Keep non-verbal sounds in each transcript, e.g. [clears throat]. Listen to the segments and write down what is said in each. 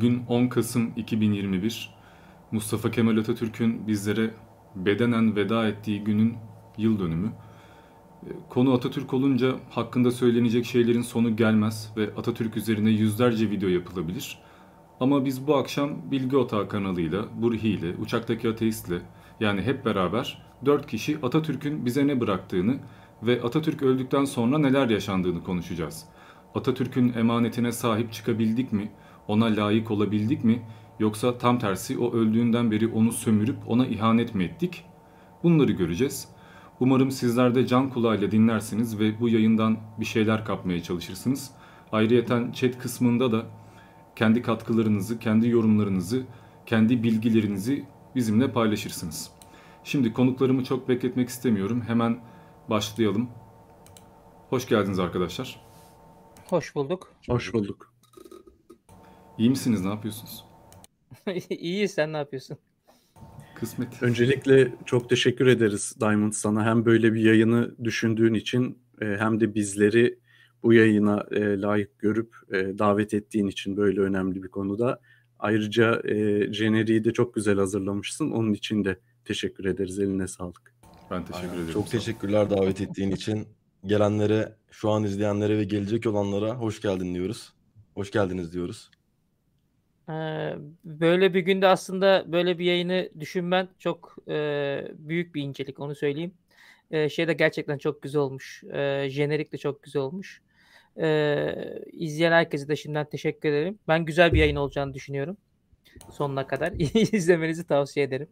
Bugün 10 Kasım 2021. Mustafa Kemal Atatürk'ün bizlere bedenen veda ettiği günün yıl dönümü. Konu Atatürk olunca hakkında söylenecek şeylerin sonu gelmez ve Atatürk üzerine yüzlerce video yapılabilir. Ama biz bu akşam Bilgi Otağı kanalıyla, Burhi ile, Uçaktaki Ateist'le yani hep beraber dört kişi Atatürk'ün bize ne bıraktığını ve Atatürk öldükten sonra neler yaşandığını konuşacağız. Atatürk'ün emanetine sahip çıkabildik mi? Ona layık olabildik mi? Yoksa tam tersi o öldüğünden beri onu sömürüp ona ihanet mi ettik? Bunları göreceğiz. Umarım sizler de can kulağıyla dinlersiniz ve bu yayından bir şeyler kapmaya çalışırsınız. Ayrıyeten chat kısmında da kendi katkılarınızı, kendi yorumlarınızı, kendi bilgilerinizi bizimle paylaşırsınız. Şimdi konuklarımı çok bekletmek istemiyorum. Hemen başlayalım. Hoş geldiniz arkadaşlar. Hoş bulduk. Hoş bulduk. İyi misiniz? Ne yapıyorsunuz? [laughs] İyi sen ne yapıyorsun? Kısmet. Öncelikle çok teşekkür ederiz Diamond sana. Hem böyle bir yayını düşündüğün için e, hem de bizleri bu yayına e, layık görüp e, davet ettiğin için böyle önemli bir konuda. Ayrıca jeneriği de çok güzel hazırlamışsın. Onun için de teşekkür ederiz. Eline sağlık. Ben teşekkür Aynen. ederim. Çok teşekkürler davet ettiğin için. Gelenlere, şu an izleyenlere ve gelecek olanlara hoş geldin diyoruz. Hoş geldiniz diyoruz. Böyle bir günde aslında böyle bir yayını düşünmen çok büyük bir incelik onu söyleyeyim. Şey de gerçekten çok güzel olmuş. Jenerik de çok güzel olmuş. İzleyen herkese de şimdiden teşekkür ederim. Ben güzel bir yayın olacağını düşünüyorum. Sonuna kadar [laughs] izlemenizi tavsiye ederim.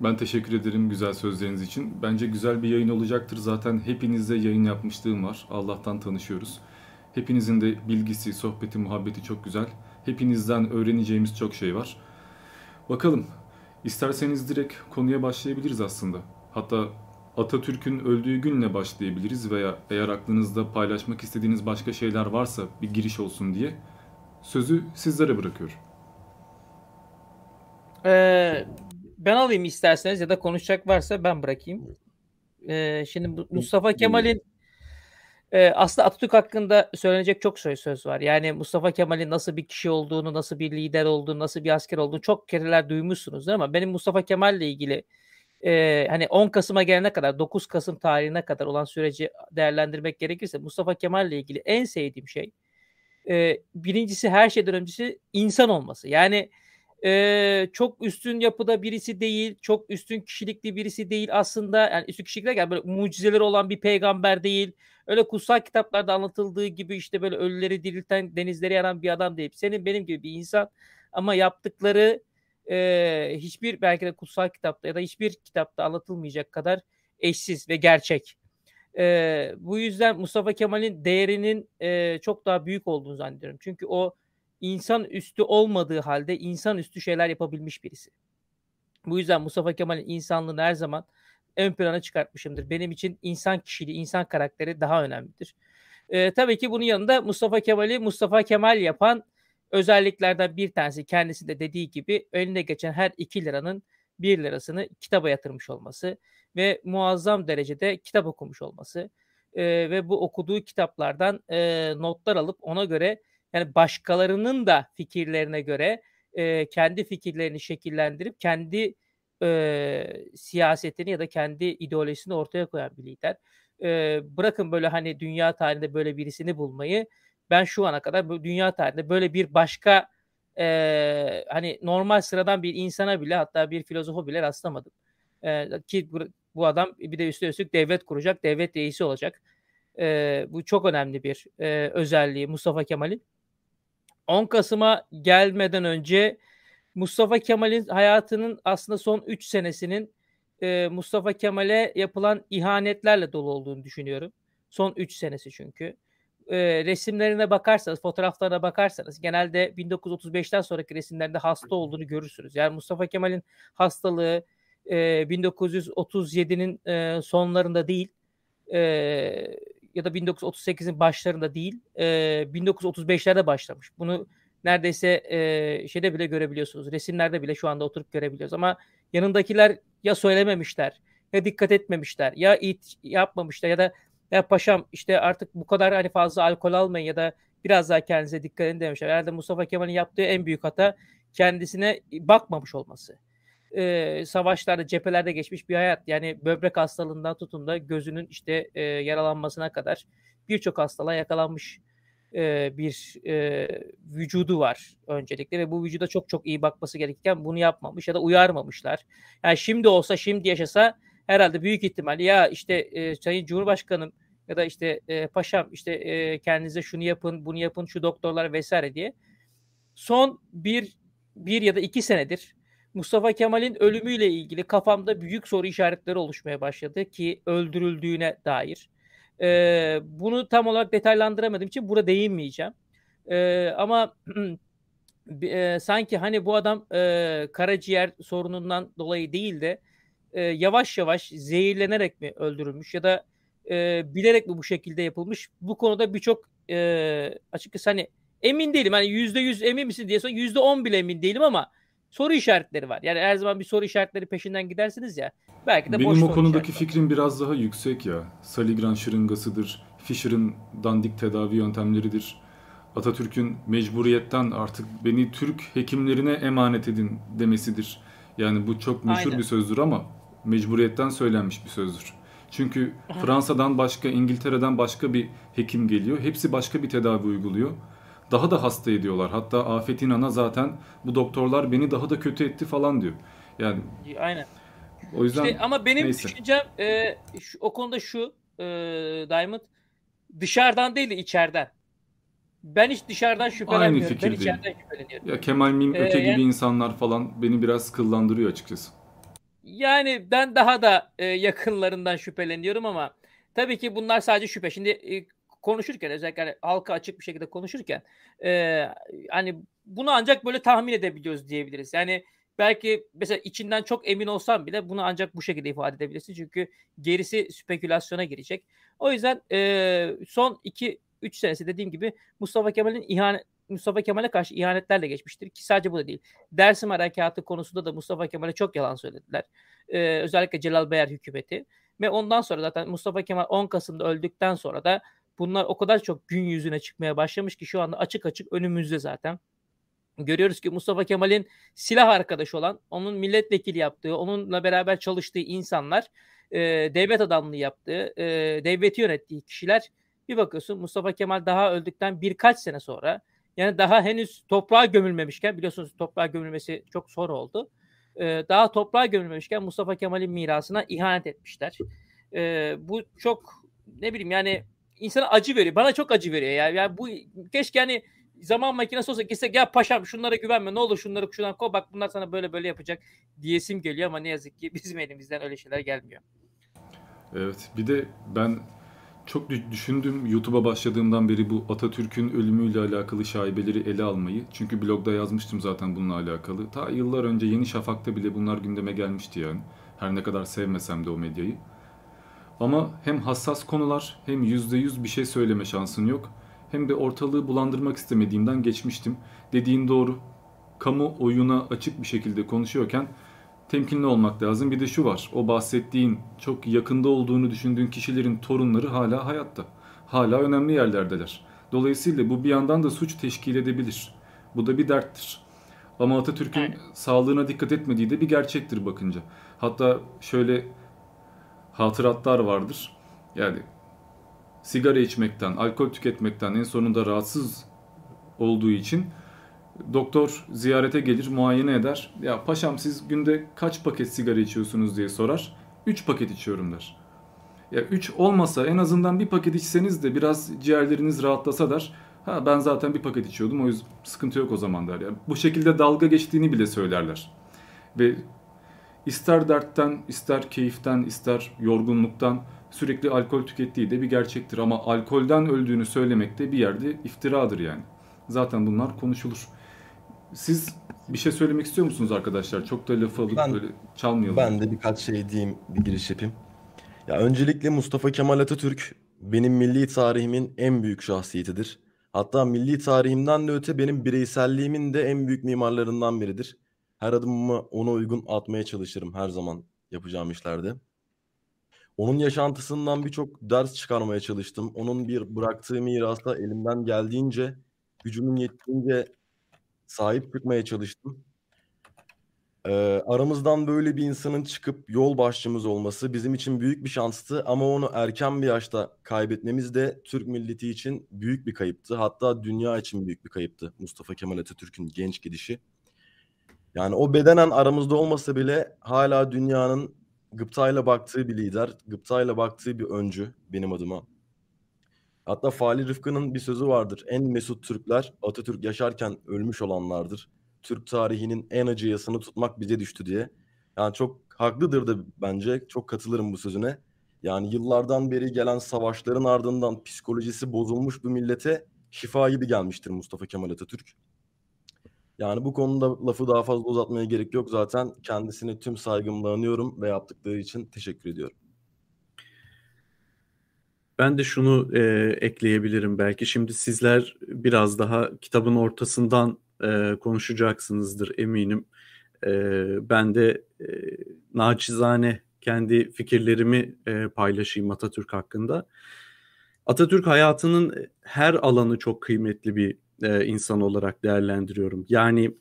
Ben teşekkür ederim güzel sözleriniz için. Bence güzel bir yayın olacaktır. Zaten hepinizle yayın yapmışlığım var. Allah'tan tanışıyoruz. Hepinizin de bilgisi, sohbeti, muhabbeti çok güzel. Hepinizden öğreneceğimiz çok şey var. Bakalım. İsterseniz direkt konuya başlayabiliriz aslında. Hatta Atatürk'ün öldüğü günle başlayabiliriz veya eğer aklınızda paylaşmak istediğiniz başka şeyler varsa bir giriş olsun diye sözü sizlere bırakıyorum. Ee, ben alayım isterseniz ya da konuşacak varsa ben bırakayım. Ee, şimdi Mustafa Kemal'in e, aslında Atatürk hakkında söylenecek çok söz söz var. Yani Mustafa Kemal'in nasıl bir kişi olduğunu, nasıl bir lider olduğunu, nasıl bir asker olduğunu çok kereler duymuşsunuzdur ama benim Mustafa Kemal'le ilgili e, hani 10 Kasım'a gelene kadar 9 Kasım tarihine kadar olan süreci değerlendirmek gerekirse Mustafa Kemal'le ilgili en sevdiğim şey e, birincisi her şeyden öncesi insan olması. Yani çok üstün yapıda birisi değil, çok üstün kişilikli birisi değil aslında. Yani üstün kişilik derken böyle mucizeleri olan bir peygamber değil. Öyle kutsal kitaplarda anlatıldığı gibi işte böyle ölüleri dirilten, denizleri yaran bir adam değil. Senin benim gibi bir insan ama yaptıkları e, hiçbir belki de kutsal kitapta ya da hiçbir kitapta anlatılmayacak kadar eşsiz ve gerçek. E, bu yüzden Mustafa Kemal'in değerinin e, çok daha büyük olduğunu zannediyorum. Çünkü o insan üstü olmadığı halde insan üstü şeyler yapabilmiş birisi. Bu yüzden Mustafa Kemal'in insanlığını her zaman ön plana çıkartmışımdır. Benim için insan kişiliği, insan karakteri daha önemlidir. Ee, tabii ki bunun yanında Mustafa Kemal'i Mustafa Kemal yapan özelliklerden bir tanesi kendisi de dediği gibi önüne geçen her 2 liranın 1 lirasını kitaba yatırmış olması ve muazzam derecede kitap okumuş olması e, ve bu okuduğu kitaplardan e, notlar alıp ona göre yani başkalarının da fikirlerine göre e, kendi fikirlerini şekillendirip kendi e, siyasetini ya da kendi ideolojisini ortaya koyan bir lider. E, bırakın böyle hani dünya tarihinde böyle birisini bulmayı ben şu ana kadar dünya tarihinde böyle bir başka e, hani normal sıradan bir insana bile hatta bir filozofa bile rastlamadım. E, ki bu, bu adam bir de üstüne üstlük devlet kuracak, devlet reisi olacak. E, bu çok önemli bir e, özelliği Mustafa Kemal'in. 10 Kasım'a gelmeden önce Mustafa Kemal'in hayatının aslında son 3 senesinin e, Mustafa Kemal'e yapılan ihanetlerle dolu olduğunu düşünüyorum. Son 3 senesi çünkü. E, resimlerine bakarsanız, fotoğraflarına bakarsanız genelde 1935'ten sonraki resimlerinde hasta olduğunu görürsünüz. Yani Mustafa Kemal'in hastalığı e, 1937'nin e, sonlarında değil, e, ya da 1938'in başlarında değil, e, 1935'lerde başlamış. Bunu neredeyse e, şeyde bile görebiliyorsunuz. Resimlerde bile şu anda oturup görebiliyoruz. Ama yanındakiler ya söylememişler, ya dikkat etmemişler, ya it yapmamışlar ya da ya paşam işte artık bu kadar hani fazla alkol almayın ya da biraz daha kendinize dikkat edin demişler. Herhalde Mustafa Kemal'in yaptığı en büyük hata kendisine bakmamış olması. Ee, savaşlarda, cephelerde geçmiş bir hayat. Yani böbrek hastalığından tutun da gözünün işte e, yaralanmasına kadar birçok hastalığa yakalanmış e, bir e, vücudu var öncelikle ve bu vücuda çok çok iyi bakması gerekirken bunu yapmamış ya da uyarmamışlar. Yani şimdi olsa, şimdi yaşasa herhalde büyük ihtimal ya işte e, Sayın Cumhurbaşkanım ya da işte e, paşam işte e, kendinize şunu yapın, bunu yapın, şu doktorlar vesaire diye son bir, bir ya da iki senedir Mustafa Kemal'in ölümüyle ilgili kafamda büyük soru işaretleri oluşmaya başladı ki öldürüldüğüne dair. E, bunu tam olarak detaylandıramadığım için burada değinmeyeceğim. E, ama [clears throat] e, sanki hani bu adam e, karaciğer sorunundan dolayı değil de e, yavaş yavaş zehirlenerek mi öldürülmüş ya da e, bilerek mi bu şekilde yapılmış? Bu konuda birçok e, açıkçası hani emin değilim. Hani yüzde yüz emin misin diye sonra yüzde on bile emin değilim ama soru işaretleri var. Yani her zaman bir soru işaretleri peşinden gidersiniz ya. Belki de Benim boş o konudaki fikrim biraz daha yüksek ya. Saligran şırıngasıdır, Fisher'ın dandik tedavi yöntemleridir. Atatürk'ün mecburiyetten artık beni Türk hekimlerine emanet edin demesidir. Yani bu çok meşhur Aynen. bir sözdür ama mecburiyetten söylenmiş bir sözdür. Çünkü Fransa'dan başka, İngiltere'den başka bir hekim geliyor. Hepsi başka bir tedavi uyguluyor. Daha da hasta ediyorlar. Hatta Afet İnan'a zaten bu doktorlar beni daha da kötü etti falan diyor. Yani Aynen. o yüzden İşte ama benim neyse. düşüncem e, şu, o konuda şu e, Diamond dışarıdan değil de içeriden. Ben hiç dışarıdan şüphelenmiyorum. Ben fikirdeyim. içeriden şüpheleniyorum. Ya Kemal Mim Ee, gibi yani- insanlar falan beni biraz kıllandırıyor açıkçası. Yani ben daha da e, yakınlarından şüpheleniyorum ama tabii ki bunlar sadece şüphe. Şimdi e, konuşurken özellikle hani halka açık bir şekilde konuşurken e, hani bunu ancak böyle tahmin edebiliyoruz diyebiliriz. Yani belki mesela içinden çok emin olsam bile bunu ancak bu şekilde ifade edebilirsin. Çünkü gerisi spekülasyona girecek. O yüzden e, son 2 3 senesi dediğim gibi Mustafa Kemal'in ihanet Mustafa Kemal'e karşı ihanetlerle geçmiştir ki sadece bu da değil. Dersim harekatı konusunda da Mustafa Kemal'e çok yalan söylediler. Ee, özellikle Celal Bayar hükümeti ve ondan sonra zaten Mustafa Kemal 10 Kasım'da öldükten sonra da bunlar o kadar çok gün yüzüne çıkmaya başlamış ki şu anda açık açık önümüzde zaten. Görüyoruz ki Mustafa Kemal'in silah arkadaşı olan, onun milletvekili yaptığı, onunla beraber çalıştığı insanlar, e, devlet adamlığı yaptığı, e, devleti yönettiği kişiler bir bakıyorsun Mustafa Kemal daha öldükten birkaç sene sonra yani daha henüz toprağa gömülmemişken biliyorsunuz toprağa gömülmesi çok sonra oldu. Ee, daha toprağa gömülmemişken Mustafa Kemal'in mirasına ihanet etmişler. Ee, bu çok ne bileyim yani insana acı veriyor. Bana çok acı veriyor ya. Yani bu keşke hani zaman makinesi olsa gitsek ya paşam şunlara güvenme ne olur şunları şuradan koy bak bunlar sana böyle böyle yapacak diyesim geliyor ama ne yazık ki [laughs] bizim elimizden öyle şeyler gelmiyor. Evet. Bir de ben çok dü- düşündüm YouTube'a başladığımdan beri bu Atatürk'ün ölümüyle alakalı şaibeleri ele almayı. Çünkü blogda yazmıştım zaten bununla alakalı. Ta yıllar önce Yeni Şafak'ta bile bunlar gündeme gelmişti yani. Her ne kadar sevmesem de o medyayı. Ama hem hassas konular hem %100 bir şey söyleme şansın yok. Hem de ortalığı bulandırmak istemediğimden geçmiştim. Dediğin doğru. Kamu oyuna açık bir şekilde konuşuyorken temkinli olmak lazım. Bir de şu var. O bahsettiğin çok yakında olduğunu düşündüğün kişilerin torunları hala hayatta. Hala önemli yerlerdeler. Dolayısıyla bu bir yandan da suç teşkil edebilir. Bu da bir derttir. Ama Atatürk'ün Aynen. sağlığına dikkat etmediği de bir gerçektir bakınca. Hatta şöyle hatıratlar vardır. Yani sigara içmekten, alkol tüketmekten en sonunda rahatsız olduğu için doktor ziyarete gelir, muayene eder. Ya paşam siz günde kaç paket sigara içiyorsunuz diye sorar. 3 paket içiyorum der. Ya 3 olmasa en azından bir paket içseniz de biraz ciğerleriniz rahatlasa der. Ha ben zaten bir paket içiyordum o yüzden sıkıntı yok o zaman der. Yani bu şekilde dalga geçtiğini bile söylerler. Ve ister dertten, ister keyiften, ister yorgunluktan sürekli alkol tükettiği de bir gerçektir. Ama alkolden öldüğünü söylemek de bir yerde iftiradır yani. Zaten bunlar konuşulur. Siz bir şey söylemek istiyor musunuz arkadaşlar? Çok da lafı alıp Ben- böyle çalmayalım. Ben de birkaç şey diyeyim, bir giriş yapayım. Ya öncelikle Mustafa Kemal Atatürk benim milli tarihimin en büyük şahsiyetidir. Hatta milli tarihimden de öte benim bireyselliğimin de en büyük mimarlarından biridir. Her adımımı ona uygun atmaya çalışırım her zaman yapacağım işlerde. Onun yaşantısından birçok ders çıkarmaya çalıştım. Onun bir bıraktığı mirasa elimden geldiğince, gücümün yettiğince sahip çıkmaya çalıştım. Ee, aramızdan böyle bir insanın çıkıp yol başçımız olması bizim için büyük bir şanstı ama onu erken bir yaşta kaybetmemiz de Türk milleti için büyük bir kayıptı. Hatta dünya için büyük bir kayıptı Mustafa Kemal Atatürk'ün genç gidişi. Yani o bedenen aramızda olmasa bile hala dünyanın gıptayla baktığı bir lider, gıptayla baktığı bir öncü benim adıma. Hatta Fali Rıfkı'nın bir sözü vardır. En mesut Türkler Atatürk yaşarken ölmüş olanlardır. Türk tarihinin en acı yasını tutmak bize düştü diye. Yani çok haklıdır da bence. Çok katılırım bu sözüne. Yani yıllardan beri gelen savaşların ardından psikolojisi bozulmuş bu millete şifa gibi gelmiştir Mustafa Kemal Atatürk. Yani bu konuda lafı daha fazla uzatmaya gerek yok. Zaten kendisini tüm saygımla anıyorum ve yaptıkları için teşekkür ediyorum. Ben de şunu e, ekleyebilirim belki. Şimdi sizler biraz daha kitabın ortasından e, konuşacaksınızdır eminim. E, ben de e, naçizane kendi fikirlerimi e, paylaşayım Atatürk hakkında. Atatürk hayatının her alanı çok kıymetli bir e, insan olarak değerlendiriyorum. Yani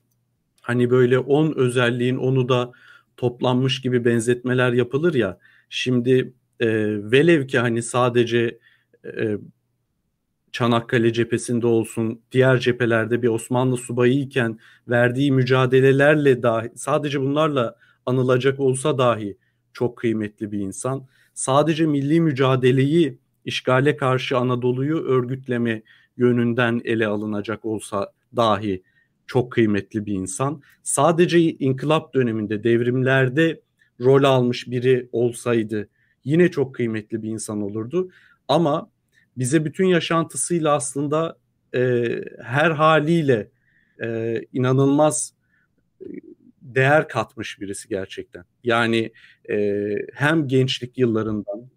hani böyle 10 özelliğin onu da toplanmış gibi benzetmeler yapılır ya. Şimdi e, velev ki hani sadece e, Çanakkale cephesinde olsun, diğer cephelerde bir Osmanlı subayı iken verdiği mücadelelerle dahi sadece bunlarla anılacak olsa dahi çok kıymetli bir insan. Sadece milli mücadeleyi işgale karşı Anadolu'yu örgütleme yönünden ele alınacak olsa dahi çok kıymetli bir insan. Sadece inkılap döneminde devrimlerde rol almış biri olsaydı yine çok kıymetli bir insan olurdu. Ama bize bütün yaşantısıyla aslında e, her haliyle e, inanılmaz e, değer katmış birisi gerçekten. Yani e, hem gençlik yıllarından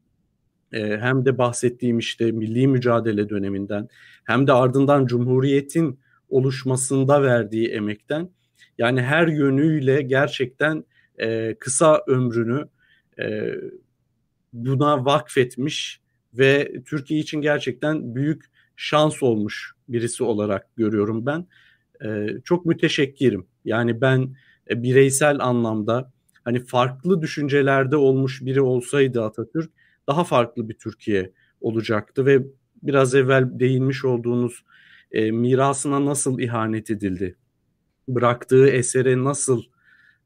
e, hem de bahsettiğim işte milli mücadele döneminden hem de ardından Cumhuriyet'in oluşmasında verdiği emekten yani her yönüyle gerçekten e, kısa ömrünü e, buna vakfetmiş ve Türkiye için gerçekten büyük şans olmuş birisi olarak görüyorum ben. E, çok müteşekkirim. Yani ben e, bireysel anlamda hani farklı düşüncelerde olmuş biri olsaydı Atatürk daha farklı bir Türkiye olacaktı ve biraz evvel değinmiş olduğunuz e, mirasına nasıl ihanet edildi, bıraktığı esere nasıl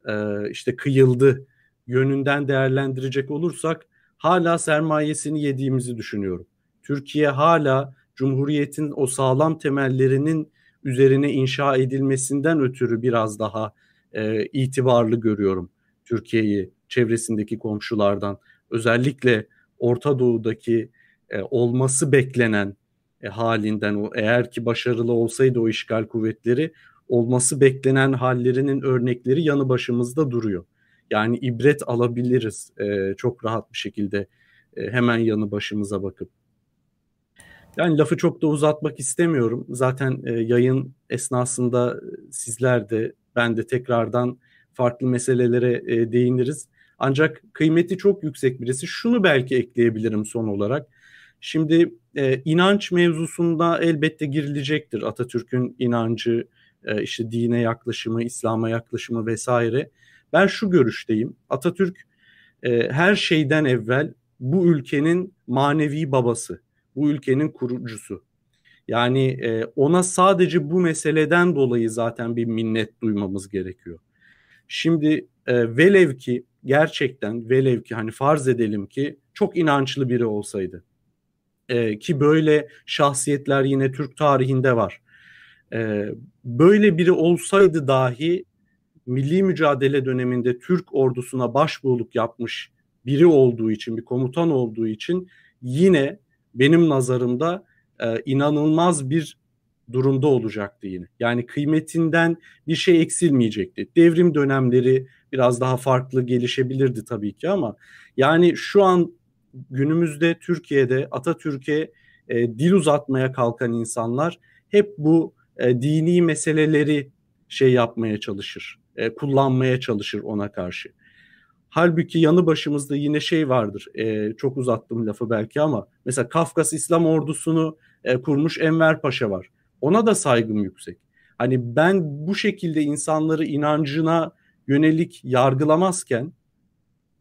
e, işte kıyıldı yönünden değerlendirecek olursak hala sermayesini yediğimizi düşünüyorum. Türkiye hala Cumhuriyet'in o sağlam temellerinin üzerine inşa edilmesinden ötürü biraz daha e, itibarlı görüyorum Türkiye'yi çevresindeki komşulardan. Özellikle Orta Doğu'daki e, olması beklenen e, halinden o eğer ki başarılı olsaydı o işgal kuvvetleri olması beklenen hallerinin örnekleri yanı başımızda duruyor. Yani ibret alabiliriz e, çok rahat bir şekilde e, hemen yanı başımıza bakıp. Yani lafı çok da uzatmak istemiyorum. Zaten e, yayın esnasında sizler de ben de tekrardan farklı meselelere e, değiniriz. Ancak kıymeti çok yüksek birisi. Şunu belki ekleyebilirim son olarak. Şimdi e, inanç mevzusunda elbette girilecektir. Atatürk'ün inancı, e, işte dine yaklaşımı, İslam'a yaklaşımı vesaire. Ben şu görüşteyim. Atatürk e, her şeyden evvel bu ülkenin manevi babası, bu ülkenin kurucusu. Yani e, ona sadece bu meseleden dolayı zaten bir minnet duymamız gerekiyor. Şimdi e, velev ki gerçekten velev ki hani farz edelim ki çok inançlı biri olsaydı e, ki böyle şahsiyetler yine Türk tarihinde var. E, böyle biri olsaydı dahi milli mücadele döneminde Türk ordusuna başbuğluk yapmış biri olduğu için, bir komutan olduğu için yine benim nazarımda e, inanılmaz bir durumda olacaktı yine. Yani kıymetinden bir şey eksilmeyecekti. Devrim dönemleri biraz daha farklı gelişebilirdi tabii ki ama yani şu an günümüzde Türkiye'de Atatürk'e e, dil uzatmaya kalkan insanlar hep bu e, dini meseleleri şey yapmaya çalışır, e, kullanmaya çalışır ona karşı. Halbuki yanı başımızda yine şey vardır. E, çok uzattım lafı belki ama mesela Kafkas İslam ordusunu e, kurmuş Enver Paşa var. Ona da saygım yüksek. Hani ben bu şekilde insanları inancına yönelik yargılamazken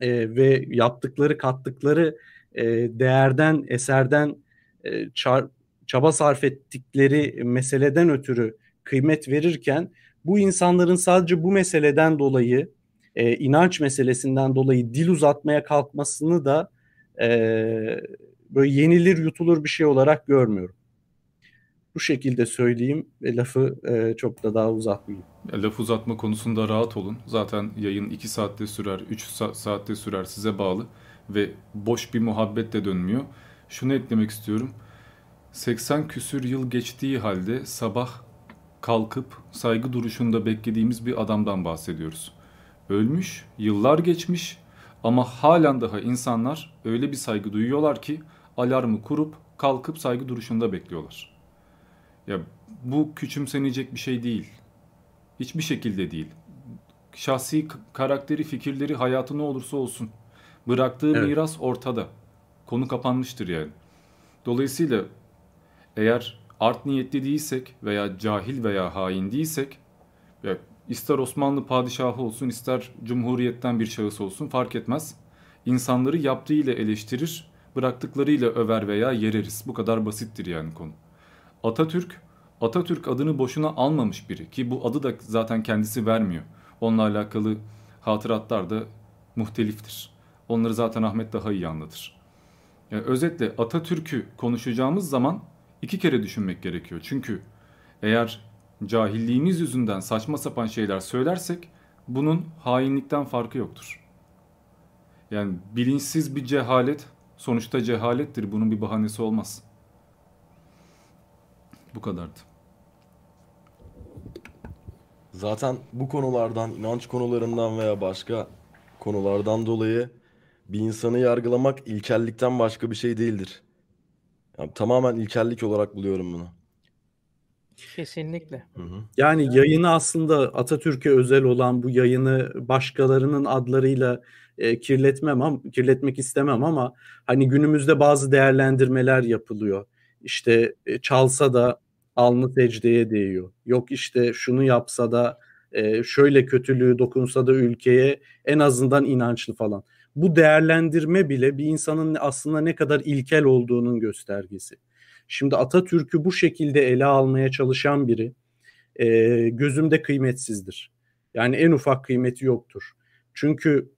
e, ve yaptıkları kattıkları e, değerden eserden e, çar, çaba sarf ettikleri meseleden ötürü kıymet verirken bu insanların sadece bu meseleden dolayı e, inanç meselesinden dolayı dil uzatmaya kalkmasını da e, böyle yenilir yutulur bir şey olarak görmüyorum. Bu şekilde söyleyeyim ve lafı e, çok da daha uzatmayayım. Ya, laf uzatma konusunda rahat olun. Zaten yayın 2 saatte sürer, 3 sa- saatte sürer size bağlı ve boş bir muhabbet de dönmüyor. Şunu eklemek istiyorum. 80 küsür yıl geçtiği halde sabah kalkıp saygı duruşunda beklediğimiz bir adamdan bahsediyoruz. Ölmüş, yıllar geçmiş ama halen daha insanlar öyle bir saygı duyuyorlar ki alarmı kurup kalkıp saygı duruşunda bekliyorlar. Ya bu küçümsenecek bir şey değil. Hiçbir şekilde değil. Şahsi karakteri, fikirleri, hayatı ne olursa olsun. Bıraktığı Evet. miras ortada. Konu kapanmıştır yani. Dolayısıyla eğer art niyetli değilsek veya cahil veya hain değilsek ya ister Osmanlı padişahı olsun ister cumhuriyetten bir şahıs olsun fark etmez. İnsanları yaptığıyla eleştirir, bıraktıklarıyla över veya yereriz. Bu kadar basittir yani konu. Atatürk, Atatürk adını boşuna almamış biri ki bu adı da zaten kendisi vermiyor. Onunla alakalı hatıratlar da muhteliftir. Onları zaten Ahmet daha iyi anlatır. Yani özetle Atatürk'ü konuşacağımız zaman iki kere düşünmek gerekiyor. Çünkü eğer cahilliğimiz yüzünden saçma sapan şeyler söylersek bunun hainlikten farkı yoktur. Yani bilinçsiz bir cehalet sonuçta cehalettir. Bunun bir bahanesi olmaz. Bu kadardı. Zaten bu konulardan, inanç konularından veya başka konulardan dolayı bir insanı yargılamak ilkellikten başka bir şey değildir. Yani tamamen ilkellik olarak buluyorum bunu. Kesinlikle. Hı hı. Yani yayını aslında Atatürk'e özel olan bu yayını başkalarının adlarıyla e, kirletmem ama kirletmek istemem ama hani günümüzde bazı değerlendirmeler yapılıyor. İşte e, çalsa da alnı secdeye değiyor. Yok işte şunu yapsa da e, şöyle kötülüğü dokunsa da ülkeye en azından inançlı falan. Bu değerlendirme bile bir insanın aslında ne kadar ilkel olduğunun göstergesi. Şimdi Atatürk'ü bu şekilde ele almaya çalışan biri e, gözümde kıymetsizdir. Yani en ufak kıymeti yoktur. Çünkü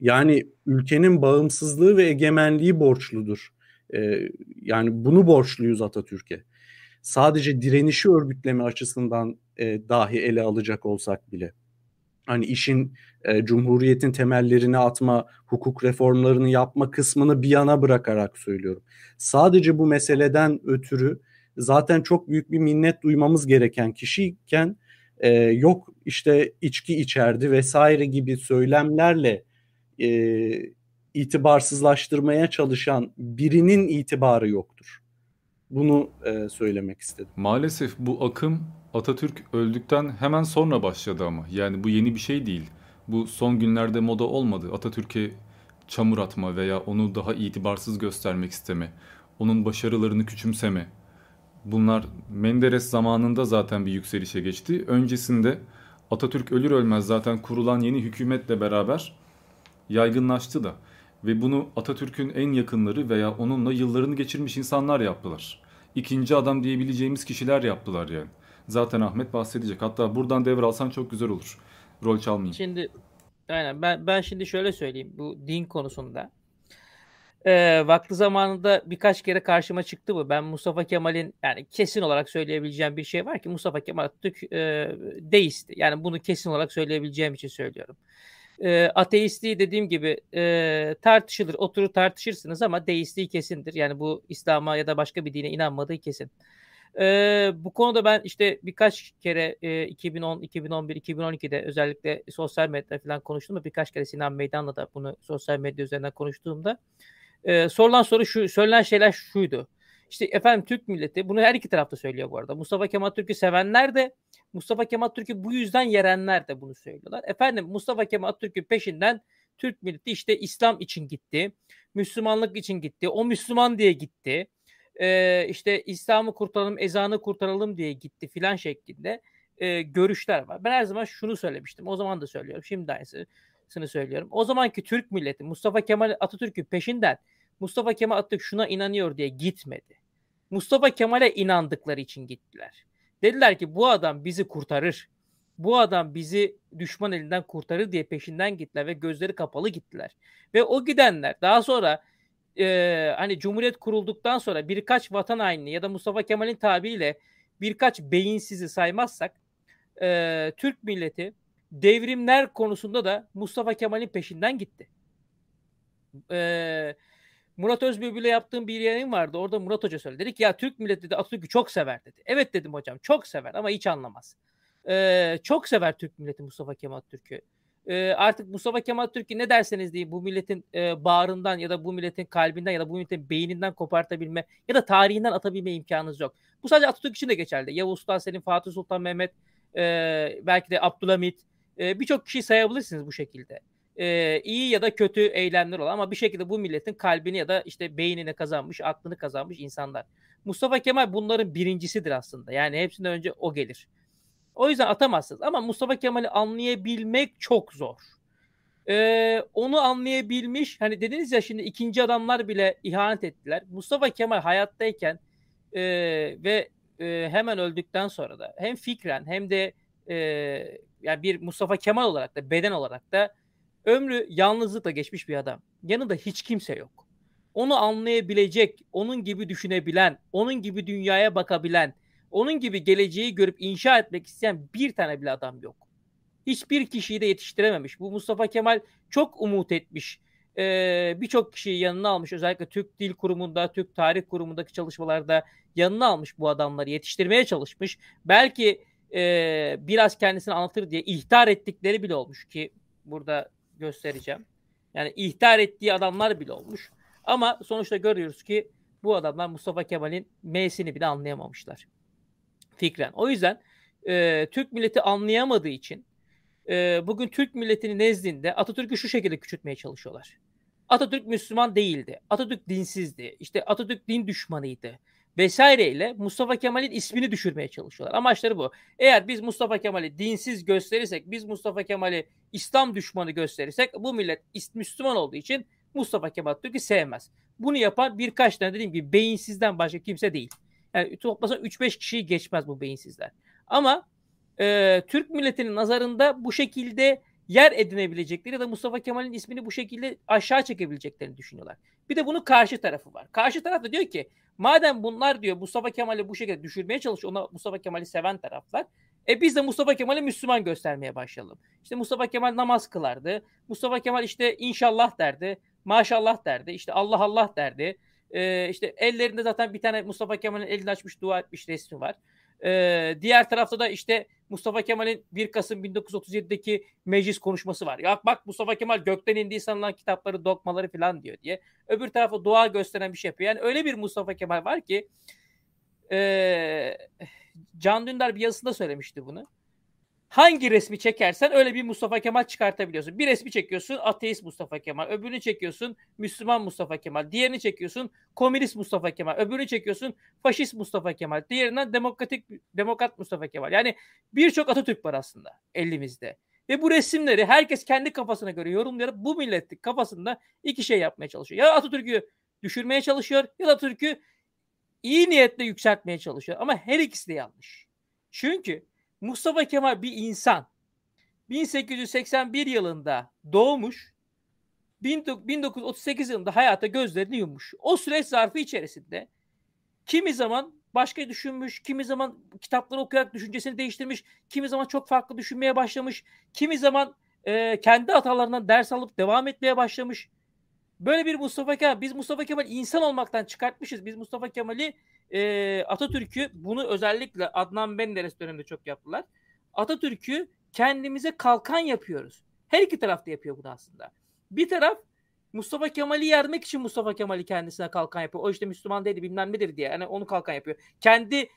yani ülkenin bağımsızlığı ve egemenliği borçludur. E, yani bunu borçluyuz Atatürk'e. Sadece direnişi örgütleme açısından e, dahi ele alacak olsak bile. Hani işin e, cumhuriyetin temellerini atma, hukuk reformlarını yapma kısmını bir yana bırakarak söylüyorum. Sadece bu meseleden ötürü zaten çok büyük bir minnet duymamız gereken kişiyken e, yok işte içki içerdi vesaire gibi söylemlerle e, itibarsızlaştırmaya çalışan birinin itibarı yoktur. Bunu e, söylemek istedim. Maalesef bu akım Atatürk öldükten hemen sonra başladı ama. Yani bu yeni bir şey değil. Bu son günlerde moda olmadı. Atatürk'e çamur atma veya onu daha itibarsız göstermek isteme, onun başarılarını küçümseme. Bunlar Menderes zamanında zaten bir yükselişe geçti. Öncesinde Atatürk ölür ölmez zaten kurulan yeni hükümetle beraber yaygınlaştı da. Ve bunu Atatürk'ün en yakınları veya onunla yıllarını geçirmiş insanlar yaptılar. İkinci adam diyebileceğimiz kişiler yaptılar yani. Zaten Ahmet bahsedecek. Hatta buradan devralsan çok güzel olur. Rol çalmayayım. Şimdi aynen ben ben şimdi şöyle söyleyeyim bu din konusunda. Ee, vakti zamanında birkaç kere karşıma çıktı bu. Ben Mustafa Kemal'in yani kesin olarak söyleyebileceğim bir şey var ki Mustafa Kemal Atatürk e, deisti. Yani bunu kesin olarak söyleyebileceğim için söylüyorum. E, ateistliği dediğim gibi e, tartışılır, oturur tartışırsınız ama deistliği kesindir. Yani bu İslam'a ya da başka bir dine inanmadığı kesin. Ee, bu konuda ben işte birkaç kere e, 2010, 2011, 2012'de özellikle sosyal medyada falan konuştum da birkaç kere Sinan Meydan'la da bunu sosyal medya üzerinden konuştuğumda e, sorulan soru şu, söylenen şeyler şuydu. İşte efendim Türk milleti bunu her iki tarafta söylüyor bu arada. Mustafa Kemal Türk'ü sevenler de Mustafa Kemal Türk'ü bu yüzden yerenler de bunu söylüyorlar. Efendim Mustafa Kemal Türk'ün peşinden Türk milleti işte İslam için gitti. Müslümanlık için gitti. O Müslüman diye gitti. Ee, işte İslam'ı kurtaralım, ezanı kurtaralım diye gitti filan şeklinde e, görüşler var. Ben her zaman şunu söylemiştim. O zaman da söylüyorum. Şimdi aynısını söylüyorum. O zamanki Türk milleti Mustafa Kemal Atatürk'ün peşinden Mustafa Kemal Atatürk şuna inanıyor diye gitmedi. Mustafa Kemal'e inandıkları için gittiler. Dediler ki bu adam bizi kurtarır. Bu adam bizi düşman elinden kurtarır diye peşinden gittiler ve gözleri kapalı gittiler. Ve o gidenler daha sonra e, hani Cumhuriyet kurulduktan sonra birkaç vatan haini ya da Mustafa Kemal'in tabiriyle birkaç beyinsizi saymazsak e, Türk milleti devrimler konusunda da Mustafa Kemal'in peşinden gitti. E, Murat Özbülbül'le yaptığım bir yayın vardı. Orada Murat Hoca söyledi. Dedik ya Türk milleti dedi Atatürk'ü çok sever dedi. Evet dedim hocam çok sever ama hiç anlamaz. Ee, çok sever Türk milleti Mustafa Kemal Türk'ü. Ee, artık Mustafa Kemal Türk'ü ne derseniz deyin bu milletin e, bağrından ya da bu milletin kalbinden ya da bu milletin beyninden kopartabilme ya da tarihinden atabilme imkanınız yok. Bu sadece Atatürk için de geçerli. Yavuz Sultan Selim, Fatih Sultan Mehmet, e, belki de Abdülhamit e, birçok kişiyi sayabilirsiniz bu şekilde e, iyi ya da kötü eylemler olan ama bir şekilde bu milletin kalbini ya da işte beynini kazanmış, aklını kazanmış insanlar. Mustafa Kemal bunların birincisidir aslında. Yani hepsinden önce o gelir. O yüzden atamazsınız. Ama Mustafa Kemal'i anlayabilmek çok zor. Ee, onu anlayabilmiş, hani dediniz ya şimdi ikinci adamlar bile ihanet ettiler. Mustafa Kemal hayattayken e, ve e, hemen öldükten sonra da hem fikren hem de e, yani bir Mustafa Kemal olarak da beden olarak da Ömrü yalnızlıkla geçmiş bir adam. Yanında hiç kimse yok. Onu anlayabilecek, onun gibi düşünebilen, onun gibi dünyaya bakabilen, onun gibi geleceği görüp inşa etmek isteyen bir tane bile adam yok. Hiçbir kişiyi de yetiştirememiş. Bu Mustafa Kemal çok umut etmiş. Ee, Birçok kişiyi yanına almış. Özellikle Türk Dil Kurumu'nda, Türk Tarih Kurumu'ndaki çalışmalarda yanına almış bu adamları. Yetiştirmeye çalışmış. Belki e, biraz kendisini anlatır diye ihtar ettikleri bile olmuş ki burada göstereceğim. Yani ihtar ettiği adamlar bile olmuş. Ama sonuçta görüyoruz ki bu adamlar Mustafa Kemal'in M'sini bile anlayamamışlar. Fikren. O yüzden e, Türk milleti anlayamadığı için e, bugün Türk milletinin nezdinde Atatürk'ü şu şekilde küçültmeye çalışıyorlar. Atatürk Müslüman değildi. Atatürk dinsizdi. İşte Atatürk din düşmanıydı vesaireyle Mustafa Kemal'in ismini düşürmeye çalışıyorlar. Amaçları bu. Eğer biz Mustafa Kemal'i dinsiz gösterirsek, biz Mustafa Kemal'i İslam düşmanı gösterirsek bu millet Müslüman olduğu için Mustafa Kemal Türk'ü sevmez. Bunu yapan birkaç tane dediğim gibi beyinsizden başka kimse değil. Yani toplasa 3-5 kişiyi geçmez bu beyinsizler. Ama e, Türk milletinin nazarında bu şekilde yer edinebilecekleri ya da Mustafa Kemal'in ismini bu şekilde aşağı çekebileceklerini düşünüyorlar. Bir de bunun karşı tarafı var. Karşı taraf da diyor ki madem bunlar diyor Mustafa Kemal'i bu şekilde düşürmeye çalışıyor. Ona Mustafa Kemal'i seven taraflar. E biz de Mustafa Kemal'i Müslüman göstermeye başlayalım. İşte Mustafa Kemal namaz kılardı. Mustafa Kemal işte inşallah derdi. Maşallah derdi. İşte Allah Allah derdi. Ee, işte ellerinde zaten bir tane Mustafa Kemal'in elini açmış dua etmiş resmi var. Ee, diğer tarafta da işte Mustafa Kemal'in 1 Kasım 1937'deki meclis konuşması var. Ya bak Mustafa Kemal gökten indiği sanılan kitapları, dokmaları falan diyor diye. Öbür tarafa dua gösteren bir şey yapıyor. Yani öyle bir Mustafa Kemal var ki e, Can Dündar bir yazısında söylemişti bunu hangi resmi çekersen öyle bir Mustafa Kemal çıkartabiliyorsun. Bir resmi çekiyorsun ateist Mustafa Kemal, öbürünü çekiyorsun Müslüman Mustafa Kemal, diğerini çekiyorsun komünist Mustafa Kemal, öbürünü çekiyorsun faşist Mustafa Kemal, diğerinden demokratik demokrat Mustafa Kemal. Yani birçok Atatürk var aslında elimizde. Ve bu resimleri herkes kendi kafasına göre yorumlayarak bu milletin kafasında iki şey yapmaya çalışıyor. Ya Atatürk'ü düşürmeye çalışıyor ya da Atatürk'ü iyi niyetle yükseltmeye çalışıyor. Ama her ikisi de yanlış. Çünkü Mustafa Kemal bir insan. 1881 yılında doğmuş. 1938 yılında hayata gözlerini yummuş. O süreç zarfı içerisinde kimi zaman başka düşünmüş, kimi zaman kitapları okuyarak düşüncesini değiştirmiş, kimi zaman çok farklı düşünmeye başlamış, kimi zaman e, kendi hatalarından ders alıp devam etmeye başlamış. Böyle bir Mustafa Kemal, biz Mustafa Kemal insan olmaktan çıkartmışız. Biz Mustafa Kemal'i e, Atatürk'ü bunu özellikle Adnan Menderes döneminde çok yaptılar. Atatürk'ü kendimize kalkan yapıyoruz. Her iki tarafta yapıyor bunu aslında. Bir taraf Mustafa Kemal'i yermek için Mustafa Kemal'i kendisine kalkan yapıyor. O işte Müslüman değil bilmem nedir diye. Yani onu kalkan yapıyor. Kendi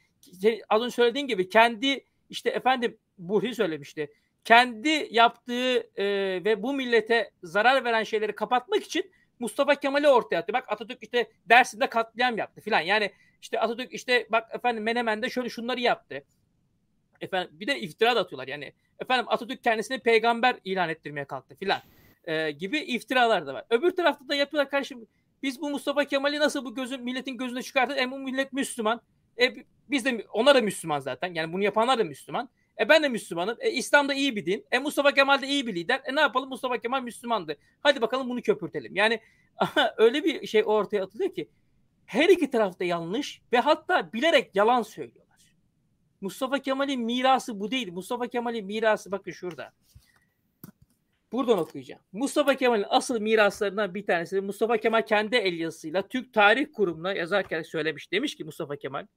az önce söylediğin gibi kendi işte efendim Burhi söylemişti. kendi yaptığı e, ve bu millete zarar veren şeyleri kapatmak için Mustafa Kemal'i ortaya attı. Bak Atatürk işte Dersim'de katliam yaptı filan. Yani işte Atatürk işte bak efendim Menemen'de şöyle şunları yaptı. Efendim bir de iftira da atıyorlar. Yani efendim Atatürk kendisini peygamber ilan ettirmeye kalktı filan. E, gibi iftiralar da var. Öbür tarafta da yapıyorlar kardeşim biz bu Mustafa Kemal'i nasıl bu gözün milletin gözüne çıkarttık? E bu millet Müslüman. E biz de onlar da Müslüman zaten. Yani bunu yapanlar da Müslüman. E ben de Müslümanım. E İslam da iyi bir din. E Mustafa Kemal de iyi bir lider. E ne yapalım? Mustafa Kemal Müslümandı. Hadi bakalım bunu köpürtelim. Yani [laughs] öyle bir şey ortaya atılıyor ki her iki tarafta yanlış ve hatta bilerek yalan söylüyorlar. Mustafa Kemal'in mirası bu değil. Mustafa Kemal'in mirası bakın şurada. Buradan okuyacağım. Mustafa Kemal'in asıl miraslarından bir tanesi Mustafa Kemal kendi el yazısıyla Türk Tarih Kurumu'na yazarken söylemiş. Demiş ki Mustafa Kemal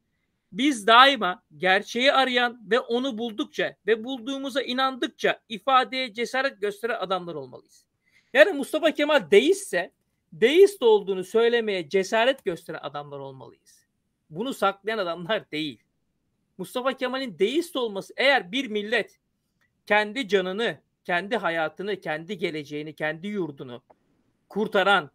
biz daima gerçeği arayan ve onu buldukça ve bulduğumuza inandıkça ifadeye cesaret gösteren adamlar olmalıyız. Yani Mustafa Kemal deistse deist olduğunu söylemeye cesaret gösteren adamlar olmalıyız. Bunu saklayan adamlar değil. Mustafa Kemal'in deist olması eğer bir millet kendi canını, kendi hayatını, kendi geleceğini, kendi yurdunu kurtaran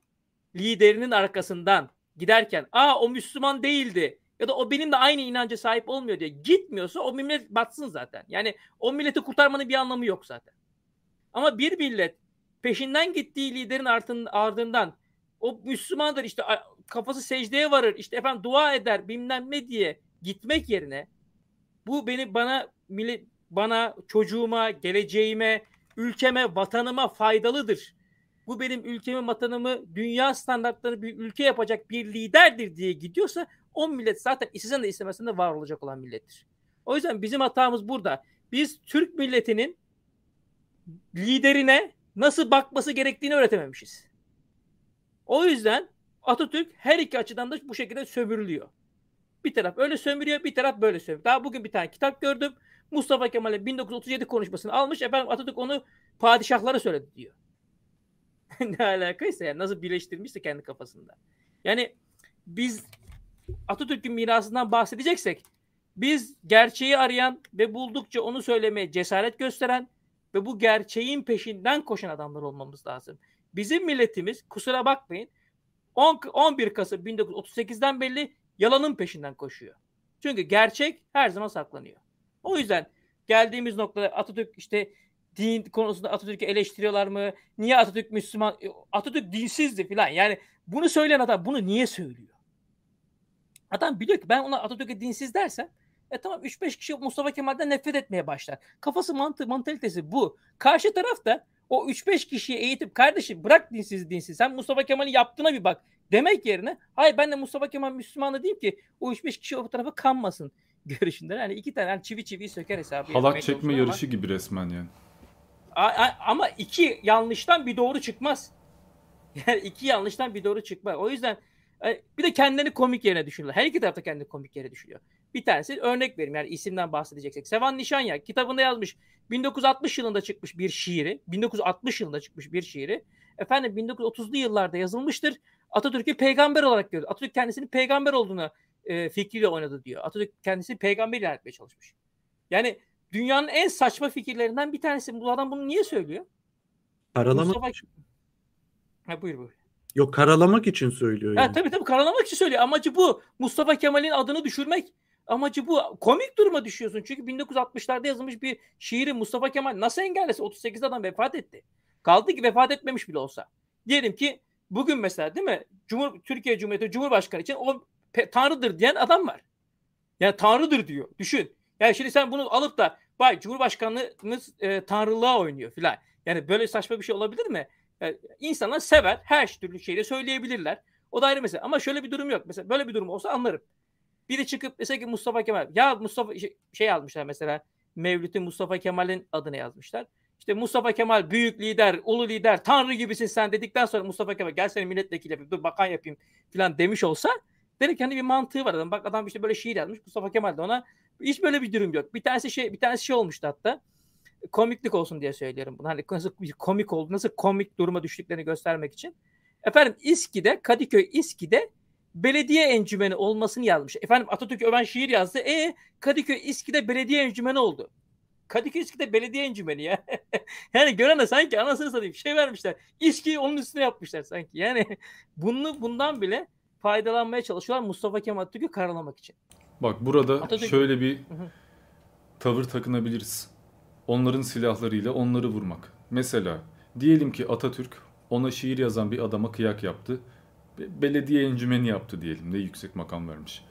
liderinin arkasından giderken aa o Müslüman değildi ya da o benim de aynı inanca sahip olmuyor diye gitmiyorsa o millet batsın zaten. Yani o milleti kurtarmanın bir anlamı yok zaten. Ama bir millet peşinden gittiği liderin ardından o Müslümandır işte kafası secdeye varır işte efendim dua eder bilmem ne diye gitmek yerine bu beni bana millet bana çocuğuma geleceğime ülkeme vatanıma faydalıdır. Bu benim ülkemi vatanımı dünya standartları bir ülke yapacak bir liderdir diye gidiyorsa o millet zaten istesen de istemesen de var olacak olan millettir. O yüzden bizim hatamız burada. Biz Türk milletinin liderine nasıl bakması gerektiğini öğretememişiz. O yüzden Atatürk her iki açıdan da bu şekilde sömürülüyor. Bir taraf öyle sömürüyor, bir taraf böyle sömürüyor. Daha bugün bir tane kitap gördüm. Mustafa Kemal'in 1937 konuşmasını almış. Efendim Atatürk onu padişahlara söyledi diyor. [laughs] ne alakaysa yani nasıl birleştirmişse kendi kafasında. Yani biz Atatürk'ün mirasından bahsedeceksek biz gerçeği arayan ve buldukça onu söylemeye cesaret gösteren ve bu gerçeğin peşinden koşan adamlar olmamız lazım. Bizim milletimiz kusura bakmayın 10, 11 Kasım 1938'den belli yalanın peşinden koşuyor. Çünkü gerçek her zaman saklanıyor. O yüzden geldiğimiz noktada Atatürk işte din konusunda Atatürk'ü eleştiriyorlar mı? Niye Atatürk Müslüman? Atatürk dinsizdi falan. Yani bunu söyleyen adam bunu niye söylüyor? Adam biliyor ki ben ona Atatürk'e dinsiz dersem e tamam 3-5 kişi Mustafa Kemal'den nefret etmeye başlar. Kafası mantı, mantalitesi bu. Karşı taraf da o 3-5 kişiyi eğitip kardeşim bırak dinsiz dinsiz sen Mustafa Kemal'in yaptığına bir bak demek yerine hayır ben de Mustafa Kemal Müslümanı diyeyim ki o 3-5 kişi o tarafa kanmasın [laughs] görüşünde. Yani iki tane yani çivi çivi söker hesabı. Halak çekme yarışı ama, gibi resmen yani. A, a, ama iki yanlıştan bir doğru çıkmaz. [laughs] Yani iki yanlıştan bir doğru çıkmaz. O yüzden bir de kendini komik yerine düşünüyorlar. Her iki tarafta kendini komik yere düşürüyor. Bir tanesi örnek vereyim yani isimden bahsedeceksek. Sevan Nişanya kitabında yazmış 1960 yılında çıkmış bir şiiri. 1960 yılında çıkmış bir şiiri. Efendim 1930'lu yıllarda yazılmıştır. Atatürk'ü peygamber olarak gördü. Atatürk kendisini peygamber olduğunu e, fikriyle oynadı diyor. Atatürk kendisi peygamber ilan etmeye çalışmış. Yani dünyanın en saçma fikirlerinden bir tanesi. Bu adam bunu niye söylüyor? Karalamak Mustafa... Ha, buyur buyur. Yok karalamak için söylüyor yani. Ha, tabii tabii karalamak için söylüyor. Amacı bu. Mustafa Kemal'in adını düşürmek. Amacı bu. Komik duruma düşüyorsun. Çünkü 1960'larda yazılmış bir şiiri Mustafa Kemal nasıl engellesin? 38 adam vefat etti. Kaldı ki vefat etmemiş bile olsa. Diyelim ki bugün mesela değil mi? Cumhur, Türkiye Cumhuriyeti Cumhurbaşkanı için o tanrıdır diyen adam var. Yani tanrıdır diyor. Düşün. Yani şimdi sen bunu alıp da vay Cumhurbaşkanınız e, tanrılığa oynuyor filan. Yani böyle saçma bir şey olabilir mi? Yani insanlar sever. Her türlü şeyi de söyleyebilirler. O da ayrı mesela. Ama şöyle bir durum yok. Mesela böyle bir durum olsa anlarım. Biri çıkıp mesela ki Mustafa Kemal. Ya Mustafa şey, şey yazmışlar mesela. Mevlüt'ün Mustafa Kemal'in adını yazmışlar. İşte Mustafa Kemal büyük lider, ulu lider, tanrı gibisin sen dedikten sonra Mustafa Kemal gel seni milletvekili yapayım, dur bakan yapayım falan demiş olsa demek ki hani bir mantığı var adam. Bak adam işte böyle şiir yazmış. Mustafa Kemal de ona hiç böyle bir durum yok. Bir tanesi şey bir tanesi şey olmuştu hatta. Komiklik olsun diye söylüyorum bunu. Hani nasıl komik oldu, nasıl komik duruma düştüklerini göstermek için. Efendim İSKİ'de, Kadıköy İSKİ'de belediye encümeni olmasını yazmış. Efendim Atatürk öven şiir yazdı. E Kadıköy İSKİ'de belediye encümeni oldu. Kadıköy İSKİ'de belediye encümeni ya. [laughs] yani görene sanki anasını satayım şey vermişler. İSKİ'yi onun üstüne yapmışlar sanki. Yani bunu bundan bile faydalanmaya çalışıyorlar Mustafa Kemal Atatürk'ü karalamak için. Bak burada Atatürk- şöyle bir tavır takınabiliriz. Onların silahlarıyla onları vurmak. Mesela diyelim ki Atatürk ona şiir yazan bir adama kıyak yaptı. Be- Belediye encümeni yaptı diyelim. Ne yüksek makam vermiş.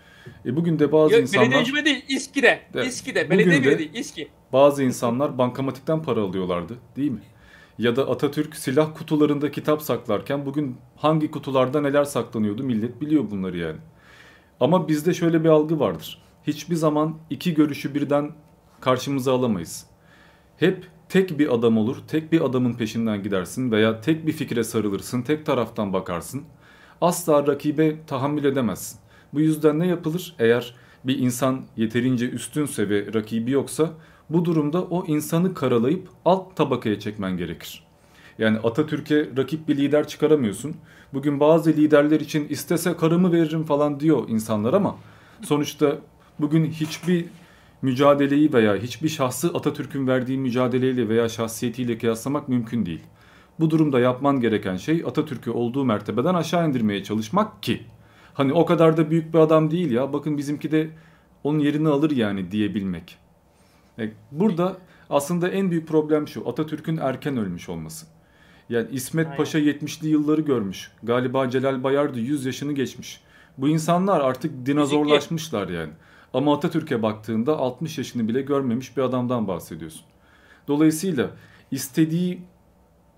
E bugün de bazı Yok, insanlar belediye encümeni değil İSKİ'de. Evet. İSKİ'de. Belediye de- değil İSKİ. bazı insanlar bankamatikten para alıyorlardı, değil mi? Ya da Atatürk silah kutularında kitap saklarken bugün hangi kutularda neler saklanıyordu millet biliyor bunları yani. Ama bizde şöyle bir algı vardır. Hiçbir zaman iki görüşü birden karşımıza alamayız. Hep tek bir adam olur, tek bir adamın peşinden gidersin veya tek bir fikre sarılırsın, tek taraftan bakarsın. Asla rakibe tahammül edemezsin. Bu yüzden ne yapılır? Eğer bir insan yeterince üstünse ve rakibi yoksa bu durumda o insanı karalayıp alt tabakaya çekmen gerekir. Yani Atatürk'e rakip bir lider çıkaramıyorsun. Bugün bazı liderler için istese karımı veririm falan diyor insanlar ama sonuçta bugün hiçbir mücadeleyi veya hiçbir şahsı Atatürk'ün verdiği mücadeleyle veya şahsiyetiyle kıyaslamak mümkün değil. Bu durumda yapman gereken şey Atatürk'ü olduğu mertebeden aşağı indirmeye çalışmak ki hani o kadar da büyük bir adam değil ya bakın bizimki de onun yerini alır yani diyebilmek. E, Burada aslında en büyük problem şu Atatürk'ün erken ölmüş olması. Yani İsmet Aynen. Paşa 70'li yılları görmüş. Galiba Celal Bayar da 100 yaşını geçmiş. Bu insanlar artık dinozorlaşmışlar yani. Ama Atatürk'e baktığında 60 yaşını bile görmemiş bir adamdan bahsediyorsun. Dolayısıyla istediği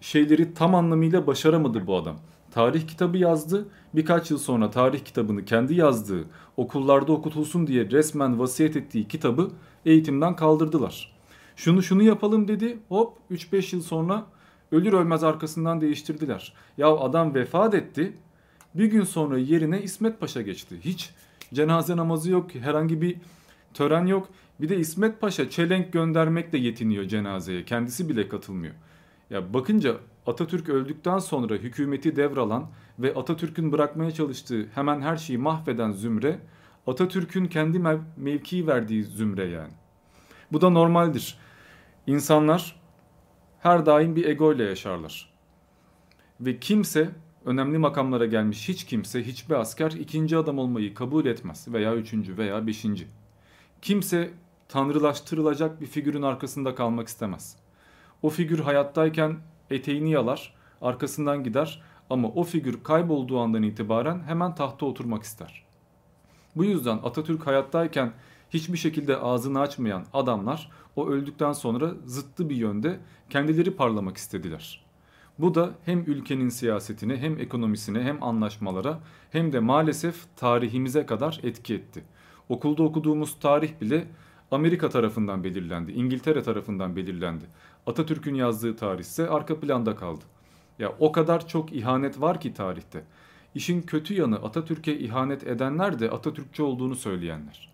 şeyleri tam anlamıyla başaramadı bu adam. Tarih kitabı yazdı. Birkaç yıl sonra tarih kitabını kendi yazdığı, okullarda okutulsun diye resmen vasiyet ettiği kitabı eğitimden kaldırdılar. Şunu şunu yapalım dedi. Hop 3-5 yıl sonra ölür ölmez arkasından değiştirdiler. Ya adam vefat etti. Bir gün sonra yerine İsmet Paşa geçti. Hiç cenaze namazı yok, herhangi bir tören yok. Bir de İsmet Paşa çelenk göndermekle yetiniyor cenazeye. Kendisi bile katılmıyor. Ya bakınca Atatürk öldükten sonra hükümeti devralan ve Atatürk'ün bırakmaya çalıştığı hemen her şeyi mahveden zümre Atatürk'ün kendi mev- mevkii verdiği zümre yani. Bu da normaldir. İnsanlar her daim bir ego ile yaşarlar. Ve kimse önemli makamlara gelmiş hiç kimse hiçbir asker ikinci adam olmayı kabul etmez veya üçüncü veya beşinci. Kimse tanrılaştırılacak bir figürün arkasında kalmak istemez. O figür hayattayken eteğini yalar, arkasından gider ama o figür kaybolduğu andan itibaren hemen tahta oturmak ister. Bu yüzden Atatürk hayattayken hiçbir şekilde ağzını açmayan adamlar o öldükten sonra zıttı bir yönde kendileri parlamak istediler. Bu da hem ülkenin siyasetine hem ekonomisine hem anlaşmalara hem de maalesef tarihimize kadar etki etti. Okulda okuduğumuz tarih bile Amerika tarafından belirlendi, İngiltere tarafından belirlendi. Atatürk'ün yazdığı tarih ise arka planda kaldı. Ya o kadar çok ihanet var ki tarihte. İşin kötü yanı Atatürk'e ihanet edenler de Atatürkçü olduğunu söyleyenler.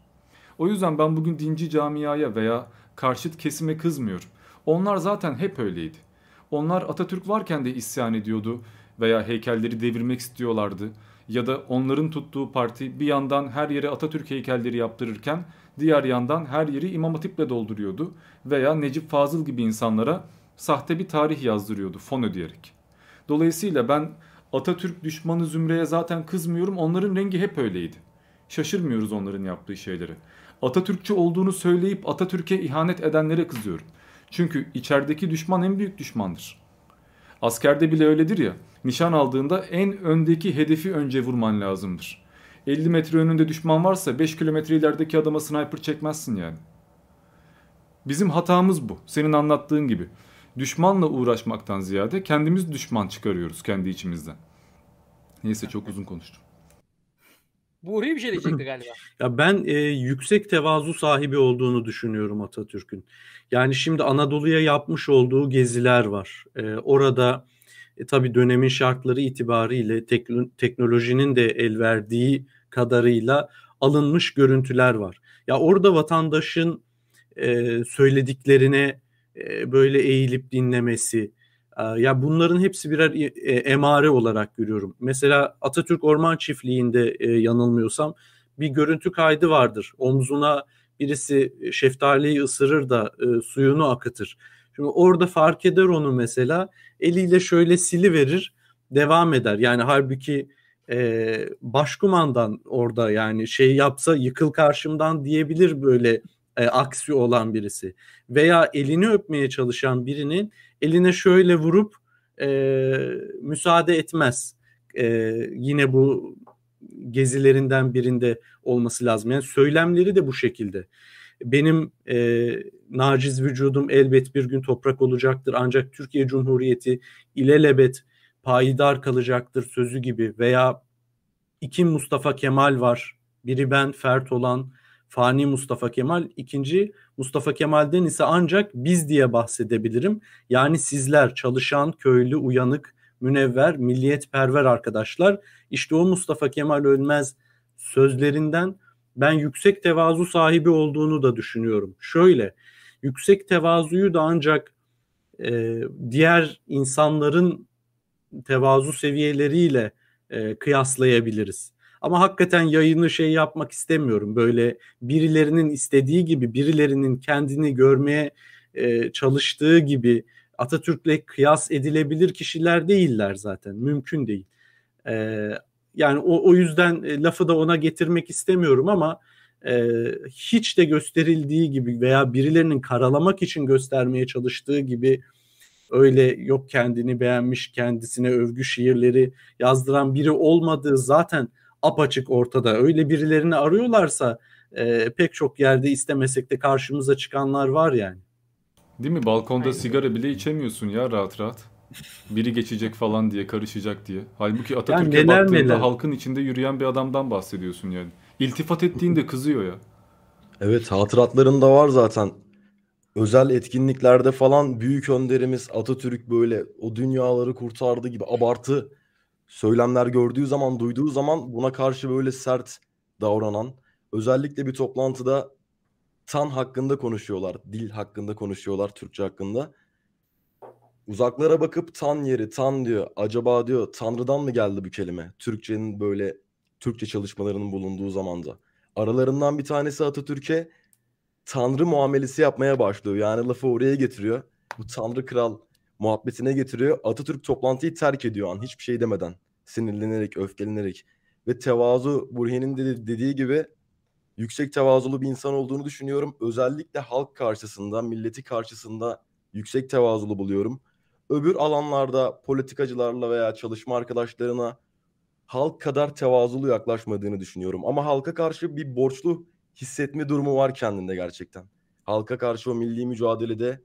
O yüzden ben bugün dinci camiaya veya karşıt kesime kızmıyorum. Onlar zaten hep öyleydi. Onlar Atatürk varken de isyan ediyordu veya heykelleri devirmek istiyorlardı. Ya da onların tuttuğu parti bir yandan her yere Atatürk heykelleri yaptırırken diğer yandan her yeri İmam Hatip'le dolduruyordu. Veya Necip Fazıl gibi insanlara sahte bir tarih yazdırıyordu fon ödeyerek. Dolayısıyla ben Atatürk düşmanı zümreye zaten kızmıyorum. Onların rengi hep öyleydi. Şaşırmıyoruz onların yaptığı şeyleri. Atatürkçü olduğunu söyleyip Atatürk'e ihanet edenlere kızıyorum. Çünkü içerideki düşman en büyük düşmandır. Askerde bile öyledir ya. Nişan aldığında en öndeki hedefi önce vurman lazımdır. 50 metre önünde düşman varsa 5 kilometre ilerideki adama sniper çekmezsin yani. Bizim hatamız bu. Senin anlattığın gibi. Düşmanla uğraşmaktan ziyade kendimiz düşman çıkarıyoruz kendi içimizden. Neyse çok uzun konuştum. Buğri bir şey diyecekti galiba. Ya ben e, yüksek tevazu sahibi olduğunu düşünüyorum Atatürk'ün. Yani şimdi Anadolu'ya yapmış olduğu geziler var. E, orada e, tabii dönemin şartları itibariyle tekno- teknolojinin de el verdiği kadarıyla alınmış görüntüler var. Ya orada vatandaşın e, söylediklerine e, böyle eğilip dinlemesi, e, ya bunların hepsi birer e, emare olarak görüyorum. Mesela Atatürk Orman Çiftliği'nde e, yanılmıyorsam bir görüntü kaydı vardır. Omzuna birisi şeftaliyi ısırır da e, suyunu akıtır. Şimdi orada fark eder onu mesela eliyle şöyle sili verir devam eder. Yani halbuki e, başkumandan orada yani şey yapsa yıkıl karşımdan diyebilir böyle e, aksi olan birisi. Veya elini öpmeye çalışan birinin eline şöyle vurup e, müsaade etmez. E, yine bu gezilerinden birinde olması lazım. Yani söylemleri de bu şekilde. Benim e, naciz vücudum elbet bir gün toprak olacaktır ancak Türkiye Cumhuriyeti ilelebet payidar kalacaktır sözü gibi veya iki Mustafa Kemal var. Biri ben Fert olan Fani Mustafa Kemal. ikinci Mustafa Kemal'den ise ancak biz diye bahsedebilirim. Yani sizler çalışan, köylü, uyanık, münevver, milliyetperver arkadaşlar. İşte o Mustafa Kemal Ölmez sözlerinden ben yüksek tevazu sahibi olduğunu da düşünüyorum. Şöyle, yüksek tevazuyu da ancak e, diğer insanların tevazu seviyeleriyle e, kıyaslayabiliriz. Ama hakikaten yayını şey yapmak istemiyorum. Böyle birilerinin istediği gibi, birilerinin kendini görmeye e, çalıştığı gibi Atatürk'le kıyas edilebilir kişiler değiller zaten. Mümkün değil. E, yani o, o yüzden e, lafı da ona getirmek istemiyorum ama e, hiç de gösterildiği gibi veya birilerinin karalamak için göstermeye çalıştığı gibi öyle yok kendini beğenmiş kendisine övgü şiirleri yazdıran biri olmadığı zaten apaçık ortada. Öyle birilerini arıyorlarsa e, pek çok yerde istemesek de karşımıza çıkanlar var yani. Değil mi? Balkonda Aynen. sigara bile içemiyorsun ya rahat rahat. Biri geçecek falan diye, karışacak diye. Halbuki Atatürk'e yani baktığında neler. halkın içinde yürüyen bir adamdan bahsediyorsun yani. İltifat ettiğinde kızıyor ya. Evet hatıratlarında var zaten özel etkinliklerde falan büyük önderimiz Atatürk böyle o dünyaları kurtardı gibi abartı söylemler gördüğü zaman, duyduğu zaman buna karşı böyle sert davranan, özellikle bir toplantıda tan hakkında konuşuyorlar, dil hakkında konuşuyorlar, Türkçe hakkında. Uzaklara bakıp tan yeri, tan diyor. Acaba diyor Tanrı'dan mı geldi bu kelime? Türkçenin böyle Türkçe çalışmalarının bulunduğu zamanda. Aralarından bir tanesi Atatürk'e tanrı muamelesi yapmaya başlıyor. Yani lafı oraya getiriyor. Bu tanrı kral muhabbetine getiriyor. Atatürk toplantıyı terk ediyor an hiçbir şey demeden. Sinirlenerek, öfkelenerek. Ve tevazu Burhan'ın de dediği gibi yüksek tevazulu bir insan olduğunu düşünüyorum. Özellikle halk karşısında, milleti karşısında yüksek tevazulu buluyorum. Öbür alanlarda politikacılarla veya çalışma arkadaşlarına halk kadar tevazulu yaklaşmadığını düşünüyorum. Ama halka karşı bir borçlu hissetme durumu var kendinde gerçekten. Halka karşı o milli mücadelede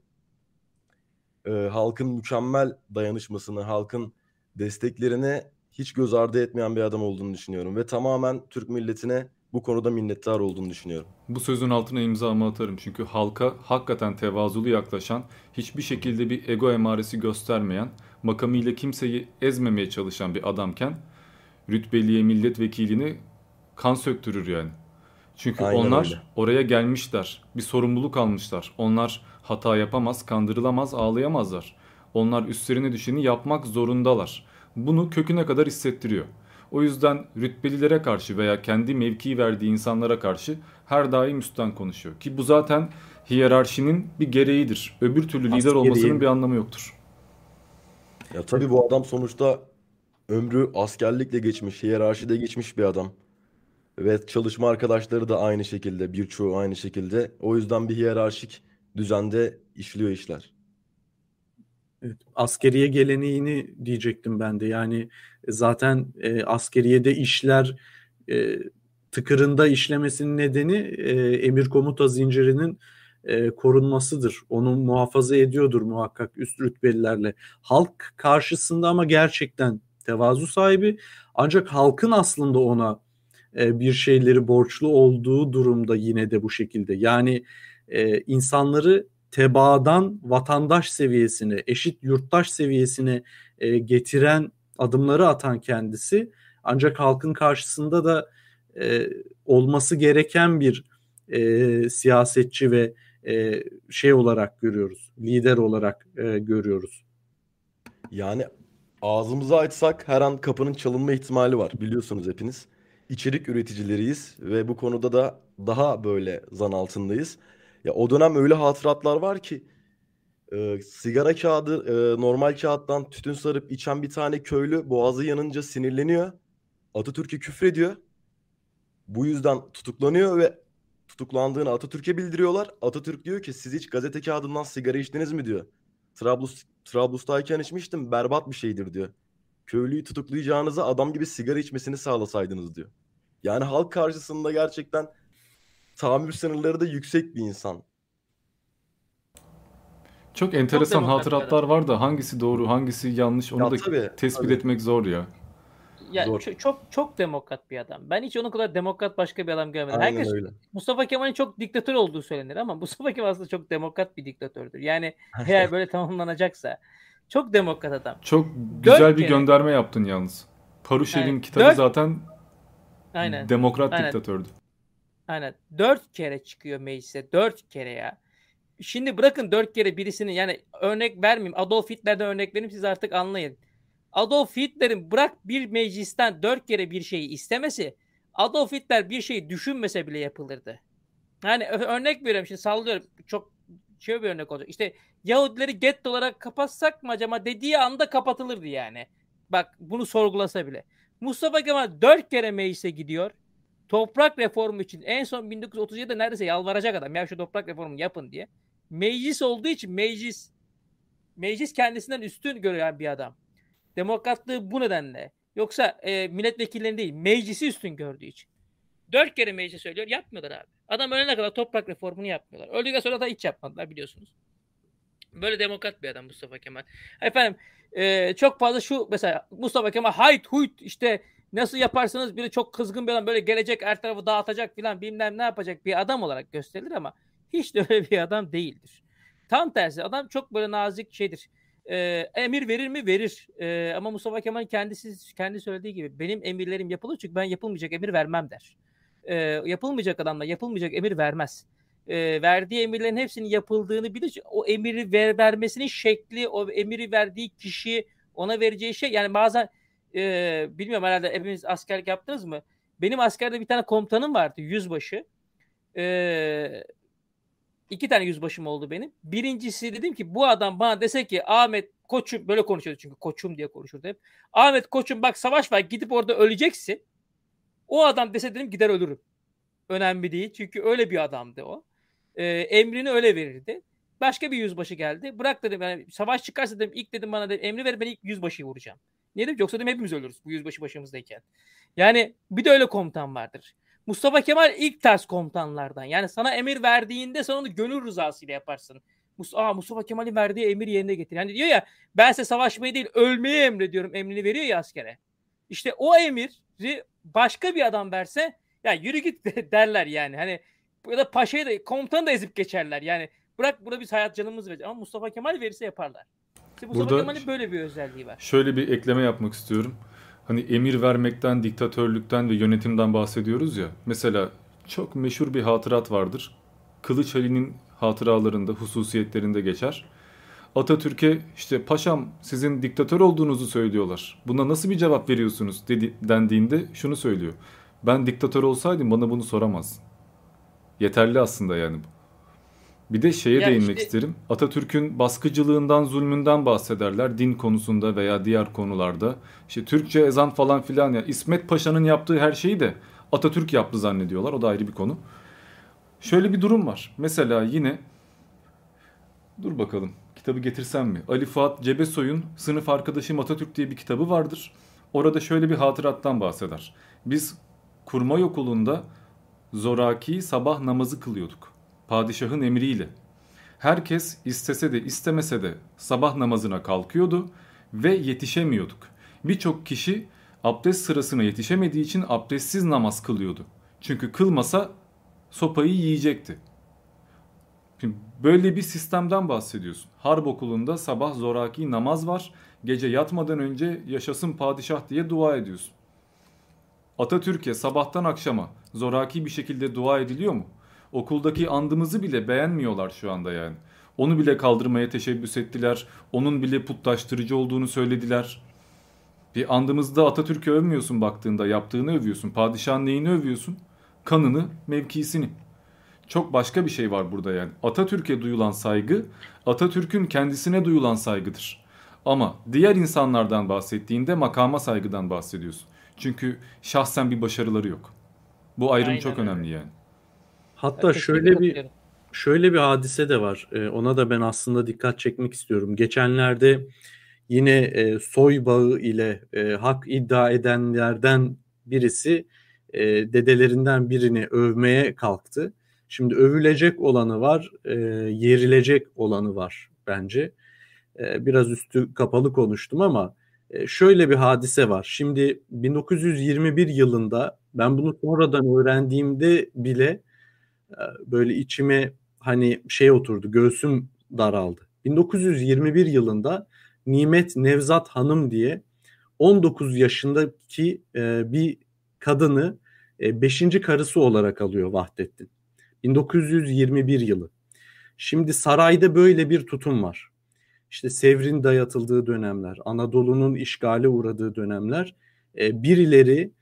e, halkın mükemmel dayanışmasını, halkın desteklerini hiç göz ardı etmeyen bir adam olduğunu düşünüyorum. Ve tamamen Türk milletine bu konuda minnettar olduğunu düşünüyorum. Bu sözün altına imzamı atarım. Çünkü halka hakikaten tevazulu yaklaşan, hiçbir şekilde bir ego emaresi göstermeyen, makamıyla kimseyi ezmemeye çalışan bir adamken rütbeliye milletvekilini kan söktürür yani. Çünkü Aynen onlar öyle. oraya gelmişler. Bir sorumluluk almışlar. Onlar hata yapamaz, kandırılamaz, ağlayamazlar. Onlar üstlerine düşeni yapmak zorundalar. Bunu köküne kadar hissettiriyor. O yüzden rütbelilere karşı veya kendi mevkii verdiği insanlara karşı her daim üstten konuşuyor. Ki bu zaten hiyerarşinin bir gereğidir. Öbür türlü lider Askeri. olmasının bir anlamı yoktur. Ya tabii bu adam sonuçta ömrü askerlikle geçmiş, hiyerarşide geçmiş bir adam. Ve çalışma arkadaşları da aynı şekilde, birçoğu aynı şekilde. O yüzden bir hiyerarşik düzende işliyor işler. Evet, askeriye geleneğini diyecektim ben de. Yani zaten e, askeriyede işler e, tıkırında işlemesinin nedeni e, emir komuta zincirinin e, korunmasıdır. Onu muhafaza ediyordur muhakkak üst rütbelilerle. Halk karşısında ama gerçekten tevazu sahibi. Ancak halkın aslında ona e, bir şeyleri borçlu olduğu durumda yine de bu şekilde. Yani e, insanları tebaadan vatandaş seviyesine, eşit yurttaş seviyesine e, getiren adımları atan kendisi. Ancak halkın karşısında da e, olması gereken bir e, siyasetçi ve e, şey olarak görüyoruz, lider olarak e, görüyoruz. Yani ağzımızı açsak her an kapının çalınma ihtimali var biliyorsunuz hepiniz. içerik üreticileriyiz ve bu konuda da daha böyle zan altındayız. Ya o dönem öyle hatıratlar var ki e, sigara kağıdı e, normal kağıttan tütün sarıp içen bir tane köylü boğazı yanınca sinirleniyor. Atatürk'e küfrediyor. Bu yüzden tutuklanıyor ve tutuklandığını Atatürk'e bildiriyorlar. Atatürk diyor ki siz hiç gazete kağıdından sigara içtiniz mi diyor. Trablus, Trablus'tayken içmiştim berbat bir şeydir diyor. Köylüyü tutuklayacağınıza adam gibi sigara içmesini sağlasaydınız diyor. Yani halk karşısında gerçekten tahammül sınırları da yüksek bir insan. Çok enteresan demokrat hatıratlar var da hangisi doğru hangisi yanlış onu Ya da tabii, tespit tabii. etmek zor ya. Ya Zor. ço- çok çok demokrat bir adam. Ben hiç onun kadar demokrat başka bir adam görmedim. Aynen Herkes öyle. Mustafa Kemal'in çok diktatör olduğu söylenir ama Mustafa Kemal aslında çok demokrat bir diktatördür. Yani [laughs] eğer böyle tamamlanacaksa çok demokrat adam. Çok güzel Dört bir kere. gönderme yaptın yalnız. Parushev'in Aynen. kitabı Dört- zaten Aynen. demokrat Aynen. diktatördü. Aynen. Dört kere çıkıyor meclise. Dört kere ya. Şimdi bırakın dört kere birisini yani örnek vermeyeyim. Adolf Hitler'den örnek vereyim siz artık anlayın. Adolf Hitler'in bırak bir meclisten dört kere bir şeyi istemesi Adolf Hitler bir şeyi düşünmese bile yapılırdı. Yani örnek veriyorum şimdi sallıyorum. Çok şey bir örnek olacak. İşte Yahudileri getto olarak kapatsak mı acaba dediği anda kapatılırdı yani. Bak bunu sorgulasa bile. Mustafa Kemal dört kere meclise gidiyor toprak reformu için en son 1937'de neredeyse yalvaracak adam. Ya şu toprak reformu yapın diye. Meclis olduğu için meclis meclis kendisinden üstün gören bir adam. Demokratlığı bu nedenle. Yoksa e, milletvekillerini değil meclisi üstün gördüğü için. Dört kere meclis söylüyor yapmıyorlar abi. Adam ölene kadar toprak reformunu yapmıyorlar. Öldükten sonra da hiç yapmadılar biliyorsunuz. Böyle demokrat bir adam Mustafa Kemal. Efendim e, çok fazla şu mesela Mustafa Kemal hayt huyt işte nasıl yaparsanız biri çok kızgın bir adam böyle gelecek her tarafı dağıtacak filan bilmem ne yapacak bir adam olarak gösterilir ama hiç de öyle [laughs] bir adam değildir. Tam tersi adam çok böyle nazik şeydir. E, emir verir mi? Verir. E, ama Mustafa Kemal kendisi kendi söylediği gibi benim emirlerim yapılır çünkü ben yapılmayacak emir vermem der. E, yapılmayacak adamla yapılmayacak emir vermez. E, verdiği emirlerin hepsinin yapıldığını bilir. O emiri ver, vermesinin şekli, o emiri verdiği kişi, ona vereceği şey yani bazen e, bilmiyorum herhalde hepiniz askerlik yaptınız mı? Benim askerde bir tane komutanım vardı yüzbaşı. E, iki tane yüzbaşım oldu benim. Birincisi dedim ki bu adam bana dese ki Ahmet koçum böyle konuşuyordu çünkü koçum diye konuşurdu hep. Ahmet koçum bak savaş var gidip orada öleceksin. O adam dese dedim gider ölürüm. Önemli değil çünkü öyle bir adamdı o. E, emrini öyle verirdi. Başka bir yüzbaşı geldi. Bırak dedim yani savaş çıkarsa dedim ilk dedim bana dedim, emri ver ben ilk yüzbaşıyı vuracağım. Niye dedim yoksa dedim hepimiz ölürüz bu yüzbaşı başımızdayken. Yani bir de öyle komutan vardır. Mustafa Kemal ilk ters komutanlardan. Yani sana emir verdiğinde sen onu gönül rızasıyla yaparsın. Mus Aa, Mustafa Kemal'in verdiği emir yerine getir. Yani diyor ya ben size savaşmayı değil ölmeyi emrediyorum emrini veriyor ya askere. İşte o emiri başka bir adam verse ya yürü git [laughs] derler yani. Hani ya da paşayı da komutanı da ezip geçerler. Yani bırak burada biz hayat canımız vereceğiz. Ama Mustafa Kemal verirse yaparlar. İşte Mustafa Burada- Kemal'in böyle bir özelliği var. Şöyle bir ekleme yapmak istiyorum. Hani emir vermekten, diktatörlükten ve yönetimden bahsediyoruz ya. Mesela çok meşhur bir hatırat vardır. Kılıç Ali'nin hatıralarında, hususiyetlerinde geçer. Atatürk'e işte paşam sizin diktatör olduğunuzu söylüyorlar. Buna nasıl bir cevap veriyorsunuz dedi, dendiğinde şunu söylüyor. Ben diktatör olsaydım bana bunu soramazsın. Yeterli aslında yani bu. Bir de şeye Ya değinmek işte- isterim. Atatürk'ün baskıcılığından, zulmünden bahsederler din konusunda veya diğer konularda. İşte Türkçe ezan falan filan ya İsmet Paşa'nın yaptığı her şeyi de Atatürk yaptı zannediyorlar. O da ayrı bir konu. Şöyle bir durum var. Mesela yine dur bakalım kitabı getirsem mi? Ali Fuat Cebesoy'un Sınıf Arkadaşım Atatürk diye bir kitabı vardır. Orada şöyle bir hatırattan bahseder. Biz kurmay okulunda zoraki sabah namazı kılıyorduk. Padişahın emriyle. Herkes istese de istemese de sabah namazına kalkıyordu ve yetişemiyorduk. Birçok kişi abdest sırasına yetişemediği için abdestsiz namaz kılıyordu. Çünkü kılmasa sopayı yiyecekti. Şimdi böyle bir sistemden bahsediyorsun. Harp okulunda sabah zoraki namaz var. Gece yatmadan önce yaşasın padişah diye dua ediyorsun. Atatürk'e sabahtan akşama zoraki bir şekilde dua ediliyor mu? Okuldaki andımızı bile beğenmiyorlar şu anda yani. Onu bile kaldırmaya teşebbüs ettiler. Onun bile putlaştırıcı olduğunu söylediler. Bir andımızda Atatürk'ü övmüyorsun baktığında yaptığını övüyorsun. Padişahın neyini övüyorsun? Kanını, mevkisini. Çok başka bir şey var burada yani. Atatürk'e duyulan saygı Atatürk'ün kendisine duyulan saygıdır. Ama diğer insanlardan bahsettiğinde makama saygıdan bahsediyorsun. Çünkü şahsen bir başarıları yok. Bu ayrım Aynen çok önemli yani. Hatta Kesinlikle şöyle bir şöyle bir hadise de var. Ee, ona da ben aslında dikkat çekmek istiyorum. Geçenlerde yine e, soy bağı ile e, hak iddia edenlerden birisi e, dedelerinden birini övmeye kalktı. Şimdi övülecek olanı var, e, yerilecek olanı var bence. E, biraz üstü kapalı konuştum ama e, şöyle bir hadise var. Şimdi 1921 yılında ben bunu sonradan öğrendiğimde bile böyle içime hani şey oturdu, göğsüm daraldı. 1921 yılında Nimet Nevzat Hanım diye 19 yaşındaki e, bir kadını 5. karısı olarak alıyor Vahdettin. 1921 yılı. Şimdi sarayda böyle bir tutum var. İşte Sevr'in dayatıldığı dönemler, Anadolu'nun işgale uğradığı dönemler e, birileri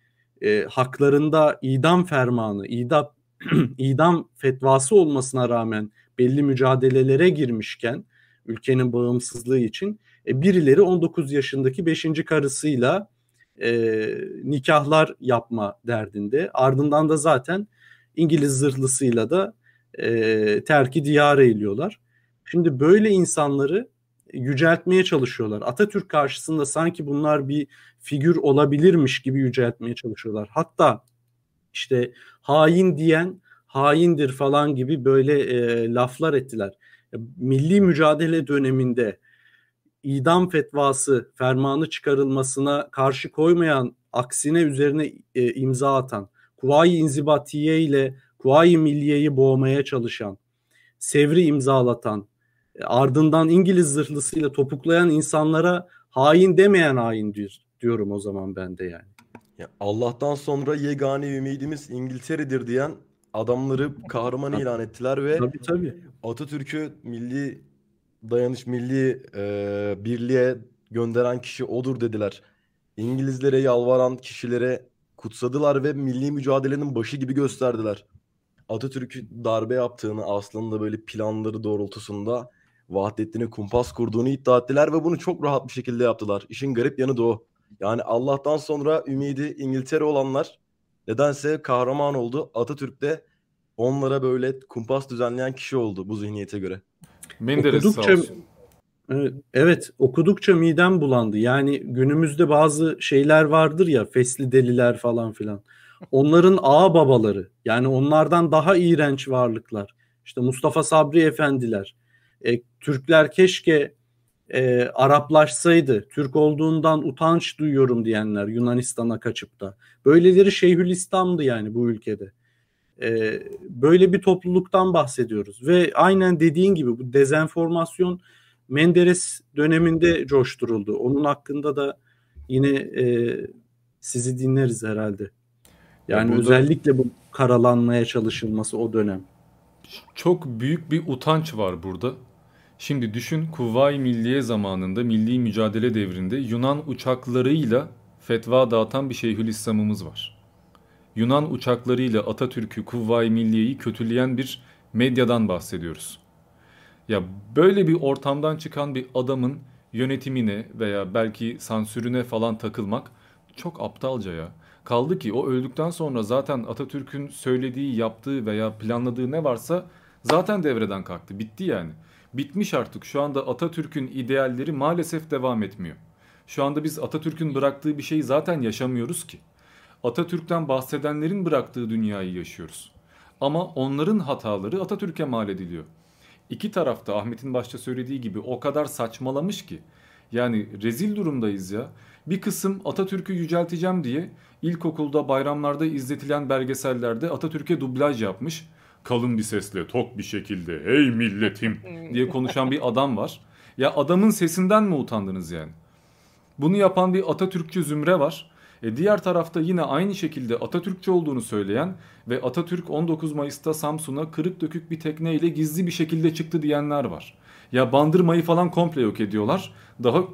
e, haklarında idam fermanı, idam [clears throat] idam fetvası olmasına rağmen belli mücadelelere girmişken ülkenin bağımsızlığı için e, birileri 19 yaşındaki 5. karısıyla e, nikahlar yapma derdinde. Ardından da zaten İngiliz zırhlısıyla da e, terki diyara eğiliyorlar. Şimdi böyle insanları yüceltmeye çalışıyorlar. Atatürk karşısında sanki bunlar bir figür olabilirmiş gibi yüceltmeye çalışıyorlar. Hatta işte hain diyen haindir falan gibi böyle e, laflar ettiler. Milli mücadele döneminde idam fetvası fermanı çıkarılmasına karşı koymayan aksine üzerine e, imza atan Kuvayi İnzibatiye ile Kuvayi Milliye'yi boğmaya çalışan Sevri imzalatan e, ardından İngiliz zırhlısıyla topuklayan insanlara hain demeyen haindir diyorum o zaman ben de yani. Ya Allah'tan sonra yegane ümidimiz İngiltere'dir diyen adamları kahraman ilan ettiler ve Tabii tabii. Atatürk'ü milli dayanış, milli e, birliğe gönderen kişi odur dediler. İngilizlere yalvaran kişilere kutsadılar ve milli mücadelenin başı gibi gösterdiler. Atatürk'ü darbe yaptığını aslında böyle planları doğrultusunda Vahdettin'e kumpas kurduğunu iddia ettiler ve bunu çok rahat bir şekilde yaptılar. İşin garip yanı da o. Yani Allah'tan sonra ümidi İngiltere olanlar nedense kahraman oldu. Atatürk de onlara böyle kumpas düzenleyen kişi oldu bu zihniyete göre. Menderes sağ Okudukça olsun. Evet, evet okudukça midem bulandı. Yani günümüzde bazı şeyler vardır ya fesli deliler falan filan. Onların [laughs] ağa babaları yani onlardan daha iğrenç varlıklar. İşte Mustafa Sabri Efendiler. E, Türkler keşke e, Araplaşsaydı. Türk olduğundan utanç duyuyorum diyenler Yunanistan'a kaçıp da. Böyleleri Şeyhülislam'dı yani bu ülkede. E, böyle bir topluluktan bahsediyoruz. Ve aynen dediğin gibi bu dezenformasyon Menderes döneminde coşturuldu. Onun hakkında da yine e, sizi dinleriz herhalde. Yani burada- özellikle bu karalanmaya çalışılması o dönem. Çok büyük bir utanç var burada. Şimdi düşün Kuvayi Milliye zamanında milli mücadele devrinde Yunan uçaklarıyla fetva dağıtan bir Şeyhülislam'ımız var. Yunan uçaklarıyla Atatürk'ü, Kuvayi Milliye'yi kötüleyen bir medyadan bahsediyoruz. Ya böyle bir ortamdan çıkan bir adamın yönetimine veya belki sansürüne falan takılmak çok aptalca ya. Kaldı ki o öldükten sonra zaten Atatürk'ün söylediği, yaptığı veya planladığı ne varsa zaten devreden kalktı. Bitti yani. Bitmiş artık. Şu anda Atatürk'ün idealleri maalesef devam etmiyor. Şu anda biz Atatürk'ün bıraktığı bir şeyi zaten yaşamıyoruz ki. Atatürk'ten bahsedenlerin bıraktığı dünyayı yaşıyoruz. Ama onların hataları Atatürk'e mal ediliyor. İki tarafta Ahmet'in başta söylediği gibi o kadar saçmalamış ki. Yani rezil durumdayız ya. Bir kısım Atatürk'ü yücelteceğim diye ilkokulda bayramlarda izletilen belgesellerde Atatürk'e dublaj yapmış. Kalın bir sesle tok bir şekilde hey milletim diye konuşan bir adam var. Ya adamın sesinden mi utandınız yani? Bunu yapan bir Atatürkçü zümre var. E diğer tarafta yine aynı şekilde Atatürkçü olduğunu söyleyen ve Atatürk 19 Mayıs'ta Samsun'a kırık dökük bir tekneyle gizli bir şekilde çıktı diyenler var. Ya bandırmayı falan komple yok ediyorlar. Daha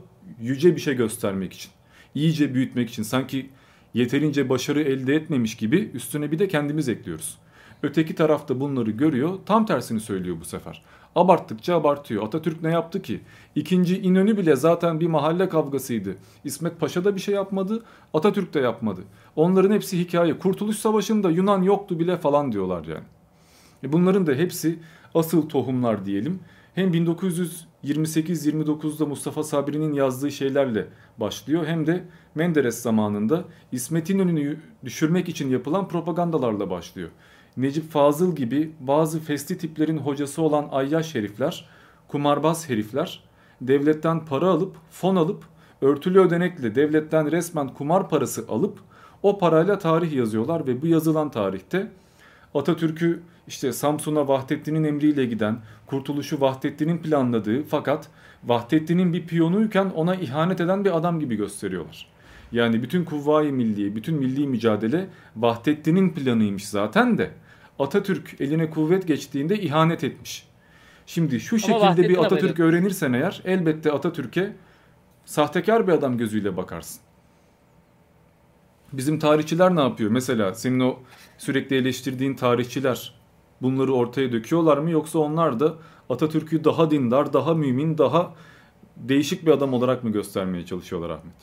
yüce bir şey göstermek için. iyice büyütmek için sanki yeterince başarı elde etmemiş gibi üstüne bir de kendimiz ekliyoruz. Öteki tarafta bunları görüyor tam tersini söylüyor bu sefer. Abarttıkça abartıyor. Atatürk ne yaptı ki? İkinci İnönü bile zaten bir mahalle kavgasıydı. İsmet Paşa da bir şey yapmadı, Atatürk de yapmadı. Onların hepsi hikaye. Kurtuluş Savaşı'nda Yunan yoktu bile falan diyorlar yani. E bunların da hepsi asıl tohumlar diyelim. Hem 1928-29'da Mustafa Sabri'nin yazdığı şeylerle başlıyor hem de Menderes zamanında İsmet İnönü'nü düşürmek için yapılan propagandalarla başlıyor. Necip Fazıl gibi bazı festi tiplerin hocası olan ayyaş herifler, kumarbaz herifler devletten para alıp, fon alıp, örtülü ödenekle devletten resmen kumar parası alıp o parayla tarih yazıyorlar ve bu yazılan tarihte Atatürk'ü işte Samsun'a Vahdettin'in emriyle giden, kurtuluşu Vahdettin'in planladığı fakat Vahdettin'in bir piyonuyken ona ihanet eden bir adam gibi gösteriyorlar. Yani bütün kuvvayi milliye, bütün milli mücadele Vahdettin'in planıymış zaten de Atatürk eline kuvvet geçtiğinde ihanet etmiş. Şimdi şu şekilde bir Atatürk öğrenirsen eğer elbette Atatürk'e sahtekar bir adam gözüyle bakarsın. Bizim tarihçiler ne yapıyor? Mesela senin o sürekli eleştirdiğin tarihçiler bunları ortaya döküyorlar mı yoksa onlar da Atatürk'ü daha dindar, daha mümin, daha değişik bir adam olarak mı göstermeye çalışıyorlar Ahmet?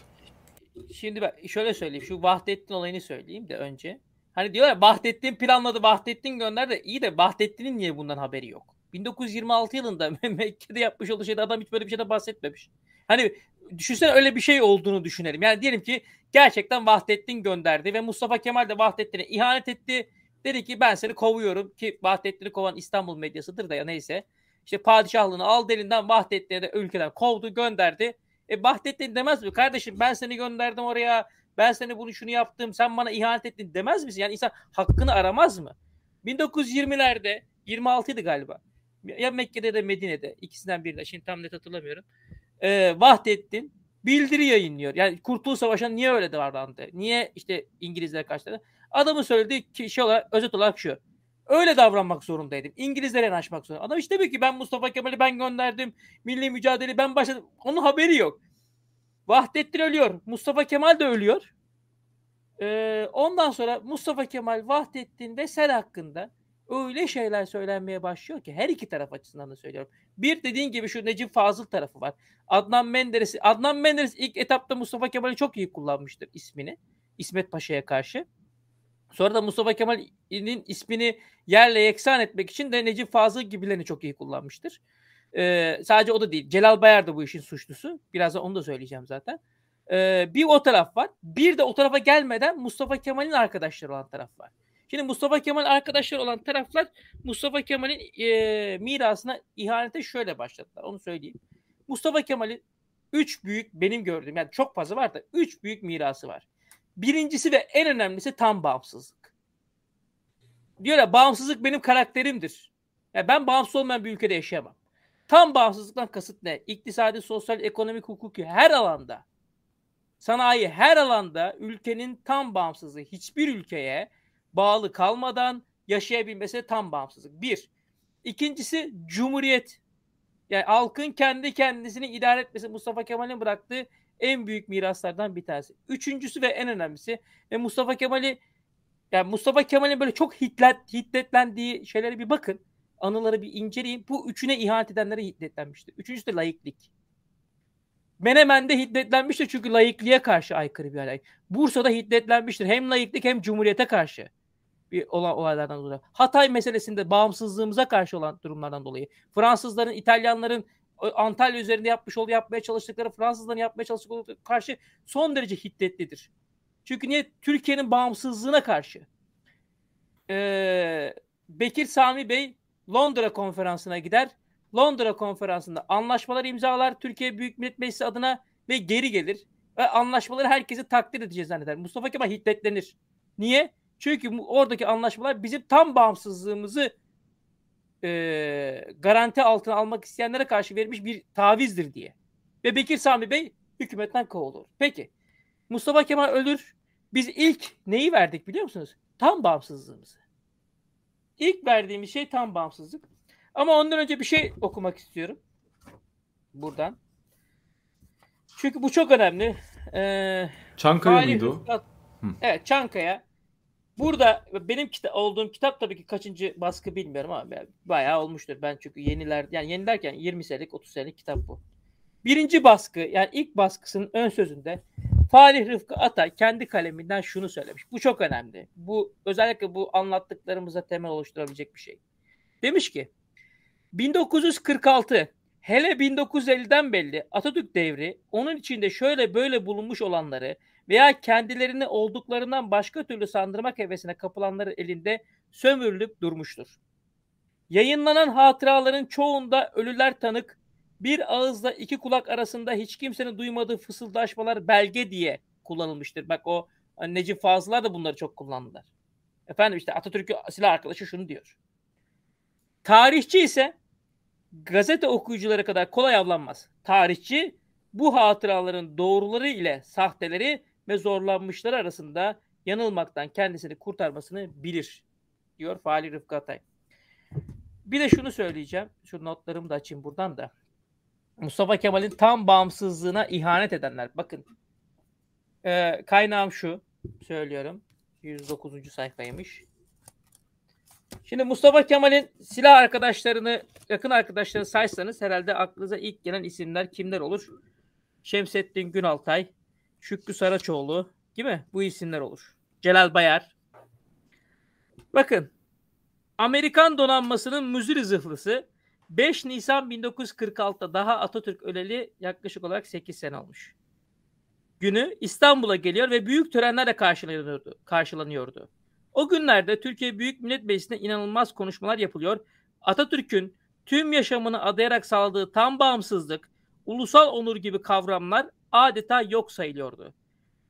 Şimdi ben şöyle söyleyeyim. Şu Vahdettin olayını söyleyeyim de önce. Hani diyorlar Vahdettin planladı, Vahdettin gönderdi. İyi de Vahdettin'in niye bundan haberi yok? 1926 yılında [laughs] Mekke'de yapmış olduğu şeyde adam hiç böyle bir şeyden bahsetmemiş. Hani düşünsene öyle bir şey olduğunu düşünelim. Yani diyelim ki gerçekten Vahdettin gönderdi ve Mustafa Kemal de Vahdettin'e ihanet etti. Dedi ki ben seni kovuyorum ki Vahdettin'i kovan İstanbul medyasıdır da ya neyse. İşte padişahlığını al elinden Vahdettin'e de ülkeden kovdu gönderdi. E Vahdettin demez mi? Kardeşim ben seni gönderdim oraya. Ben seni bunu şunu yaptım. Sen bana ihanet ettin demez misin? Yani insan hakkını aramaz mı? 1920'lerde 26 idi galiba. Ya Mekke'de de Medine'de ikisinden birinde. Şimdi tam net hatırlamıyorum. Ee, Vahdettin bildiri yayınlıyor. Yani Kurtuluş Savaşı'na niye öyle davrandı? Niye işte İngilizler karşıladı? Adamın söylediği şey olarak, özet olarak şu. Öyle davranmak zorundaydım. İngilizlere yanaşmak zorunda. Adam işte diyor ki ben Mustafa Kemal'i ben gönderdim. Milli mücadele ben başladım. Onun haberi yok. Vahdettin ölüyor. Mustafa Kemal de ölüyor. Ee, ondan sonra Mustafa Kemal, Vahdettin ve Sel hakkında öyle şeyler söylenmeye başlıyor ki her iki taraf açısından da söylüyorum. Bir dediğin gibi şu Necip Fazıl tarafı var. Adnan Menderes, Adnan Menderes ilk etapta Mustafa Kemal'i çok iyi kullanmıştır ismini. İsmet Paşa'ya karşı. Sonra da Mustafa Kemal'in ismini yerle yeksan etmek için de Necip Fazıl gibilerini çok iyi kullanmıştır. Ee, sadece o da değil. Celal Bayar da bu işin suçlusu. Birazdan onu da söyleyeceğim zaten. Ee, bir o taraf var. Bir de o tarafa gelmeden Mustafa Kemal'in arkadaşları olan taraf var. Şimdi Mustafa Kemal arkadaşlar olan taraflar Mustafa Kemal'in e, mirasına ihanete şöyle başladılar. Onu söyleyeyim. Mustafa Kemal'in üç büyük benim gördüğüm yani çok fazla var da üç büyük mirası var. Birincisi ve en önemlisi tam bağımsızlık. Diyor ya bağımsızlık benim karakterimdir. Yani ben bağımsız olmayan bir ülkede yaşayamam. Tam bağımsızlıktan kasıt ne? İktisadi, sosyal, ekonomik, hukuki her alanda. Sanayi her alanda ülkenin tam bağımsızlığı. Hiçbir ülkeye bağlı kalmadan yaşayabilmesi tam bağımsızlık. Bir. İkincisi cumhuriyet. Yani halkın kendi kendisini idare etmesi Mustafa Kemal'in bıraktığı en büyük miraslardan bir tanesi. Üçüncüsü ve en önemlisi ve Mustafa Kemal'i yani Mustafa Kemal'in böyle çok hitlet, hiddetlendiği şeylere bir bakın. Anıları bir inceleyin. Bu üçüne ihanet edenlere hiddetlenmiştir. Üçüncüsü de layıklık. Menemen'de hiddetlenmiştir çünkü layıklığa karşı aykırı bir olay. Bursa'da hiddetlenmiştir hem layıklık hem cumhuriyete karşı bir olan olaylardan dolayı. Hatay meselesinde bağımsızlığımıza karşı olan durumlardan dolayı. Fransızların, İtalyanların Antalya üzerinde yapmış olduğu yapmaya çalıştıkları Fransızların yapmaya çalıştıkları karşı son derece hiddetlidir. Çünkü niye? Türkiye'nin bağımsızlığına karşı. Ee, Bekir Sami Bey Londra konferansına gider. Londra konferansında anlaşmalar imzalar Türkiye Büyük Millet Meclisi adına ve geri gelir. Ve anlaşmaları herkesi takdir edeceğiz zanneder. Mustafa Kemal hiddetlenir. Niye? Çünkü oradaki anlaşmalar bizim tam bağımsızlığımızı e, garanti altına almak isteyenlere karşı verilmiş bir tavizdir diye. Ve Bekir Sami Bey hükümetten kovulur. Peki Mustafa Kemal ölür. Biz ilk neyi verdik biliyor musunuz? Tam bağımsızlığımızı. İlk verdiğimiz şey tam bağımsızlık. Ama ondan önce bir şey okumak istiyorum. Buradan. Çünkü bu çok önemli. Ee, Çankaya Fahri mıydı o? Rıfkı At- Hı. Evet Çankaya. Burada benim kita- olduğum kitap tabii ki kaçıncı baskı bilmiyorum ama bayağı olmuştur. Ben çünkü yeniler yani yeni derken 20 senelik 30 senelik kitap bu. Birinci baskı yani ilk baskısının ön sözünde Falih Rıfkı Atay kendi kaleminden şunu söylemiş. Bu çok önemli. Bu özellikle bu anlattıklarımıza temel oluşturabilecek bir şey. Demiş ki 1946 hele 1950'den belli Atatürk devri onun içinde şöyle böyle bulunmuş olanları veya kendilerini olduklarından başka türlü sandırmak hevesine kapılanların elinde sömürülüp durmuştur. Yayınlanan hatıraların çoğunda ölüler tanık, bir ağızla iki kulak arasında hiç kimsenin duymadığı fısıldaşmalar belge diye kullanılmıştır. Bak o hani Necip Fazıllar da bunları çok kullandılar. Efendim işte Atatürk'ün silah arkadaşı şunu diyor. Tarihçi ise gazete okuyucuları kadar kolay avlanmaz. Tarihçi bu hatıraların doğruları ile sahteleri ve zorlanmışları arasında yanılmaktan kendisini kurtarmasını bilir diyor Fahri Rıfkı Atay. Bir de şunu söyleyeceğim. Şu notlarımı da açayım buradan da. Mustafa Kemal'in tam bağımsızlığına ihanet edenler. Bakın e, kaynağım şu. Söylüyorum. 109. sayfaymış. Şimdi Mustafa Kemal'in silah arkadaşlarını, yakın arkadaşlarını saysanız herhalde aklınıza ilk gelen isimler kimler olur? Şemsettin Günaltay, Şükrü Saraçoğlu, değil mi? Bu isimler olur. Celal Bayar. Bakın, Amerikan donanmasının müzir zırhlısı 5 Nisan 1946'da daha Atatürk öleli yaklaşık olarak 8 sene olmuş. Günü İstanbul'a geliyor ve büyük törenlerle karşılanıyordu. karşılanıyordu. O günlerde Türkiye Büyük Millet Meclisi'nde inanılmaz konuşmalar yapılıyor. Atatürk'ün tüm yaşamını adayarak sağladığı tam bağımsızlık, ulusal onur gibi kavramlar adeta yok sayılıyordu.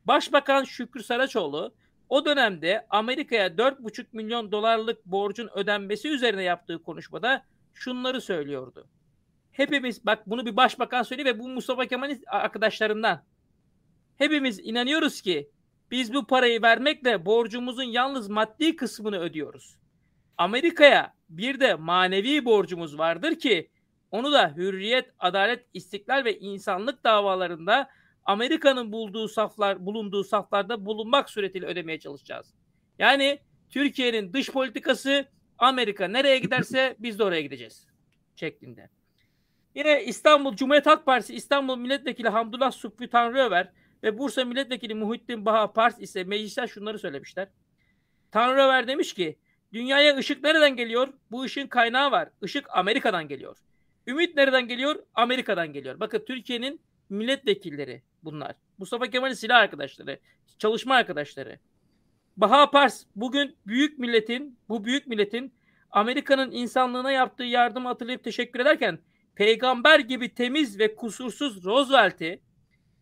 Başbakan Şükrü Saraçoğlu o dönemde Amerika'ya 4,5 milyon dolarlık borcun ödenmesi üzerine yaptığı konuşmada şunları söylüyordu. Hepimiz bak bunu bir başbakan söylüyor ve bu Mustafa Kemal'in arkadaşlarından. Hepimiz inanıyoruz ki biz bu parayı vermekle borcumuzun yalnız maddi kısmını ödüyoruz. Amerika'ya bir de manevi borcumuz vardır ki onu da hürriyet, adalet, istiklal ve insanlık davalarında Amerika'nın bulduğu saflar, bulunduğu saflarda bulunmak suretiyle ödemeye çalışacağız. Yani Türkiye'nin dış politikası Amerika nereye giderse biz de oraya gideceğiz şeklinde. Yine İstanbul Cumhuriyet Halk Partisi İstanbul Milletvekili Hamdullah Subhi Tanrıöver ve Bursa Milletvekili Muhittin Baha Pars ise meclisten şunları söylemişler. Tanrıöver demiş ki dünyaya ışık nereden geliyor? Bu ışığın kaynağı var. Işık Amerika'dan geliyor. Ümit nereden geliyor? Amerika'dan geliyor. Bakın Türkiye'nin milletvekilleri bunlar. Mustafa Kemal'in silah arkadaşları, çalışma arkadaşları. Baha Pars bugün büyük milletin, bu büyük milletin Amerika'nın insanlığına yaptığı yardımı hatırlayıp teşekkür ederken peygamber gibi temiz ve kusursuz Roosevelt'i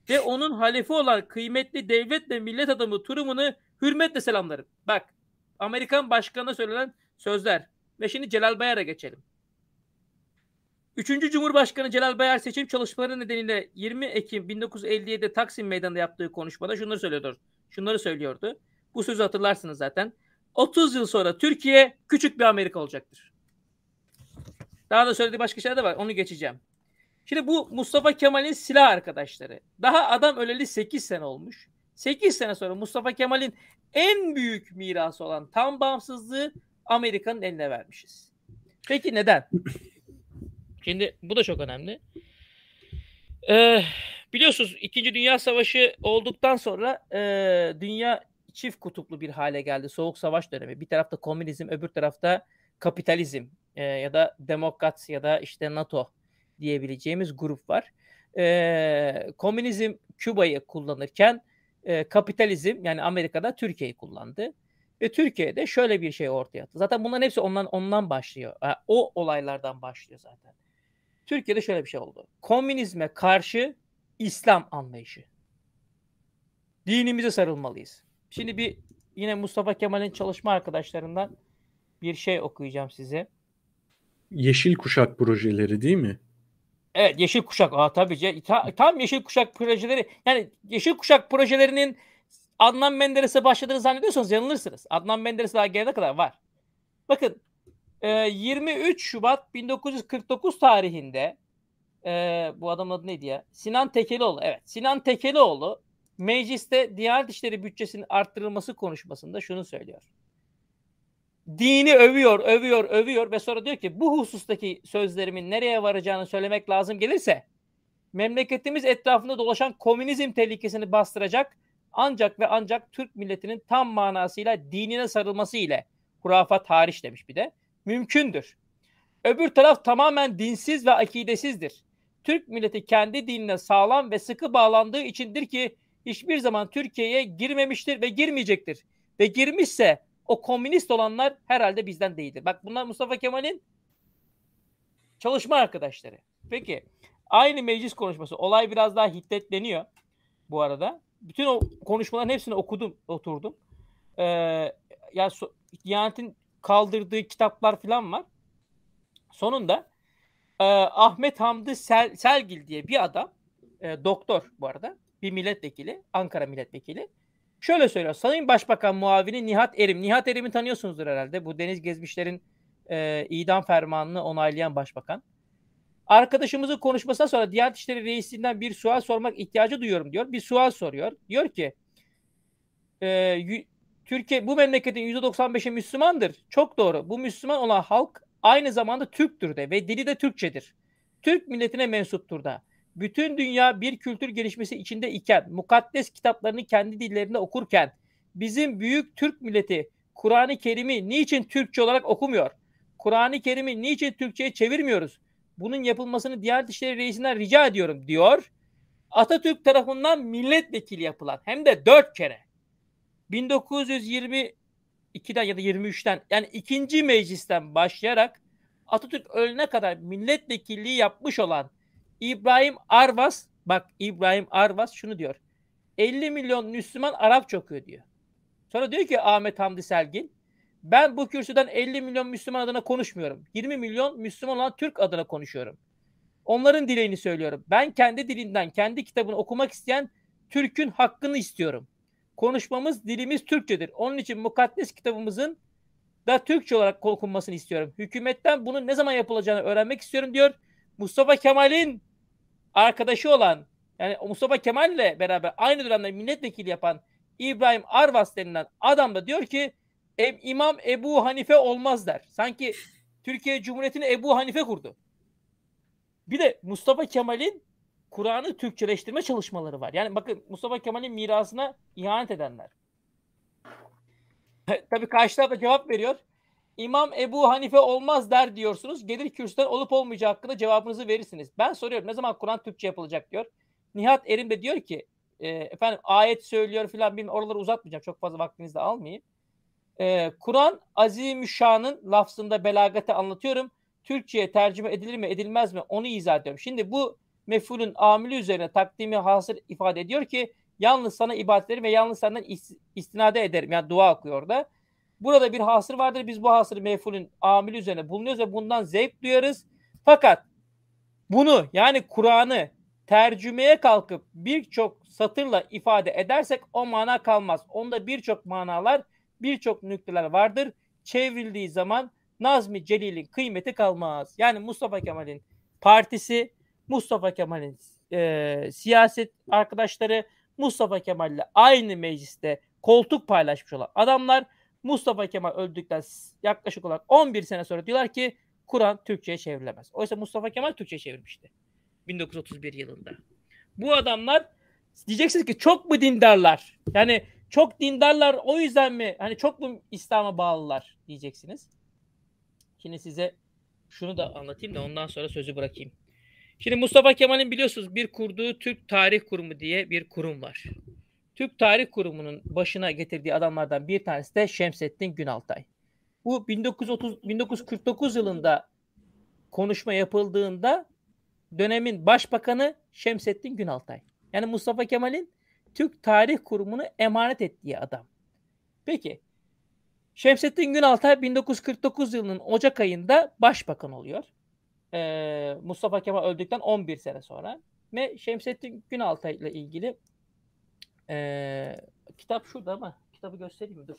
ve onun halefi olan kıymetli devlet ve millet adamı Truman'ı hürmetle selamlarım. Bak Amerikan başkanına söylenen sözler. Ve şimdi Celal Bayar'a geçelim. Üçüncü Cumhurbaşkanı Celal Bayar seçim çalışmaları nedeniyle 20 Ekim 1957'de Taksim Meydanı'nda yaptığı konuşmada şunları söylüyordu. Şunları söylüyordu. Bu sözü hatırlarsınız zaten. 30 yıl sonra Türkiye küçük bir Amerika olacaktır. Daha da söylediği başka şeyler de var. Onu geçeceğim. Şimdi bu Mustafa Kemal'in silah arkadaşları. Daha adam öleli 8 sene olmuş. 8 sene sonra Mustafa Kemal'in en büyük mirası olan tam bağımsızlığı Amerika'nın eline vermişiz. Peki neden? [laughs] Şimdi bu da çok önemli. Ee, biliyorsunuz İkinci Dünya Savaşı olduktan sonra e, dünya çift kutuplu bir hale geldi. Soğuk Savaş dönemi. Bir tarafta komünizm, öbür tarafta kapitalizm e, ya da demokrat ya da işte NATO diyebileceğimiz grup var. E, komünizm Küba'yı kullanırken e, kapitalizm yani Amerika'da Türkiye'yi kullandı. Ve Türkiye'de şöyle bir şey ortaya attı. Zaten bunların hepsi ondan ondan başlıyor. O olaylardan başlıyor zaten. Türkiye'de şöyle bir şey oldu. Komünizme karşı İslam anlayışı. Dinimize sarılmalıyız. Şimdi bir yine Mustafa Kemal'in çalışma arkadaşlarından bir şey okuyacağım size. Yeşil Kuşak projeleri değil mi? Evet Yeşil Kuşak. Aa, tabii. Ta, tam Yeşil Kuşak projeleri. Yani Yeşil Kuşak projelerinin Adnan Menderes'e başladığını zannediyorsanız yanılırsınız. Adnan Menderes daha gelene kadar var. Bakın 23 Şubat 1949 tarihinde bu adamın adı neydi ya? Sinan Tekelioğlu. Evet Sinan Tekelioğlu mecliste Diyanet İşleri bütçesinin arttırılması konuşmasında şunu söylüyor. Dini övüyor, övüyor, övüyor ve sonra diyor ki bu husustaki sözlerimin nereye varacağını söylemek lazım gelirse memleketimiz etrafında dolaşan komünizm tehlikesini bastıracak ancak ve ancak Türk milletinin tam manasıyla dinine sarılması ile hurafat hariç demiş bir de mümkündür. Öbür taraf tamamen dinsiz ve akidesizdir. Türk milleti kendi dinine sağlam ve sıkı bağlandığı içindir ki hiçbir zaman Türkiye'ye girmemiştir ve girmeyecektir. Ve girmişse o komünist olanlar herhalde bizden değildir. Bak bunlar Mustafa Kemal'in çalışma arkadaşları. Peki aynı meclis konuşması olay biraz daha hiddetleniyor bu arada. Bütün o konuşmaların hepsini okudum, oturdum. Ee, ya so, Diyanet'in kaldırdığı kitaplar falan var. Sonunda e, Ahmet Hamdi Sel, Selgil diye bir adam, e, doktor bu arada, bir milletvekili, Ankara milletvekili. Şöyle söylüyor. Sayın Başbakan muavini Nihat Erim. Nihat Erim'i tanıyorsunuzdur herhalde. Bu Deniz Gezmişler'in e, idam fermanını onaylayan başbakan. Arkadaşımızın konuşmasından sonra Diyanet İşleri Reisi'nden bir sual sormak ihtiyacı duyuyorum diyor. Bir sual soruyor. Diyor ki e, Türkiye bu memleketin %95'i Müslümandır. Çok doğru. Bu Müslüman olan halk aynı zamanda Türktür de ve dili de Türkçedir. Türk milletine mensuptur da. Bütün dünya bir kültür gelişmesi içinde iken, mukaddes kitaplarını kendi dillerinde okurken, bizim büyük Türk milleti Kur'an-ı Kerim'i niçin Türkçe olarak okumuyor? Kur'an-ı Kerim'i niçin Türkçe'ye çevirmiyoruz? Bunun yapılmasını Diyanet İşleri Reisi'nden rica ediyorum diyor. Atatürk tarafından milletvekili yapılan hem de dört kere 1922'den ya da 23'ten yani ikinci meclisten başlayarak Atatürk ölene kadar milletvekilliği yapmış olan İbrahim Arvas bak İbrahim Arvas şunu diyor. 50 milyon Müslüman Arap okuyor diyor. Sonra diyor ki Ahmet Hamdi Selgin ben bu kürsüden 50 milyon Müslüman adına konuşmuyorum. 20 milyon Müslüman olan Türk adına konuşuyorum. Onların dileğini söylüyorum. Ben kendi dilinden, kendi kitabını okumak isteyen Türk'ün hakkını istiyorum. Konuşmamız, dilimiz Türkçedir. Onun için mukaddes kitabımızın da Türkçe olarak okunmasını istiyorum. Hükümetten bunun ne zaman yapılacağını öğrenmek istiyorum diyor. Mustafa Kemal'in arkadaşı olan yani Mustafa Kemal ile beraber aynı dönemde milletvekili yapan İbrahim Arvas denilen adam da diyor ki İmam Ebu Hanife olmaz der. Sanki Türkiye Cumhuriyeti'ni Ebu Hanife kurdu. Bir de Mustafa Kemal'in Kur'an'ı Türkçeleştirme çalışmaları var. Yani bakın Mustafa Kemal'in mirasına ihanet edenler. [laughs] Tabii karşı taraf da cevap veriyor. İmam Ebu Hanife olmaz der diyorsunuz. Gelir kürsüden olup olmayacağı hakkında cevabınızı verirsiniz. Ben soruyorum ne zaman Kur'an Türkçe yapılacak diyor. Nihat Erim de diyor ki e, efendim ayet söylüyor filan bilmiyorum oraları uzatmayacağım. Çok fazla vaktinizi de almayayım. E, Kur'an Azimüşşan'ın lafzında belagati anlatıyorum. Türkçe'ye tercüme edilir mi edilmez mi onu izah ediyorum. Şimdi bu mefulün amili üzerine takdimi hasır ifade ediyor ki yalnız sana ibadet ederim ve yalnız senden istinade ederim. Yani dua okuyor da. Burada bir hasır vardır. Biz bu hasırı mefulün amili üzerine bulunuyoruz ve bundan zevk duyarız. Fakat bunu yani Kur'an'ı tercümeye kalkıp birçok satırla ifade edersek o mana kalmaz. Onda birçok manalar, birçok nükteler vardır. Çevrildiği zaman Nazmi Celil'in kıymeti kalmaz. Yani Mustafa Kemal'in partisi, Mustafa Kemal'in e, siyaset arkadaşları, Mustafa Kemal'le aynı mecliste koltuk paylaşmış olan adamlar Mustafa Kemal öldükten yaklaşık olarak 11 sene sonra diyorlar ki Kur'an Türkçe'ye çevrilemez. Oysa Mustafa Kemal Türkçe'ye çevirmişti. 1931 yılında. Bu adamlar diyeceksiniz ki çok mu dindarlar? Yani çok dindarlar o yüzden mi? Hani çok mu İslam'a bağlılar diyeceksiniz. Şimdi size şunu da anlatayım da ondan sonra sözü bırakayım. Şimdi Mustafa Kemal'in biliyorsunuz bir kurduğu Türk Tarih Kurumu diye bir kurum var. Türk Tarih Kurumu'nun başına getirdiği adamlardan bir tanesi de Şemsettin Günaltay. Bu 1930 1949 yılında konuşma yapıldığında dönemin başbakanı Şemsettin Günaltay. Yani Mustafa Kemal'in Türk Tarih Kurumu'nu emanet ettiği adam. Peki Şemsettin Günaltay 1949 yılının Ocak ayında başbakan oluyor. Ee, Mustafa Kemal öldükten 11 sene sonra. Ve Şemsettin Günaltay ile ilgili ee, kitap şurada ama kitabı göstereyim mi? Dur.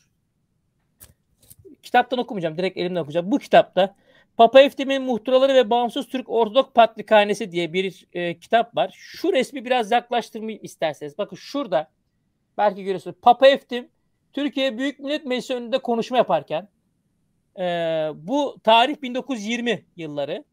Kitaptan okumayacağım. Direkt elimle okuyacağım. Bu kitapta Papa Eftim'in Muhtıraları ve Bağımsız Türk Ortodok Patrikhanesi diye bir e, kitap var. Şu resmi biraz yaklaştırmayı isterseniz. Bakın şurada belki görüyorsunuz. Papa Eftim Türkiye Büyük Millet Meclisi önünde konuşma yaparken e, bu tarih 1920 yılları.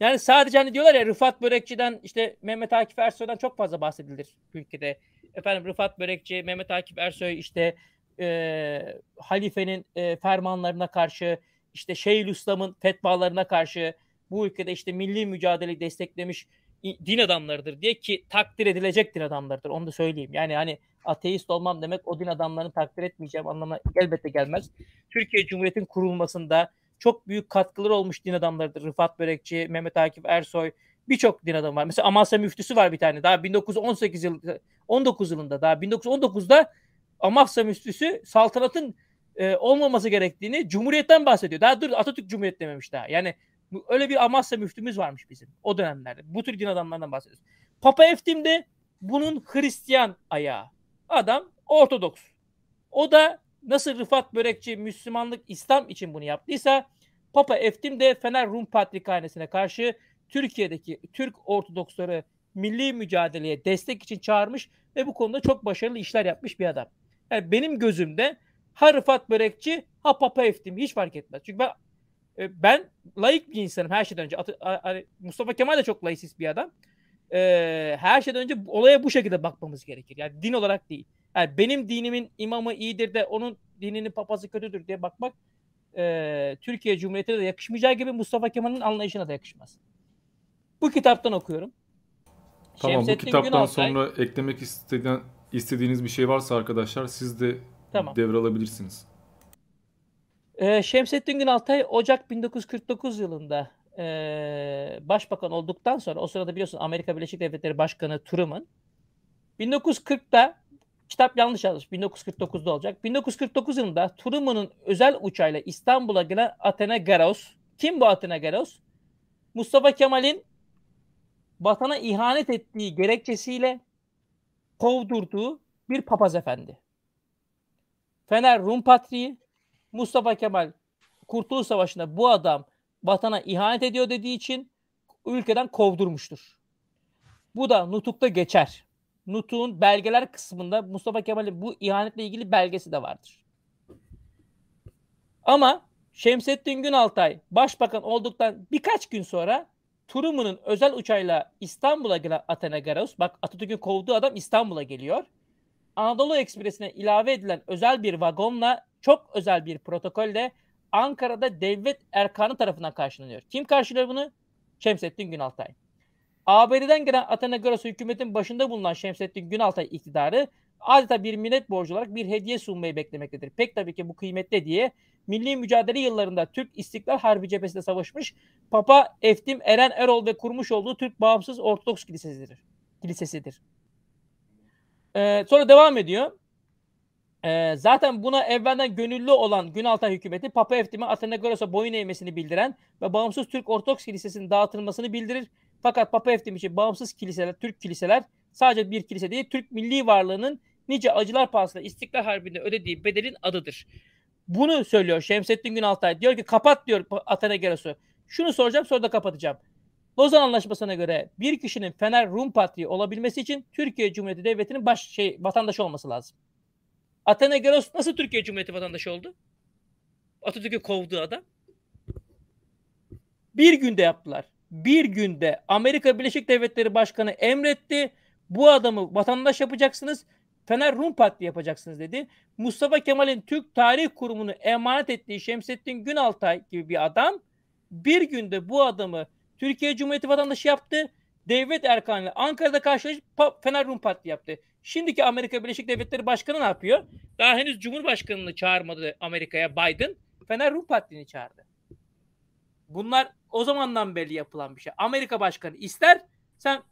Yani sadece hani diyorlar ya Rıfat Börekçi'den işte Mehmet Akif Ersoy'dan çok fazla bahsedilir ülkede. Efendim Rıfat Börekçi, Mehmet Akif Ersoy işte e, halifenin e, fermanlarına karşı işte Şeyhülislam'ın fetvalarına karşı bu ülkede işte milli mücadeleyi desteklemiş din adamlarıdır diye ki takdir edilecek din adamlarıdır. Onu da söyleyeyim. Yani hani ateist olmam demek o din adamlarını takdir etmeyeceğim anlamına elbette gelmez. Türkiye Cumhuriyeti'nin kurulmasında çok büyük katkıları olmuş din adamlarıdır. Rıfat Börekçi, Mehmet Akif Ersoy birçok din adamı var. Mesela Amasya müftüsü var bir tane. Daha 1918 yıl 19 yılında daha 1919'da Amasya müftüsü saltanatın e, olmaması gerektiğini Cumhuriyet'ten bahsediyor. Daha dur Atatürk Cumhuriyet dememiş daha. Yani öyle bir Amasya müftümüz varmış bizim o dönemlerde. Bu tür din adamlarından bahsediyoruz. Papa Eftim de bunun Hristiyan ayağı. Adam Ortodoks. O da nasıl Rıfat Börekçi Müslümanlık İslam için bunu yaptıysa Papa Eftim de Fener Rum Patrikhanesi'ne karşı Türkiye'deki Türk Ortodoksları milli mücadeleye destek için çağırmış ve bu konuda çok başarılı işler yapmış bir adam. Yani benim gözümde ha Rıfat Börekçi ha Papa Eftim hiç fark etmez. Çünkü ben e, ben layık bir insanım her şeyden önce. Mustafa Kemal de çok laisist bir adam. Ee, her şeyden önce olaya bu şekilde bakmamız gerekir. Yani din olarak değil. Yani benim dinimin imamı iyidir de onun dininin papazı kötüdür diye bakmak e, Türkiye Cumhuriyeti'ne de yakışmayacağı gibi Mustafa Kemal'in anlayışına da yakışmaz. Bu kitaptan okuyorum. Tamam Şemsettin bu kitaptan Günaltay, sonra eklemek istediğin, istediğiniz bir şey varsa arkadaşlar siz de tamam. devralabilirsiniz. Ee, Şemsettin Günaltay Ocak 1949 yılında e, başbakan olduktan sonra o sırada biliyorsun Amerika Birleşik Devletleri Başkanı Truman 1940'da kitap yanlış yazmış 1949'da olacak. 1949 yılında Truman'ın özel uçağıyla İstanbul'a gelen Athena Garos. Kim bu Athena Garos? Mustafa Kemal'in vatana ihanet ettiği gerekçesiyle kovdurduğu bir papaz efendi. Fener Rum Patriği Mustafa Kemal Kurtuluş Savaşı'nda bu adam vatana ihanet ediyor dediği için ülkeden kovdurmuştur. Bu da nutukta geçer. Nutuk'un belgeler kısmında Mustafa Kemal'in bu ihanetle ilgili belgesi de vardır. Ama Şemsettin Günaltay başbakan olduktan birkaç gün sonra Truman'ın özel uçağıyla İstanbul'a gelen Athena Garos, bak Atatürk'ün kovduğu adam İstanbul'a geliyor. Anadolu Ekspresi'ne ilave edilen özel bir vagonla çok özel bir protokolle Ankara'da devlet erkanı tarafından karşılanıyor. Kim karşılıyor bunu? Şemsettin Günaltay. ABD'den gelen Atenagoras hükümetin başında bulunan Şemsettin Günaltay iktidarı adeta bir millet borcu olarak bir hediye sunmayı beklemektedir. Pek tabii ki bu kıymetli diye milli mücadele yıllarında Türk İstiklal Harbi cephesinde savaşmış Papa Eftim Eren Erol ve kurmuş olduğu Türk Bağımsız Ortodoks Kilisesidir. Kilisesidir. Ee, sonra devam ediyor. Ee, zaten buna evvelden gönüllü olan Günaltay hükümeti Papa Eftim'e Atenagoros'a boyun eğmesini bildiren ve bağımsız Türk Ortodoks Kilisesi'nin dağıtılmasını bildirir. Fakat Papa Eftim için bağımsız kiliseler, Türk kiliseler sadece bir kilise değil, Türk milli varlığının nice acılar pahasına İstiklal Harbi'nde ödediği bedelin adıdır. Bunu söylüyor Şemsettin Günaltay. Diyor ki kapat diyor Atenagoros'u. Şunu soracağım sonra da kapatacağım. Lozan Anlaşması'na göre bir kişinin Fener Rum Patriği olabilmesi için Türkiye Cumhuriyeti Devleti'nin baş şey vatandaşı olması lazım. Atenagoras nasıl Türkiye Cumhuriyeti vatandaşı oldu? Atatürk'ü kovduğu adam. Bir günde yaptılar. Bir günde Amerika Birleşik Devletleri Başkanı emretti. Bu adamı vatandaş yapacaksınız. Fener Rum Patri yapacaksınız dedi. Mustafa Kemal'in Türk Tarih Kurumu'nu emanet ettiği Şemsettin Günaltay gibi bir adam bir günde bu adamı Türkiye Cumhuriyeti vatandaşı yaptı. Devlet erkanıyla Ankara'da karşılaşıp Fener Rum Patri yaptı. Şimdiki Amerika Birleşik Devletleri Başkanı ne yapıyor? Daha henüz Cumhurbaşkanını çağırmadı Amerika'ya Biden. Fener Rum Parti'ni çağırdı. Bunlar o zamandan beri yapılan bir şey. Amerika Başkanı ister sen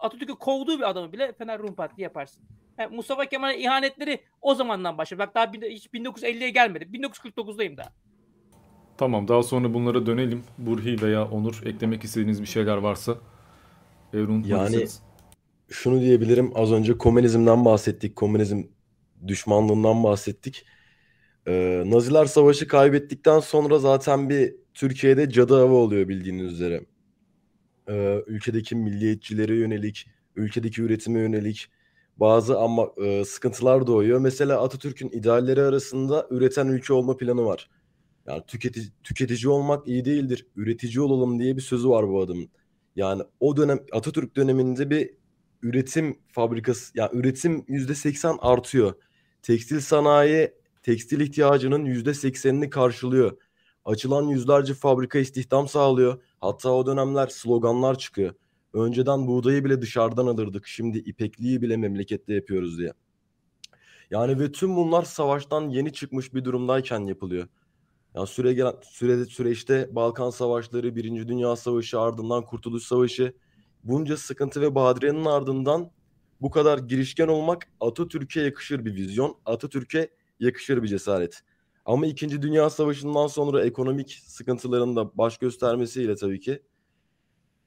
Atatürk'ü kovduğu bir adamı bile Fener Rum Parti yaparsın. Yani Mustafa Kemal'in ihanetleri o zamandan başladı. Bak daha hiç 1950'ye gelmedi. 1949'dayım daha. Tamam daha sonra bunlara dönelim. Burhi veya Onur eklemek istediğiniz bir şeyler varsa. Evren yani şunu diyebilirim. Az önce komünizmden bahsettik. Komünizm düşmanlığından bahsettik. Ee, Naziler savaşı kaybettikten sonra zaten bir Türkiye'de cadı hava oluyor bildiğiniz üzere. Ee, ülkedeki milliyetçilere yönelik, ülkedeki üretime yönelik bazı ama e, sıkıntılar doğuyor. Mesela Atatürk'ün idealleri arasında üreten ülke olma planı var. Yani tüketici, tüketici olmak iyi değildir. Üretici olalım diye bir sözü var bu adamın. Yani o dönem Atatürk döneminde bir üretim fabrikası yani üretim %80 artıyor. Tekstil sanayi tekstil ihtiyacının %80'ini karşılıyor. Açılan yüzlerce fabrika istihdam sağlıyor. Hatta o dönemler sloganlar çıkıyor. Önceden buğdayı bile dışarıdan alırdık. Şimdi ipekliği bile memlekette yapıyoruz diye. Yani ve tüm bunlar savaştan yeni çıkmış bir durumdayken yapılıyor. Yani süre gelen sürede süreçte Balkan Savaşları, Birinci Dünya Savaşı, ardından Kurtuluş Savaşı bunca sıkıntı ve badirenin ardından bu kadar girişken olmak Atatürk'e yakışır bir vizyon, Atatürk'e yakışır bir cesaret. Ama İkinci Dünya Savaşı'ndan sonra ekonomik sıkıntıların da baş göstermesiyle tabii ki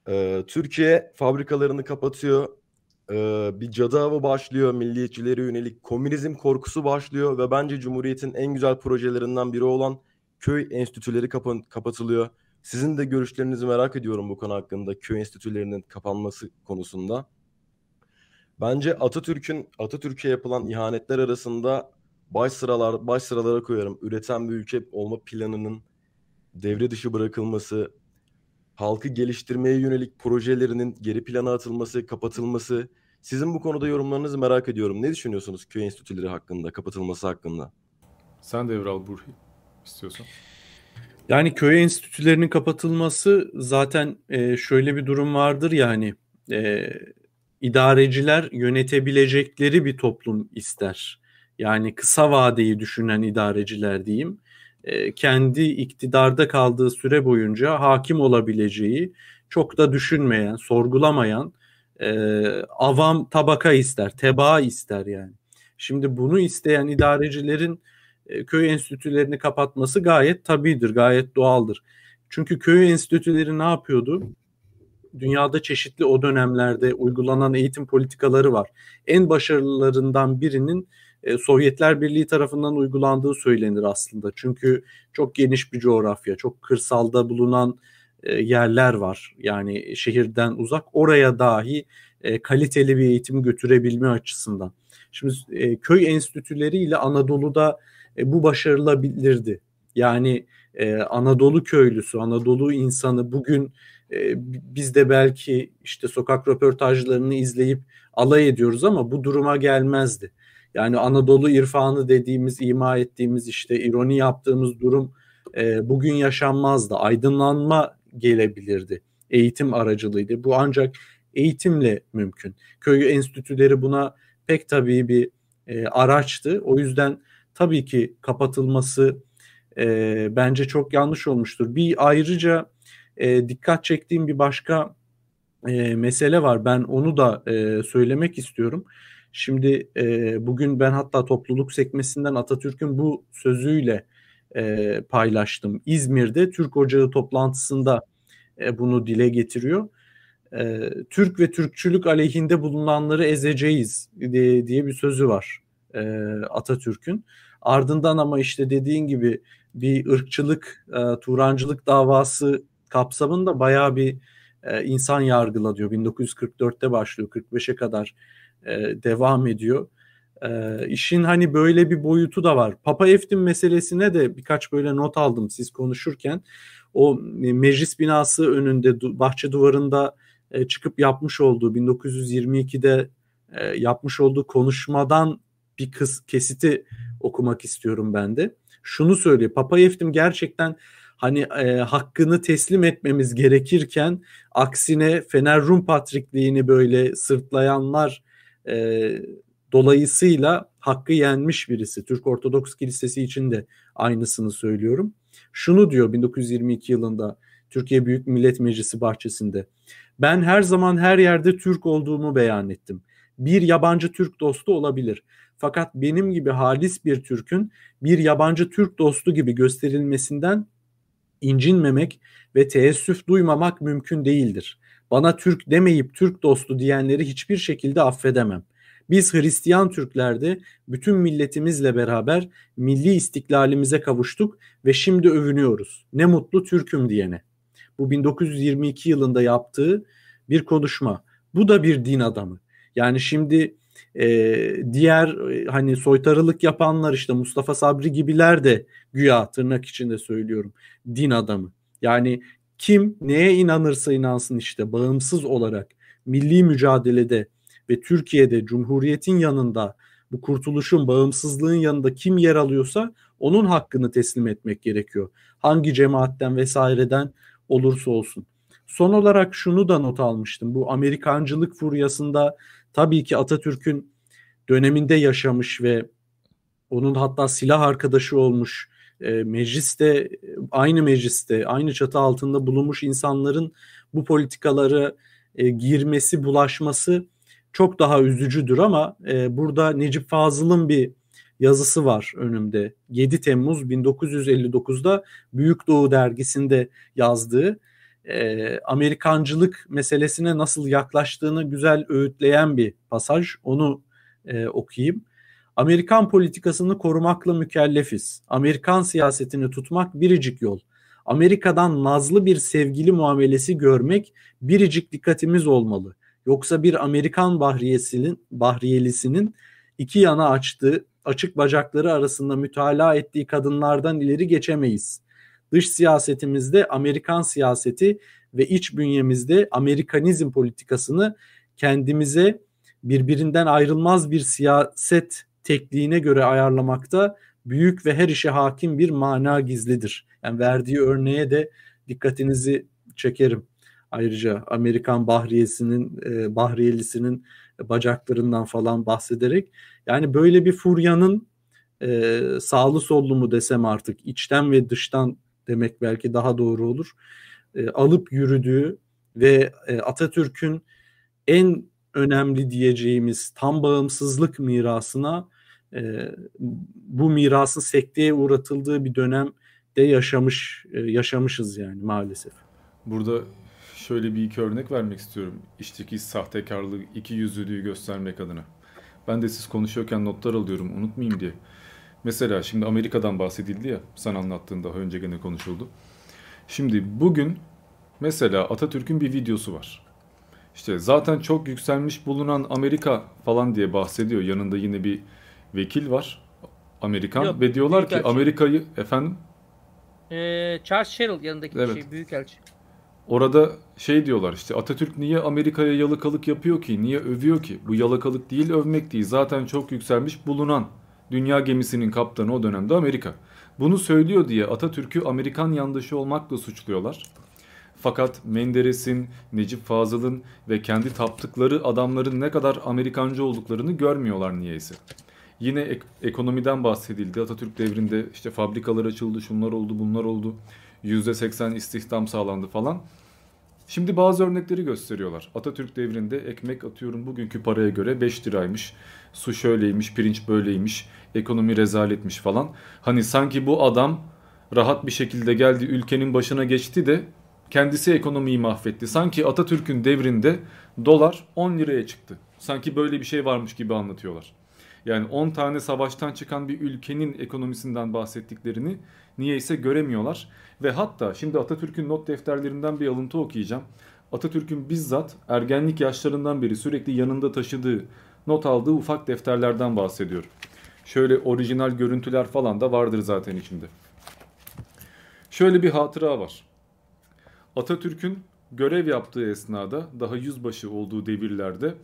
e, Türkiye fabrikalarını kapatıyor. E, bir cadı avı başlıyor milliyetçilere yönelik. Komünizm korkusu başlıyor ve bence Cumhuriyet'in en güzel projelerinden biri olan köy enstitüleri kapan kapatılıyor. Sizin de görüşlerinizi merak ediyorum bu konu hakkında köy enstitülerinin kapanması konusunda. Bence Atatürk'ün Atatürk'e yapılan ihanetler arasında baş sıralar baş sıralara koyarım. Üreten bir ülke olma planının devre dışı bırakılması, halkı geliştirmeye yönelik projelerinin geri plana atılması, kapatılması. Sizin bu konuda yorumlarınızı merak ediyorum. Ne düşünüyorsunuz köy enstitüleri hakkında, kapatılması hakkında? Sen de Evral Burhi istiyorsan. Yani köy enstitülerinin kapatılması zaten e, şöyle bir durum vardır yani e, idareciler yönetebilecekleri bir toplum ister. Yani kısa vadeyi düşünen idareciler diyeyim kendi iktidarda kaldığı süre boyunca hakim olabileceği çok da düşünmeyen, sorgulamayan e, avam tabaka ister, tebaa ister yani. Şimdi bunu isteyen idarecilerin e, köy enstitülerini kapatması gayet tabidir, gayet doğaldır. Çünkü köy enstitüleri ne yapıyordu? Dünyada çeşitli o dönemlerde uygulanan eğitim politikaları var. En başarılılarından birinin e, Sovyetler Birliği tarafından uygulandığı söylenir aslında. Çünkü çok geniş bir coğrafya, çok kırsalda bulunan e, yerler var. Yani şehirden uzak. Oraya dahi e, kaliteli bir eğitim götürebilme açısından. Şimdi köy enstitüleri ile Anadolu'da bu başarılabilirdi. Yani Anadolu köylüsü, Anadolu insanı bugün biz de belki işte sokak röportajlarını izleyip alay ediyoruz ama bu duruma gelmezdi. Yani Anadolu irfanı dediğimiz, ima ettiğimiz işte ironi yaptığımız durum e, bugün yaşanmazdı. Aydınlanma gelebilirdi. Eğitim aracılığıydı. Bu ancak eğitimle mümkün. Köy enstitüleri buna pek tabii bir e, araçtı. O yüzden tabii ki kapatılması e, bence çok yanlış olmuştur. Bir ayrıca e, dikkat çektiğim bir başka e, mesele var. Ben onu da e, söylemek istiyorum. Şimdi e, bugün ben hatta topluluk sekmesinden Atatürk'ün bu sözüyle e, paylaştım. İzmir'de Türk Ocağı toplantısında e, bunu dile getiriyor. E, Türk ve Türkçülük aleyhinde bulunanları ezeceğiz diye, diye bir sözü var e, Atatürk'ün. Ardından ama işte dediğin gibi bir ırkçılık, e, Turancılık davası kapsamında bayağı bir e, insan yargıla diyor. 1944'te başlıyor, 45'e kadar e, devam ediyor. E, işin hani böyle bir boyutu da var. Papa Eftim meselesine de birkaç böyle not aldım siz konuşurken. O meclis binası önünde bahçe duvarında e, çıkıp yapmış olduğu 1922'de e, yapmış olduğu konuşmadan bir kız kesiti okumak istiyorum ben de. Şunu söylüyor. Papa Eftim gerçekten hani e, hakkını teslim etmemiz gerekirken aksine Fener Rum Patrikliğini böyle sırtlayanlar e, dolayısıyla hakkı yenmiş birisi. Türk Ortodoks Kilisesi için de aynısını söylüyorum. Şunu diyor 1922 yılında Türkiye Büyük Millet Meclisi bahçesinde. Ben her zaman her yerde Türk olduğumu beyan ettim. Bir yabancı Türk dostu olabilir. Fakat benim gibi halis bir Türk'ün bir yabancı Türk dostu gibi gösterilmesinden incinmemek ve teessüf duymamak mümkün değildir. Bana Türk demeyip Türk dostu diyenleri hiçbir şekilde affedemem. Biz Hristiyan Türklerde bütün milletimizle beraber milli istiklalimize kavuştuk ve şimdi övünüyoruz. Ne mutlu Türk'üm diyene. Bu 1922 yılında yaptığı bir konuşma. Bu da bir din adamı. Yani şimdi e, diğer e, hani soytarılık yapanlar işte Mustafa Sabri gibiler de güya tırnak içinde söylüyorum din adamı. Yani kim neye inanırsa inansın işte bağımsız olarak milli mücadelede ve Türkiye'de Cumhuriyet'in yanında bu kurtuluşun, bağımsızlığın yanında kim yer alıyorsa onun hakkını teslim etmek gerekiyor. Hangi cemaatten vesaireden olursa olsun. Son olarak şunu da not almıştım. Bu Amerikancılık furyasında tabii ki Atatürk'ün döneminde yaşamış ve onun hatta silah arkadaşı olmuş e, mecliste aynı mecliste aynı çatı altında bulunmuş insanların bu politikaları e, girmesi bulaşması çok daha üzücüdür ama e, burada Necip Fazıl'ın bir yazısı var önümde. 7 Temmuz 1959'da Büyük Doğu dergisinde yazdığı e, Amerikancılık meselesine nasıl yaklaştığını güzel öğütleyen bir pasaj. Onu e, okuyayım. Amerikan politikasını korumakla mükellefiz. Amerikan siyasetini tutmak biricik yol. Amerika'dan nazlı bir sevgili muamelesi görmek biricik dikkatimiz olmalı. Yoksa bir Amerikan bahriyesinin bahriyelisinin iki yana açtığı açık bacakları arasında mütalaa ettiği kadınlardan ileri geçemeyiz. Dış siyasetimizde Amerikan siyaseti ve iç bünyemizde Amerikanizm politikasını kendimize birbirinden ayrılmaz bir siyaset tekliğine göre ayarlamakta büyük ve her işe hakim bir mana gizlidir. Yani verdiği örneğe de dikkatinizi çekerim. Ayrıca Amerikan Bahriyesi'nin e, Bahriyelisinin bacaklarından falan bahsederek yani böyle bir furyanın e, sağlı sollu mu desem artık içten ve dıştan demek belki daha doğru olur. E, alıp yürüdüğü ve e, Atatürk'ün en önemli diyeceğimiz tam bağımsızlık mirasına e, bu mirasın sekteye uğratıldığı bir dönemde yaşamış e, yaşamışız yani maalesef. Burada şöyle bir iki örnek vermek istiyorum. İçteki sahtekarlığı, iki yüzlülüğü göstermek adına. Ben de siz konuşuyorken notlar alıyorum unutmayayım diye. Mesela şimdi Amerika'dan bahsedildi ya sen anlattığın daha önce gene konuşuldu. Şimdi bugün mesela Atatürk'ün bir videosu var. İşte zaten çok yükselmiş bulunan Amerika falan diye bahsediyor. Yanında yine bir vekil var. Amerikan Yok, ve diyorlar ki Amerika'yı efendim ee, Charles Sherrill yanındaki evet. şey büyükelçi. Orada şey diyorlar işte Atatürk niye Amerika'ya yalakalık yapıyor ki? Niye övüyor ki? Bu yalakalık değil övmek değil. Zaten çok yükselmiş bulunan dünya gemisinin kaptanı o dönemde Amerika. Bunu söylüyor diye Atatürk'ü Amerikan yandaşı olmakla suçluyorlar. Fakat Menderes'in, Necip Fazıl'ın ve kendi taptıkları adamların ne kadar Amerikancı olduklarını görmüyorlar niyeyse. Yine ek- ekonomiden bahsedildi. Atatürk devrinde işte fabrikalar açıldı, şunlar oldu, bunlar oldu. %80 istihdam sağlandı falan. Şimdi bazı örnekleri gösteriyorlar. Atatürk devrinde ekmek atıyorum bugünkü paraya göre 5 liraymış. Su şöyleymiş, pirinç böyleymiş, ekonomi rezaletmiş falan. Hani sanki bu adam rahat bir şekilde geldi ülkenin başına geçti de kendisi ekonomiyi mahvetti. Sanki Atatürk'ün devrinde dolar 10 liraya çıktı. Sanki böyle bir şey varmış gibi anlatıyorlar. Yani 10 tane savaştan çıkan bir ülkenin ekonomisinden bahsettiklerini niyeyse göremiyorlar. Ve hatta şimdi Atatürk'ün not defterlerinden bir alıntı okuyacağım. Atatürk'ün bizzat ergenlik yaşlarından beri sürekli yanında taşıdığı, not aldığı ufak defterlerden bahsediyor. Şöyle orijinal görüntüler falan da vardır zaten içinde. Şöyle bir hatıra var. Atatürk'ün görev yaptığı esnada daha yüzbaşı olduğu devirlerde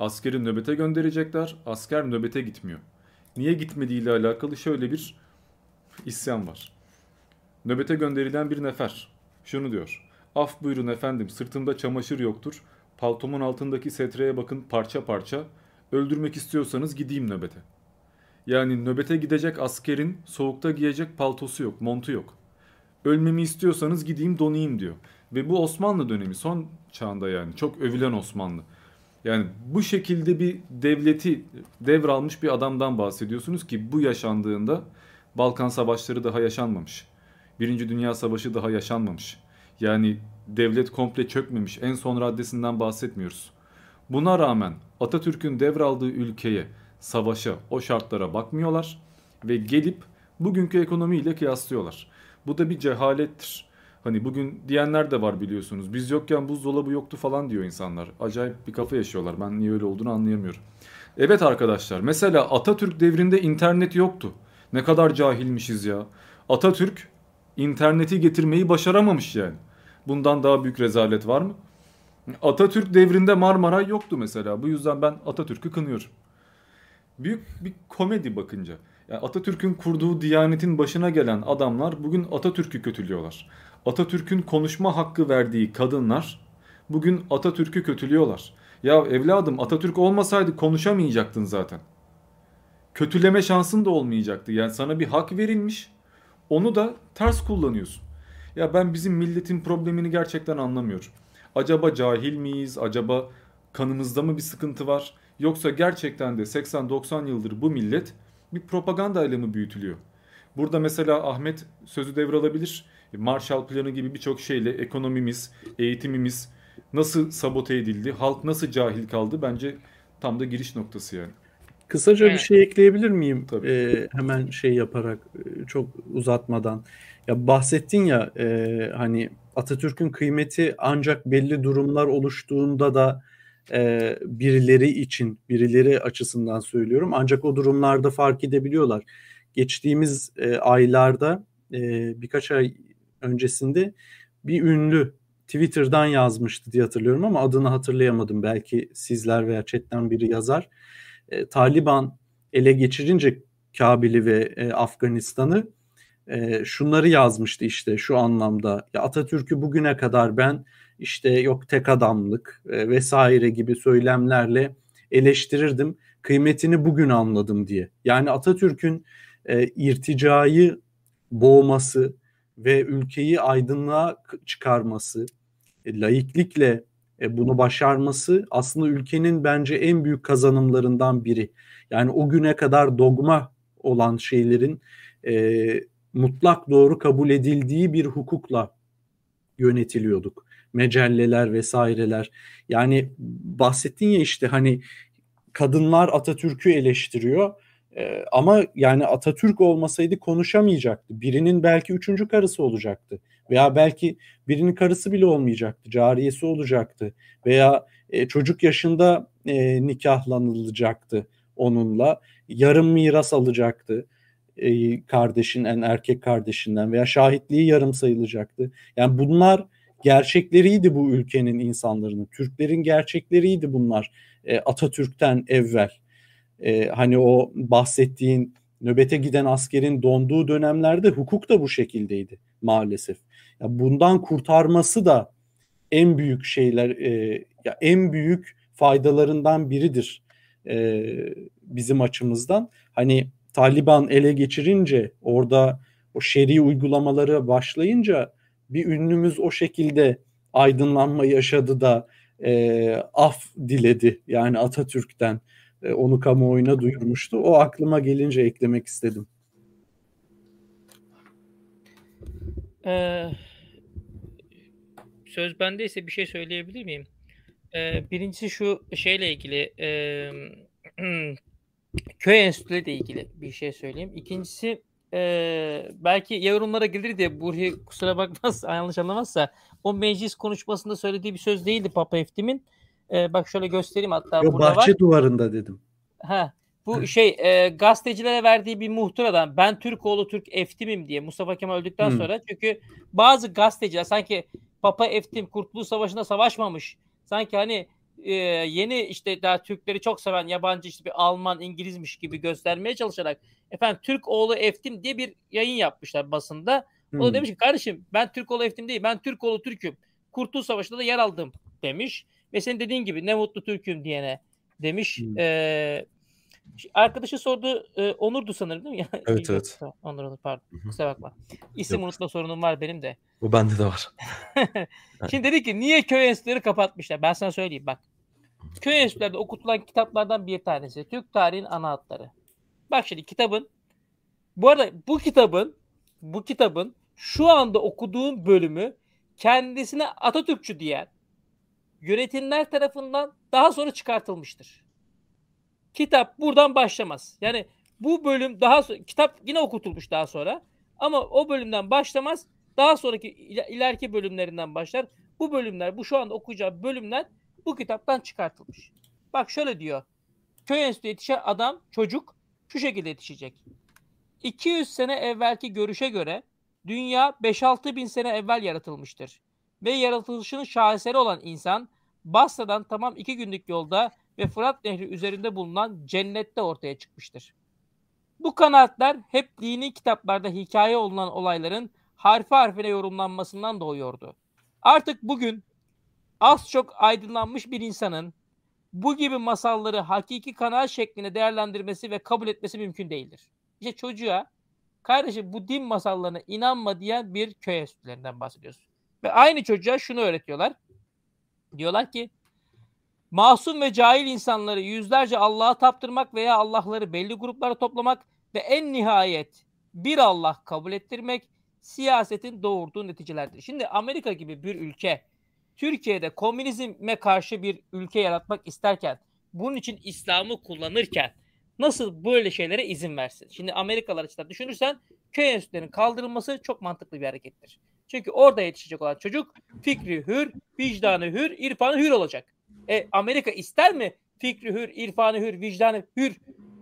askeri nöbete gönderecekler. Asker nöbete gitmiyor. Niye gitmediği ile alakalı şöyle bir isyan var. Nöbete gönderilen bir nefer şunu diyor. Af buyurun efendim sırtımda çamaşır yoktur. Paltomun altındaki setreye bakın parça parça. Öldürmek istiyorsanız gideyim nöbete. Yani nöbete gidecek askerin soğukta giyecek paltosu yok, montu yok. Ölmemi istiyorsanız gideyim donayım diyor. Ve bu Osmanlı dönemi son çağında yani çok övülen Osmanlı. Yani bu şekilde bir devleti devralmış bir adamdan bahsediyorsunuz ki bu yaşandığında Balkan savaşları daha yaşanmamış. Birinci Dünya Savaşı daha yaşanmamış. Yani devlet komple çökmemiş. En son raddesinden bahsetmiyoruz. Buna rağmen Atatürk'ün devraldığı ülkeye, savaşa, o şartlara bakmıyorlar ve gelip bugünkü ekonomiyle kıyaslıyorlar. Bu da bir cehalettir. Hani bugün diyenler de var biliyorsunuz. Biz yokken buzdolabı yoktu falan diyor insanlar. Acayip bir kafa yaşıyorlar. Ben niye öyle olduğunu anlayamıyorum. Evet arkadaşlar mesela Atatürk devrinde internet yoktu. Ne kadar cahilmişiz ya. Atatürk interneti getirmeyi başaramamış yani. Bundan daha büyük rezalet var mı? Atatürk devrinde Marmaray yoktu mesela. Bu yüzden ben Atatürk'ü kınıyorum. Büyük bir komedi bakınca. Yani Atatürk'ün kurduğu Diyanet'in başına gelen adamlar bugün Atatürk'ü kötülüyorlar. Atatürk'ün konuşma hakkı verdiği kadınlar bugün Atatürk'ü kötülüyorlar. Ya evladım Atatürk olmasaydı konuşamayacaktın zaten. Kötüleme şansın da olmayacaktı. Yani sana bir hak verilmiş. Onu da ters kullanıyorsun. Ya ben bizim milletin problemini gerçekten anlamıyorum. Acaba cahil miyiz? Acaba kanımızda mı bir sıkıntı var? Yoksa gerçekten de 80-90 yıldır bu millet bir propaganda ile mi büyütülüyor? Burada mesela Ahmet sözü devralabilir. Marshall Planı gibi birçok şeyle ekonomimiz, eğitimimiz nasıl sabote edildi, halk nasıl cahil kaldı bence tam da giriş noktası yani. Kısaca bir şey ekleyebilir miyim? Tabii. Ee, hemen şey yaparak e, çok uzatmadan. Ya bahsettin ya e, hani Atatürk'ün kıymeti ancak belli durumlar oluştuğunda da e, birileri için, birileri açısından söylüyorum. Ancak o durumlarda fark edebiliyorlar. Geçtiğimiz e, aylarda e, birkaç ay öncesinde bir ünlü Twitter'dan yazmıştı diye hatırlıyorum ama adını hatırlayamadım. Belki sizler veya chatten biri yazar. E, Taliban ele geçirince Kabil'i ve e, Afganistan'ı e, şunları yazmıştı işte şu anlamda. Ya Atatürk'ü bugüne kadar ben işte yok tek adamlık e, vesaire gibi söylemlerle eleştirirdim. Kıymetini bugün anladım diye. Yani Atatürk'ün e, irticayı boğması ve ülkeyi aydınlığa çıkarması, e, laiklikle e, bunu başarması aslında ülkenin bence en büyük kazanımlarından biri. Yani o güne kadar dogma olan şeylerin e, mutlak doğru kabul edildiği bir hukukla yönetiliyorduk. Mecelleler vesaireler. Yani bahsettin ya işte hani kadınlar Atatürk'ü eleştiriyor. Ee, ama yani Atatürk olmasaydı konuşamayacaktı. Birinin belki üçüncü karısı olacaktı. Veya belki birinin karısı bile olmayacaktı. Cariyesi olacaktı. Veya e, çocuk yaşında e, nikahlanılacaktı onunla. Yarım miras alacaktı e, kardeşinden, erkek kardeşinden veya şahitliği yarım sayılacaktı. Yani bunlar gerçekleriydi bu ülkenin insanların. Türklerin gerçekleriydi bunlar e, Atatürk'ten evvel. E, hani o bahsettiğin nöbete giden askerin donduğu dönemlerde hukuk da bu şekildeydi maalesef. Ya bundan kurtarması da en büyük şeyler, e, ya en büyük faydalarından biridir e, bizim açımızdan. Hani Taliban ele geçirince orada o şer'i uygulamaları başlayınca bir ünlümüz o şekilde aydınlanma yaşadı da e, af diledi yani Atatürk'ten e, onu kamuoyuna duyurmuştu. O aklıma gelince eklemek istedim. Ee, söz bendeyse bir şey söyleyebilir miyim? Ee, birincisi şu şeyle ilgili e, [clears throat] köy enstitüleri ilgili bir şey söyleyeyim. İkincisi e, belki yorumlara gelir diye Burhi kusura bakmaz [laughs] yanlış anlamazsa o meclis konuşmasında söylediği bir söz değildi Papa Eftim'in. E, bak şöyle göstereyim hatta Yo, bahçe var. duvarında dedim. Ha, bu şey e, gazetecilere verdiği bir muhtıradan ben Türkoğlu Türk Eftim'im diye Mustafa Kemal öldükten Hmm. sonra çünkü bazı gazeteciler sanki Papa Eftim Kurtuluş Savaşı'nda savaşmamış. Sanki hani e, yeni işte daha Türkleri çok seven yabancı işte bir Alman İngilizmiş gibi göstermeye çalışarak efendim Türk oğlu Eftim diye bir yayın yapmışlar basında. O da Hmm. demiş ki kardeşim ben Türk oğlu Eftim değil ben Türk oğlu Türk'üm. Kurtuluş Savaşı'nda da yer aldım demiş. Ve senin dediğin gibi ne mutlu Türk'üm diyene demiş. Hmm. Arkadaşı sordu e, Onur'du sanırım değil mi? [laughs] Ya, Evet, evet. Onur Onur pardon. Kusura bakma. İsim Yok. unutma sorunum var benim de. Bu bende de var. [laughs] Şimdi dedi ki niye köy enstitüleri kapatmışlar? Ben sana söyleyeyim bak. Köy enstitülerinde okutulan kitaplardan bir tanesi. Türk tarihinin ana hatları. Bak şimdi kitabın bu arada bu kitabın bu kitabın şu anda okuduğum bölümü kendisine Atatürkçü diyen yönetimler tarafından daha sonra çıkartılmıştır. Kitap buradan başlamaz. Yani bu bölüm daha sonra kitap yine okutulmuş daha sonra ama o bölümden başlamaz. Daha sonraki iler- ileriki bölümlerinden başlar. Bu bölümler, bu şu anda okuyacağım bölümler bu kitaptan çıkartılmış. Bak şöyle diyor. köy enstitüsü yetişen adam, çocuk şu şekilde yetişecek. 200 sene evvelki görüşe göre dünya 5-6 bin sene evvel yaratılmıştır. Ve yaratılışının şaheseri olan insan Basra'dan tamam iki günlük yolda ve Fırat Nehri üzerinde bulunan cennette ortaya çıkmıştır. Bu kanaatler hep dini kitaplarda hikaye olunan olayların harfi harfine yorumlanmasından doğuyordu. Artık bugün az çok aydınlanmış bir insanın bu gibi masalları hakiki kanaat şeklinde değerlendirmesi ve kabul etmesi mümkün değildir. İşte çocuğa kardeşim bu din masallarına inanma diyen bir köy enstitülerinden bahsediyoruz. Ve aynı çocuğa şunu öğretiyorlar. Diyorlar ki masum ve cahil insanları yüzlerce Allah'a taptırmak veya Allah'ları belli gruplara toplamak ve en nihayet bir Allah kabul ettirmek siyasetin doğurduğu neticelerdir. Şimdi Amerika gibi bir ülke Türkiye'de komünizme karşı bir ülke yaratmak isterken bunun için İslam'ı kullanırken nasıl böyle şeylere izin versin? Şimdi Amerikalılar açısından düşünürsen köy enstitülerinin kaldırılması çok mantıklı bir harekettir. Çünkü orada yetişecek olan çocuk fikri hür, vicdanı hür, irfanı hür olacak. E, Amerika ister mi fikri hür, irfanı hür, vicdanı hür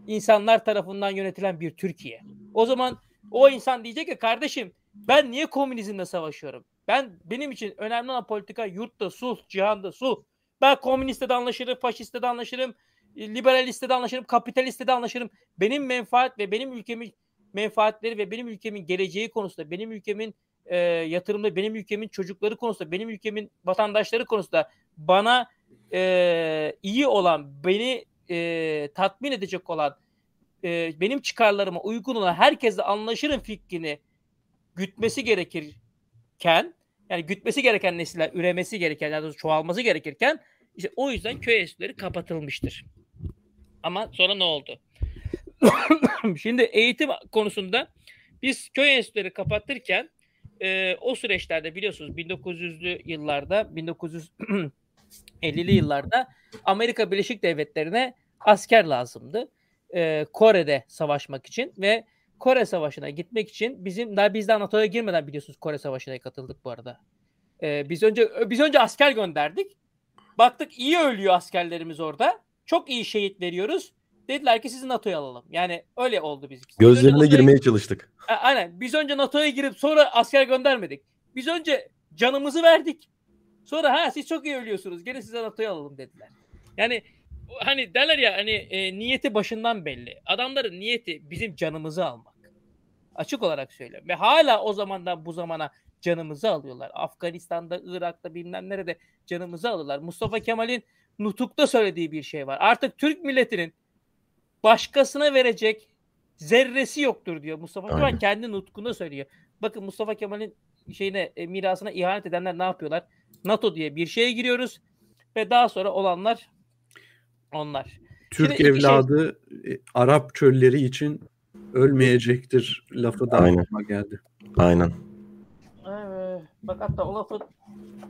insanlar tarafından yönetilen bir Türkiye? O zaman o insan diyecek ki kardeşim ben niye komünizmle savaşıyorum? Ben benim için önemli olan politika yurtta sulh, cihanda sulh. Ben komüniste de anlaşırım, faşiste de anlaşırım, liberaliste de anlaşırım, kapitaliste de anlaşırım. Benim menfaat ve benim ülkemin menfaatleri ve benim ülkemin geleceği konusunda, benim ülkemin e, yatırımda, benim ülkemin çocukları konusunda, benim ülkemin vatandaşları konusunda bana e, iyi olan, beni e, tatmin edecek olan, e, benim çıkarlarıma uygun olan herkesle anlaşırım fikrini gütmesi gerekirken yani gütmesi gereken nesiller üremesi gereken ya da çoğalması gerekirken işte o yüzden köy enstitüleri kapatılmıştır. Ama sonra ne oldu? [coughs] Şimdi eğitim konusunda biz köy enstitüleri kapatırken e, o süreçlerde biliyorsunuz 1900'lü yıllarda 1950'li yıllarda Amerika Birleşik Devletleri'ne asker lazımdı. E, Kore'de savaşmak için ve Kore Savaşı'na gitmek için bizim daha biz de NATO'ya girmeden biliyorsunuz Kore Savaşı'na katıldık bu arada. Ee, biz önce biz önce asker gönderdik. Baktık iyi ölüyor askerlerimiz orada. Çok iyi şehit veriyoruz. Dediler ki sizi NATO'ya alalım. Yani öyle oldu biz. biz Gözlerine girmeye çalıştık. A- aynen. Biz önce NATO'ya girip sonra asker göndermedik. Biz önce canımızı verdik. Sonra ha siz çok iyi ölüyorsunuz. Gelin size NATO'ya alalım dediler. Yani hani derler ya hani e, niyeti başından belli. Adamların niyeti bizim canımızı almak. Açık olarak söylüyorum. Ve hala o zamandan bu zamana canımızı alıyorlar. Afganistan'da, Irak'ta bilmem nerede canımızı alıyorlar. Mustafa Kemal'in nutukta söylediği bir şey var. Artık Türk milletinin başkasına verecek zerresi yoktur diyor. Mustafa Aynen. Kemal kendi nutkunda söylüyor. Bakın Mustafa Kemal'in şeyine e, mirasına ihanet edenler ne yapıyorlar? NATO diye bir şeye giriyoruz ve daha sonra olanlar onlar. Türk Şimdi evladı şey... Arap çölleri için ölmeyecektir lafı da Aynen. aklıma geldi. Aynen. Evet. Bak hatta o lafın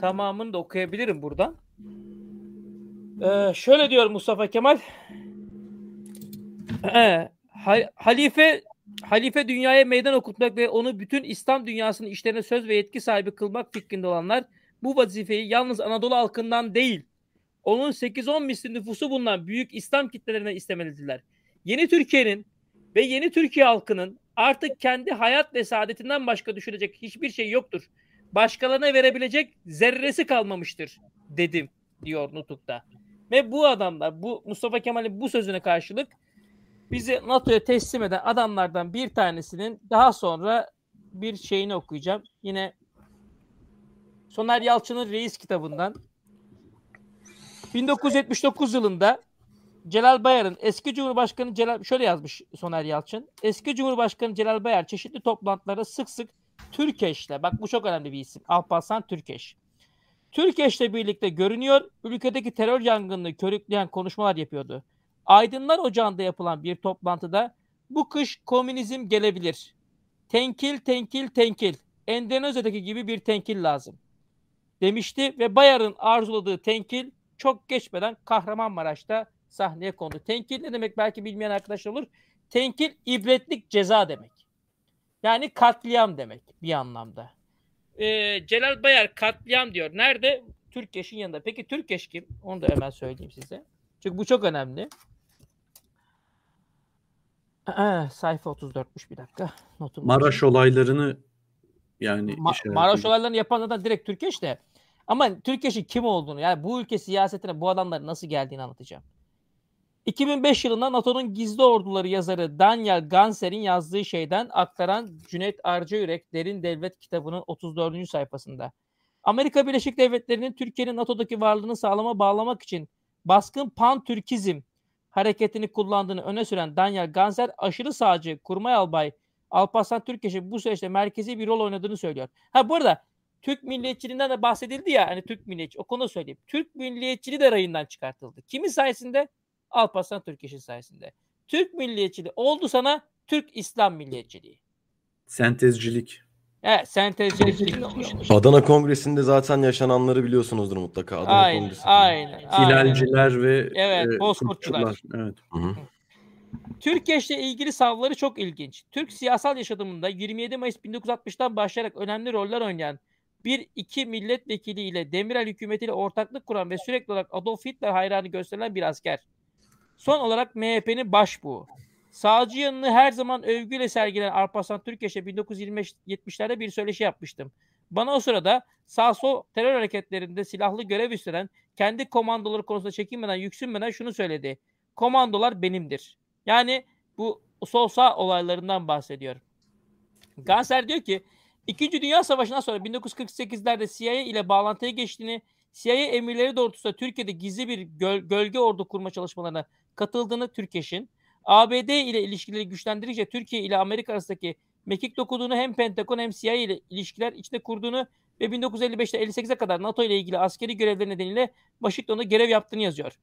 tamamını da okuyabilirim buradan. Ee, şöyle diyor Mustafa Kemal. Halife halife dünyaya meydan okutmak ve onu bütün İslam dünyasının işlerine söz ve yetki sahibi kılmak fikrinde olanlar bu vazifeyi yalnız Anadolu halkından değil, onun 8-10 misli nüfusu bulunan büyük İslam kitlelerine istemelidirler. Yeni Türkiye'nin ve yeni Türkiye halkının artık kendi hayat ve saadetinden başka düşünecek hiçbir şey yoktur. Başkalarına verebilecek zerresi kalmamıştır dedim diyor Nutuk'ta. Ve bu adamlar bu Mustafa Kemal'in bu sözüne karşılık bizi NATO'ya teslim eden adamlardan bir tanesinin daha sonra bir şeyini okuyacağım. Yine Soner Yalçın'ın Reis kitabından 1979 yılında Celal Bayar'ın eski Cumhurbaşkanı Celal şöyle yazmış Soner Yalçın. Eski Cumhurbaşkanı Celal Bayar çeşitli toplantılarda sık sık Türkeş'le bak bu çok önemli bir isim. Alparslan Türkeş. Türkeş'le birlikte görünüyor. Ülkedeki terör yangınını körükleyen konuşmalar yapıyordu. Aydınlar Ocağı'nda yapılan bir toplantıda bu kış komünizm gelebilir. Tenkil, tenkil, tenkil. Endonezya'daki gibi bir tenkil lazım. Demişti ve Bayar'ın arzuladığı tenkil çok geçmeden Kahramanmaraş'ta sahneye kondu. Tenkil ne demek belki bilmeyen arkadaşlar olur. Tenkil ibretlik ceza demek. Yani katliam demek bir anlamda. Ee, Celal Bayar katliam diyor. Nerede? Türkeş'in yanında. Peki Türkeş kim? Onu da hemen söyleyeyim size. Çünkü bu çok önemli. Ee, sayfa 34'müş bir dakika. Notum Maraş olaylarını yani Ma- Maraş olaylarını yapan zaten direkt Türkeş de. Ama Türkeş'in kim olduğunu yani bu ülke siyasetine bu adamların nasıl geldiğini anlatacağım. 2005 yılında NATO'nun gizli orduları yazarı Daniel Ganser'in yazdığı şeyden aktaran Cüneyt Arcayürek Derin Devlet kitabının 34. sayfasında. Amerika Birleşik Devletleri'nin Türkiye'nin NATO'daki varlığını sağlama bağlamak için baskın pan-Türkizm hareketini kullandığını öne süren Daniel Ganser aşırı sağcı kurmay albay Alparslan Türkeş'in bu süreçte merkezi bir rol oynadığını söylüyor. Ha bu arada Türk milliyetçiliğinden de bahsedildi ya hani Türk milliyetçi o konuda söyleyeyim. Türk milliyetçiliği de rayından çıkartıldı. Kimin sayesinde? Alparslan Türkeş'in sayesinde. Türk milliyetçiliği oldu sana Türk İslam milliyetçiliği. Sentezcilik. Evet sentezcilik. Adana Kongresi'nde zaten yaşananları biliyorsunuzdur mutlaka. Adana aynen, Kongresi. aynen, aynen. Hilalciler ve Evet, e, bozkurtçular. Evet. Hı hı. Türkeş'le ilgili savları çok ilginç. Türk siyasal yaşamında 27 Mayıs 1960'tan başlayarak önemli roller oynayan bir iki milletvekili ile Demirel hükümetiyle ortaklık kuran ve sürekli olarak Adolf Hitler hayranı gösterilen bir asker. Son olarak MHP'nin başbuğu. Sağcı yanını her zaman övgüyle sergilen Alparslan Türkeş'e 1970'lerde bir söyleşi yapmıştım. Bana o sırada sağ sol terör hareketlerinde silahlı görev üstlenen kendi komandoları konusunda çekinmeden yüksünmeden şunu söyledi. Komandolar benimdir. Yani bu sol sağ olaylarından bahsediyor. Ganser diyor ki İkinci Dünya Savaşı'ndan sonra 1948'lerde CIA ile bağlantıya geçtiğini, CIA emirleri doğrultusunda Türkiye'de gizli bir göl- gölge ordu kurma çalışmalarına katıldığını Türkeş'in, ABD ile ilişkileri güçlendirince Türkiye ile Amerika arasındaki mekik dokuduğunu hem Pentagon hem CIA ile ilişkiler içinde kurduğunu ve 1955'te 58'e kadar NATO ile ilgili askeri görevleri nedeniyle Washington'da görev yaptığını yazıyor.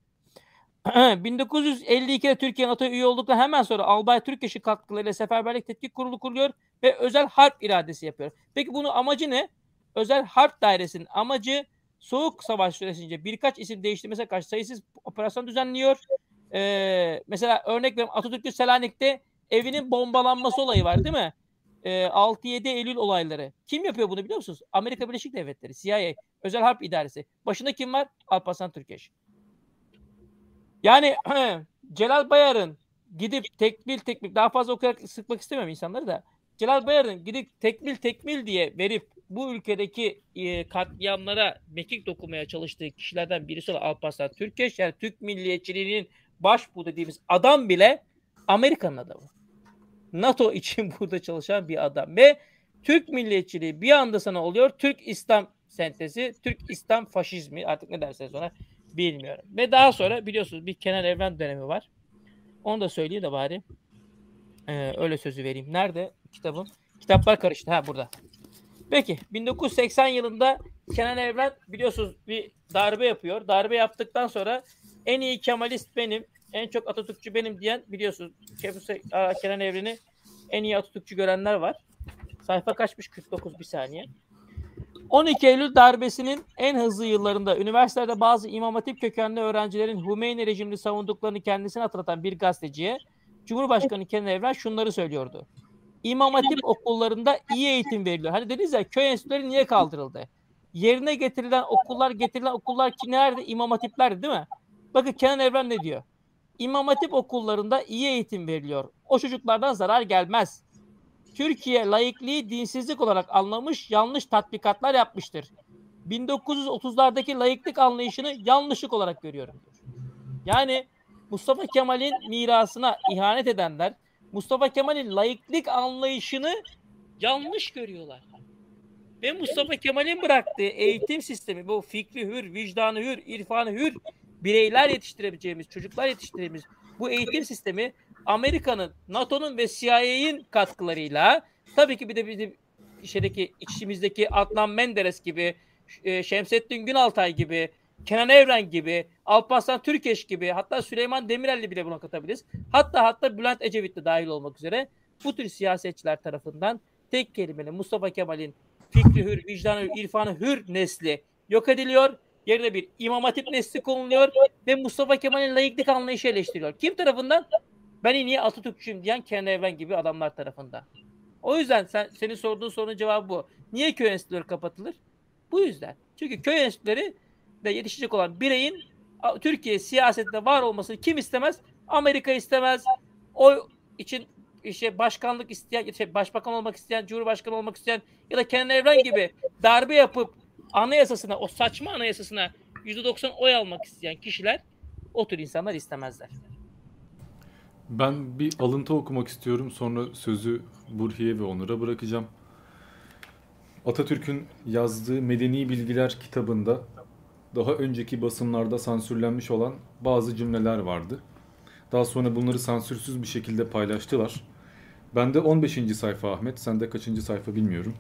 [clears throat] 1952'de Türkiye NATO'ya üye olduktan hemen sonra Albay Türkeş'in katkılarıyla Seferberlik Tetkik Kurulu kuruluyor ve özel harp iradesi yapıyor. Peki bunun amacı ne? Özel harp dairesinin amacı Soğuk Savaş süresince birkaç isim değiştirmesine karşı sayısız operasyon düzenliyor. Ee, mesela örnek veriyorum Atatürk'ün Selanik'te evinin bombalanması olayı var değil mi? Ee, 6-7 Eylül olayları. Kim yapıyor bunu biliyor musunuz? Amerika Birleşik Devletleri, CIA, Özel Harp İdaresi. Başında kim var? Alparslan Türkeş. Yani [clears throat] Celal Bayar'ın gidip tekmil tekmil daha fazla okuyarak sıkmak istemiyorum insanları da. Celal Bayar'ın gidip tekmil tekmil diye verip bu ülkedeki e, katliamlara mekik dokunmaya çalıştığı kişilerden birisi olan Alparslan Türkeş yani Türk milliyetçiliğinin başbuğ dediğimiz adam bile Amerika'nın adamı. NATO için [laughs] burada çalışan bir adam ve Türk milliyetçiliği bir anda sana oluyor. Türk İslam sentezi, Türk İslam faşizmi artık ne derseniz ona bilmiyorum. Ve daha sonra biliyorsunuz bir Kenan Evren dönemi var. Onu da söyleyeyim de bari. Ee, öyle sözü vereyim. Nerede kitabım? Kitaplar karıştı. Ha burada. Peki 1980 yılında Kenan Evren biliyorsunuz bir darbe yapıyor. Darbe yaptıktan sonra en iyi Kemalist benim, en çok Atatürkçü benim diyen biliyorsunuz Kenan Evren'i en iyi Atatürkçü görenler var. Sayfa kaçmış? 49 bir saniye. 12 Eylül darbesinin en hızlı yıllarında üniversitelerde bazı İmam Hatip kökenli öğrencilerin Hümeyni rejimini savunduklarını kendisine hatırlatan bir gazeteciye Cumhurbaşkanı Kenan Evren şunları söylüyordu. İmam Hatip okullarında iyi eğitim veriliyor. Hani dediniz ya köy enstitüleri niye kaldırıldı? Yerine getirilen okullar, getirilen okullar ki nerede? İmam Hatiplerdi değil mi? Bakın Kenan Evren ne diyor? İmam Hatip okullarında iyi eğitim veriliyor. O çocuklardan zarar gelmez. Türkiye laikliği dinsizlik olarak anlamış, yanlış tatbikatlar yapmıştır. 1930'lardaki laiklik anlayışını yanlışlık olarak görüyorum. Yani Mustafa Kemal'in mirasına ihanet edenler Mustafa Kemal'in laiklik anlayışını yanlış görüyorlar. Ve Mustafa Kemal'in bıraktığı eğitim sistemi bu fikri hür, vicdanı hür, irfanı hür bireyler yetiştirebileceğimiz, çocuklar yetiştireceğimiz bu eğitim sistemi Amerika'nın, NATO'nun ve CIA'in katkılarıyla tabii ki bir de bizim şeydeki içimizdeki Adnan Menderes gibi, Şemsettin Günaltay gibi, Kenan Evren gibi, Alparslan Türkeş gibi, hatta Süleyman Demirel'i bile buna katabiliriz. Hatta hatta Bülent Ecevit de dahil olmak üzere bu tür siyasetçiler tarafından tek kelimeyle Mustafa Kemal'in fikri hür, vicdanı hür, irfanı hür nesli yok ediliyor. Yerine bir İmam Hatip nesli konuluyor ve Mustafa Kemal'in layıklık anlayışı eleştiriliyor. Kim tarafından? Ben en iyi Atatürkçüyüm diyen Kenan Evren gibi adamlar tarafından. O yüzden sen, senin sorduğun sorunun cevabı bu. Niye köy enstitüleri kapatılır? Bu yüzden. Çünkü köy enstitüleri de yetişecek olan bireyin Türkiye siyasetinde var olmasını kim istemez? Amerika istemez. O için işte başkanlık isteyen, şey, başbakan olmak isteyen, cumhurbaşkanı olmak isteyen ya da Kenan Evren gibi darbe yapıp anayasasına, o saçma anayasasına %90 oy almak isteyen kişiler o tür insanlar istemezler. Ben bir alıntı okumak istiyorum. Sonra sözü Burhiye ve Onur'a bırakacağım. Atatürk'ün yazdığı Medeni Bilgiler kitabında daha önceki basımlarda sansürlenmiş olan bazı cümleler vardı. Daha sonra bunları sansürsüz bir şekilde paylaştılar. Bende 15. sayfa Ahmet, sende kaçıncı sayfa bilmiyorum.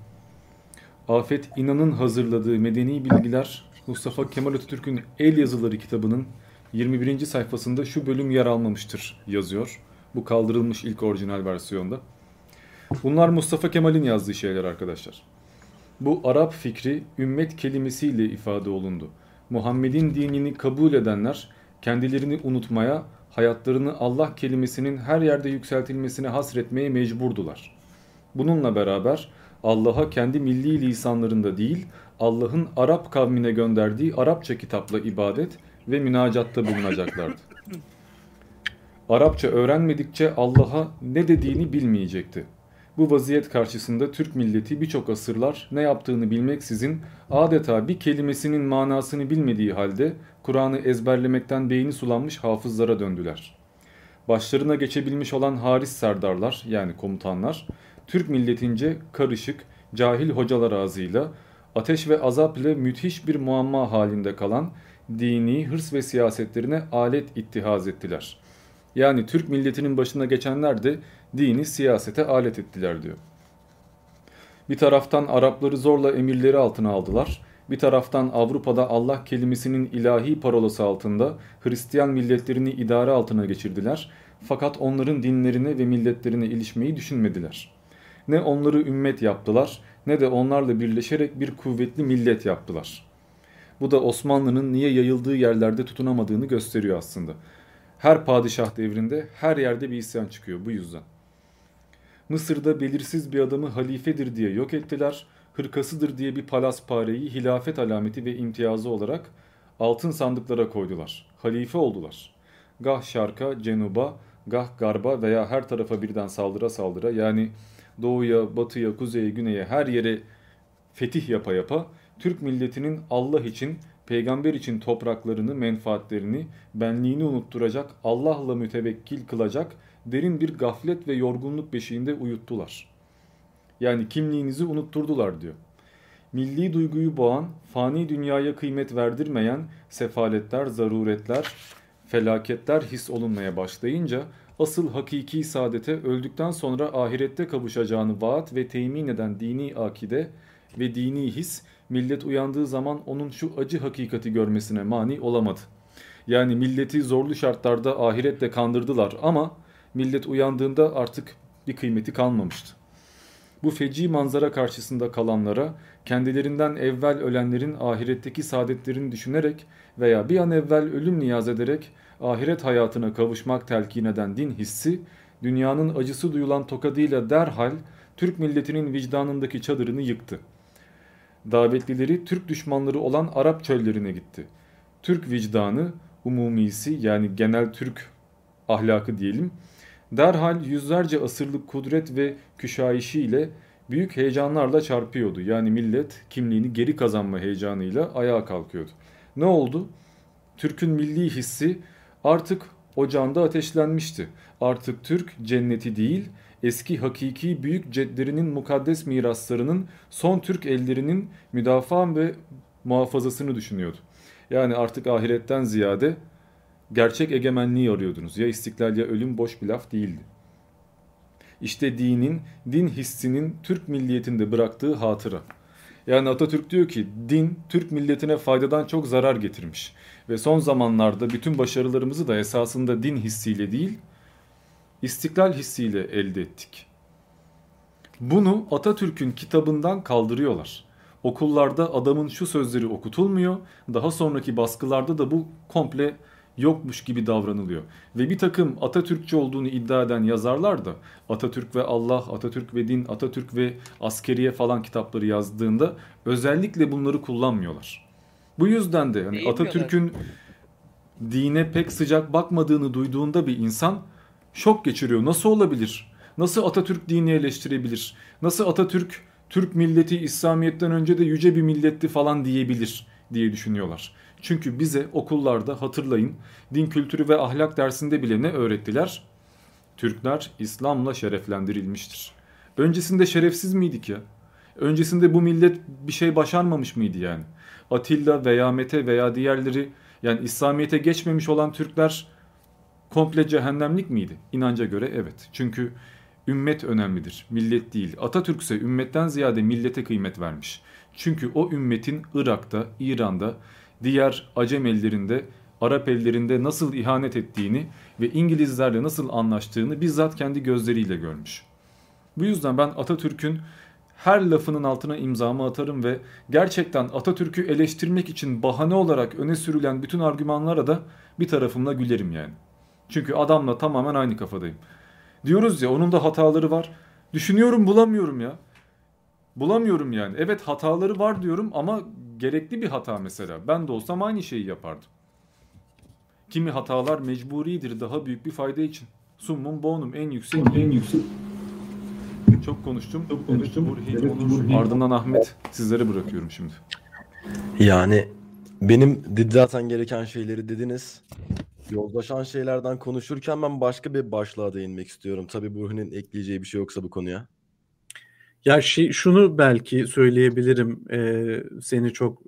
Afet İnan'ın hazırladığı Medeni Bilgiler Mustafa Kemal Atatürk'ün El Yazıları kitabının 21. sayfasında şu bölüm yer almamıştır yazıyor. Bu kaldırılmış ilk orijinal versiyonda. Bunlar Mustafa Kemal'in yazdığı şeyler arkadaşlar. Bu Arap fikri ümmet kelimesiyle ifade olundu. Muhammed'in dinini kabul edenler kendilerini unutmaya, hayatlarını Allah kelimesinin her yerde yükseltilmesine hasretmeye mecburdular. Bununla beraber Allah'a kendi milli lisanlarında değil, Allah'ın Arap kavmine gönderdiği Arapça kitapla ibadet ve münacatta bulunacaklardı. Arapça öğrenmedikçe Allah'a ne dediğini bilmeyecekti. Bu vaziyet karşısında Türk milleti birçok asırlar ne yaptığını bilmeksizin adeta bir kelimesinin manasını bilmediği halde Kur'an'ı ezberlemekten beyni sulanmış hafızlara döndüler. Başlarına geçebilmiş olan haris serdarlar yani komutanlar Türk milletince karışık, cahil hocalar ağzıyla ateş ve azap ile müthiş bir muamma halinde kalan dini hırs ve siyasetlerine alet ittihaz ettiler. Yani Türk milletinin başına geçenler de dini siyasete alet ettiler diyor. Bir taraftan Arapları zorla emirleri altına aldılar. Bir taraftan Avrupa'da Allah kelimesinin ilahi parolası altında Hristiyan milletlerini idare altına geçirdiler. Fakat onların dinlerine ve milletlerine ilişmeyi düşünmediler. Ne onları ümmet yaptılar ne de onlarla birleşerek bir kuvvetli millet yaptılar. Bu da Osmanlı'nın niye yayıldığı yerlerde tutunamadığını gösteriyor aslında. Her padişah devrinde her yerde bir isyan çıkıyor bu yüzden. Mısır'da belirsiz bir adamı halifedir diye yok ettiler. Hırkasıdır diye bir palaspareyi hilafet alameti ve imtiyazı olarak altın sandıklara koydular. Halife oldular. Gah şarka, cenuba, gah garba veya her tarafa birden saldıra saldıra yani doğuya, batıya, kuzeye, güneye her yere fetih yapa yapa Türk milletinin Allah için, peygamber için topraklarını, menfaatlerini, benliğini unutturacak, Allah'la mütevekkil kılacak derin bir gaflet ve yorgunluk beşiğinde uyuttular. Yani kimliğinizi unutturdular diyor. Milli duyguyu boğan, fani dünyaya kıymet verdirmeyen sefaletler, zaruretler, felaketler his olunmaya başlayınca asıl hakiki saadete öldükten sonra ahirette kavuşacağını vaat ve temin eden dini akide ve dini his millet uyandığı zaman onun şu acı hakikati görmesine mani olamadı. Yani milleti zorlu şartlarda ahirette kandırdılar ama millet uyandığında artık bir kıymeti kalmamıştı. Bu feci manzara karşısında kalanlara kendilerinden evvel ölenlerin ahiretteki saadetlerini düşünerek veya bir an evvel ölüm niyaz ederek ahiret hayatına kavuşmak telkin eden din hissi dünyanın acısı duyulan tokadıyla derhal Türk milletinin vicdanındaki çadırını yıktı. Davetlileri Türk düşmanları olan Arap çöllerine gitti. Türk vicdanı umumisi yani genel Türk ahlakı diyelim derhal yüzlerce asırlık kudret ve küşayişiyle büyük heyecanlarla çarpıyordu. Yani millet kimliğini geri kazanma heyecanıyla ayağa kalkıyordu. Ne oldu? Türk'ün milli hissi artık ocağında ateşlenmişti. Artık Türk cenneti değil, eski hakiki büyük cedlerinin mukaddes miraslarının son Türk ellerinin müdafaa ve muhafazasını düşünüyordu. Yani artık ahiretten ziyade gerçek egemenliği arıyordunuz. Ya istiklal ya ölüm boş bir laf değildi. İşte dinin, din hissinin Türk milliyetinde bıraktığı hatıra. Yani Atatürk diyor ki din Türk milletine faydadan çok zarar getirmiş. Ve son zamanlarda bütün başarılarımızı da esasında din hissiyle değil, istiklal hissiyle elde ettik. Bunu Atatürk'ün kitabından kaldırıyorlar. Okullarda adamın şu sözleri okutulmuyor. Daha sonraki baskılarda da bu komple yokmuş gibi davranılıyor. Ve bir takım Atatürkçü olduğunu iddia eden yazarlar da Atatürk ve Allah, Atatürk ve din, Atatürk ve askeriye falan kitapları yazdığında özellikle bunları kullanmıyorlar. Bu yüzden de hani Atatürk'ün dine pek sıcak bakmadığını duyduğunda bir insan Şok geçiriyor. Nasıl olabilir? Nasıl Atatürk dini eleştirebilir? Nasıl Atatürk Türk milleti İslamiyet'ten önce de yüce bir milletti falan diyebilir diye düşünüyorlar. Çünkü bize okullarda hatırlayın din kültürü ve ahlak dersinde bile ne öğrettiler? Türkler İslam'la şereflendirilmiştir. Öncesinde şerefsiz miydik ya? Öncesinde bu millet bir şey başarmamış mıydı yani? Atilla veya Mete veya diğerleri yani İslamiyet'e geçmemiş olan Türkler komple cehennemlik miydi? İnanca göre evet. Çünkü ümmet önemlidir, millet değil. Atatürk ise ümmetten ziyade millete kıymet vermiş. Çünkü o ümmetin Irak'ta, İran'da, diğer Acem ellerinde, Arap ellerinde nasıl ihanet ettiğini ve İngilizlerle nasıl anlaştığını bizzat kendi gözleriyle görmüş. Bu yüzden ben Atatürk'ün her lafının altına imzamı atarım ve gerçekten Atatürk'ü eleştirmek için bahane olarak öne sürülen bütün argümanlara da bir tarafımla gülerim yani. Çünkü adamla tamamen aynı kafadayım. Diyoruz ya onun da hataları var. Düşünüyorum bulamıyorum ya. Bulamıyorum yani. Evet hataları var diyorum ama gerekli bir hata mesela. Ben de olsam aynı şeyi yapardım. Kimi hatalar mecburidir daha büyük bir fayda için. Summum bonum en yüksek en yüksek. Çok konuştum. Çok konuştum. Evet, Burhi, Onur, ardından Ahmet sizlere bırakıyorum şimdi. Yani benim zaten gereken şeyleri dediniz. Yozlaşan şeylerden konuşurken ben başka bir başlığa değinmek istiyorum. Tabii Burhan'ın ekleyeceği bir şey yoksa bu konuya. Ya şey şunu belki söyleyebilirim e, seni çok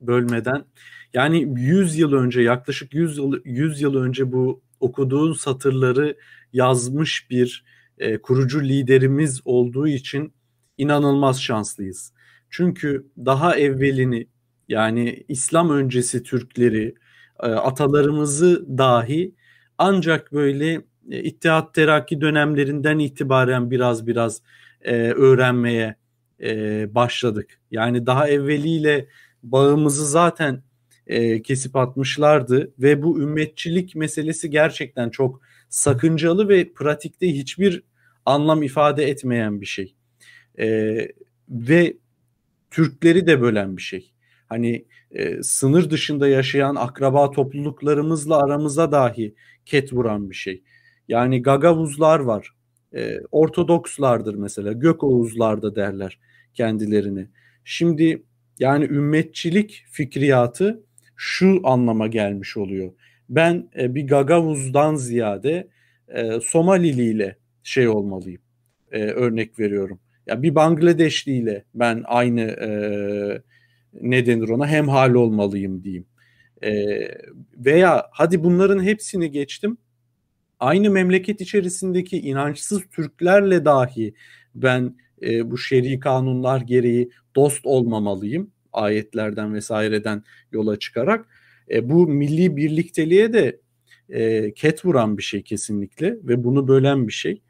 bölmeden. Yani 100 yıl önce yaklaşık 100 yıl 100 yıl önce bu okuduğun satırları yazmış bir e, kurucu liderimiz olduğu için inanılmaz şanslıyız. Çünkü daha evvelini yani İslam öncesi Türkleri, e, atalarımızı dahi ancak böyle e, İttihat Terakki dönemlerinden itibaren biraz biraz e, öğrenmeye e, başladık. Yani daha evveliyle bağımızı zaten e, kesip atmışlardı ve bu ümmetçilik meselesi gerçekten çok sakıncalı ve pratikte hiçbir anlam ifade etmeyen bir şey. E, ve Türkleri de bölen bir şey. Hani e, sınır dışında yaşayan akraba topluluklarımızla aramıza dahi ket vuran bir şey. Yani Gagavuzlar var. E, Ortodokslardır mesela. Gökoğuzlar da derler kendilerini. Şimdi yani ümmetçilik fikriyatı şu anlama gelmiş oluyor. Ben e, bir Gagavuz'dan ziyade e, Somalili ile şey olmalıyım. E, örnek veriyorum. Ya bir Bangladeşli ile ben aynı e, ne denir ona hem hal olmalıyım diyeyim. E, veya hadi bunların hepsini geçtim. Aynı memleket içerisindeki inançsız Türklerle dahi ben e, bu şer'i kanunlar gereği dost olmamalıyım ayetlerden vesaireden yola çıkarak. E, bu milli birlikteliğe de e, ket vuran bir şey kesinlikle ve bunu bölen bir şey.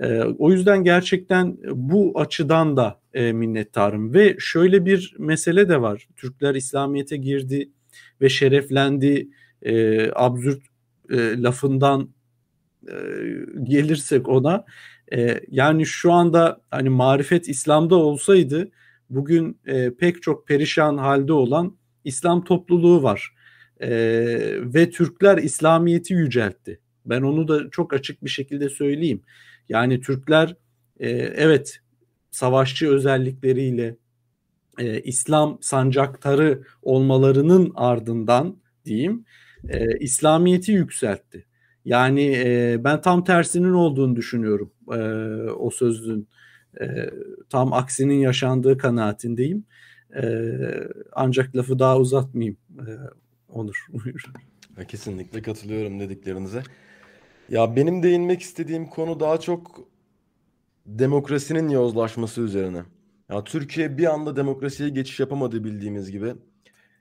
E, o yüzden gerçekten bu açıdan da e, minnettarım ve şöyle bir mesele de var. Türkler İslamiyet'e girdi ve şereflendi e, absürt e, lafından e, gelirsek ona e, yani şu anda hani marifet İslam'da olsaydı bugün e, pek çok perişan halde olan İslam topluluğu var. E, ve Türkler İslamiyet'i yüceltti. Ben onu da çok açık bir şekilde söyleyeyim. Yani Türkler e, evet savaşçı özellikleriyle e, İslam sancaktarı olmalarının ardından diyeyim e, İslamiyet'i yükseltti. Yani e, ben tam tersinin olduğunu düşünüyorum e, o sözün. E, tam aksinin yaşandığı kanaatindeyim. E, ancak lafı daha uzatmayayım. E, Onur. [laughs] Kesinlikle katılıyorum dediklerinize. Ya benim değinmek istediğim konu daha çok demokrasinin yozlaşması üzerine. Ya Türkiye bir anda demokrasiye geçiş yapamadı bildiğimiz gibi.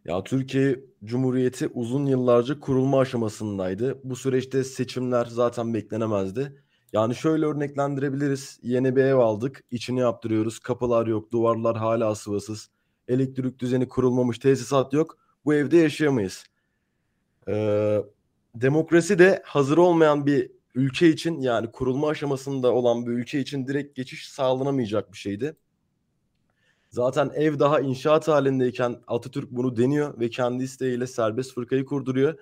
Ya Türkiye Cumhuriyeti uzun yıllarca kurulma aşamasındaydı. Bu süreçte seçimler zaten beklenemezdi. Yani şöyle örneklendirebiliriz. Yeni bir ev aldık, içini yaptırıyoruz. Kapılar yok, duvarlar hala sıvasız. Elektrik düzeni kurulmamış, tesisat yok. Bu evde yaşayamayız. Ee, demokrasi de hazır olmayan bir ülke için yani kurulma aşamasında olan bir ülke için direkt geçiş sağlanamayacak bir şeydi. Zaten ev daha inşaat halindeyken Atatürk bunu deniyor ve kendi isteğiyle serbest fırkayı kurduruyor.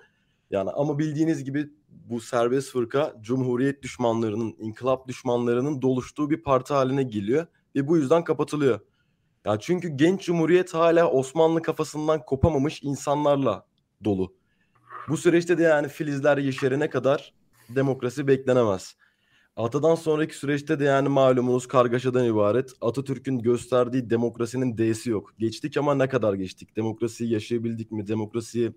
Yani ama bildiğiniz gibi bu serbest fırka cumhuriyet düşmanlarının, inkılap düşmanlarının doluştuğu bir parti haline geliyor ve bu yüzden kapatılıyor. Ya çünkü genç cumhuriyet hala Osmanlı kafasından kopamamış insanlarla dolu. Bu süreçte de yani filizler yeşerene kadar demokrasi beklenemez. Atadan sonraki süreçte de yani malumunuz kargaşadan ibaret. Atatürk'ün gösterdiği demokrasinin D'si yok. Geçtik ama ne kadar geçtik? Demokrasiyi yaşayabildik mi? Demokrasiyi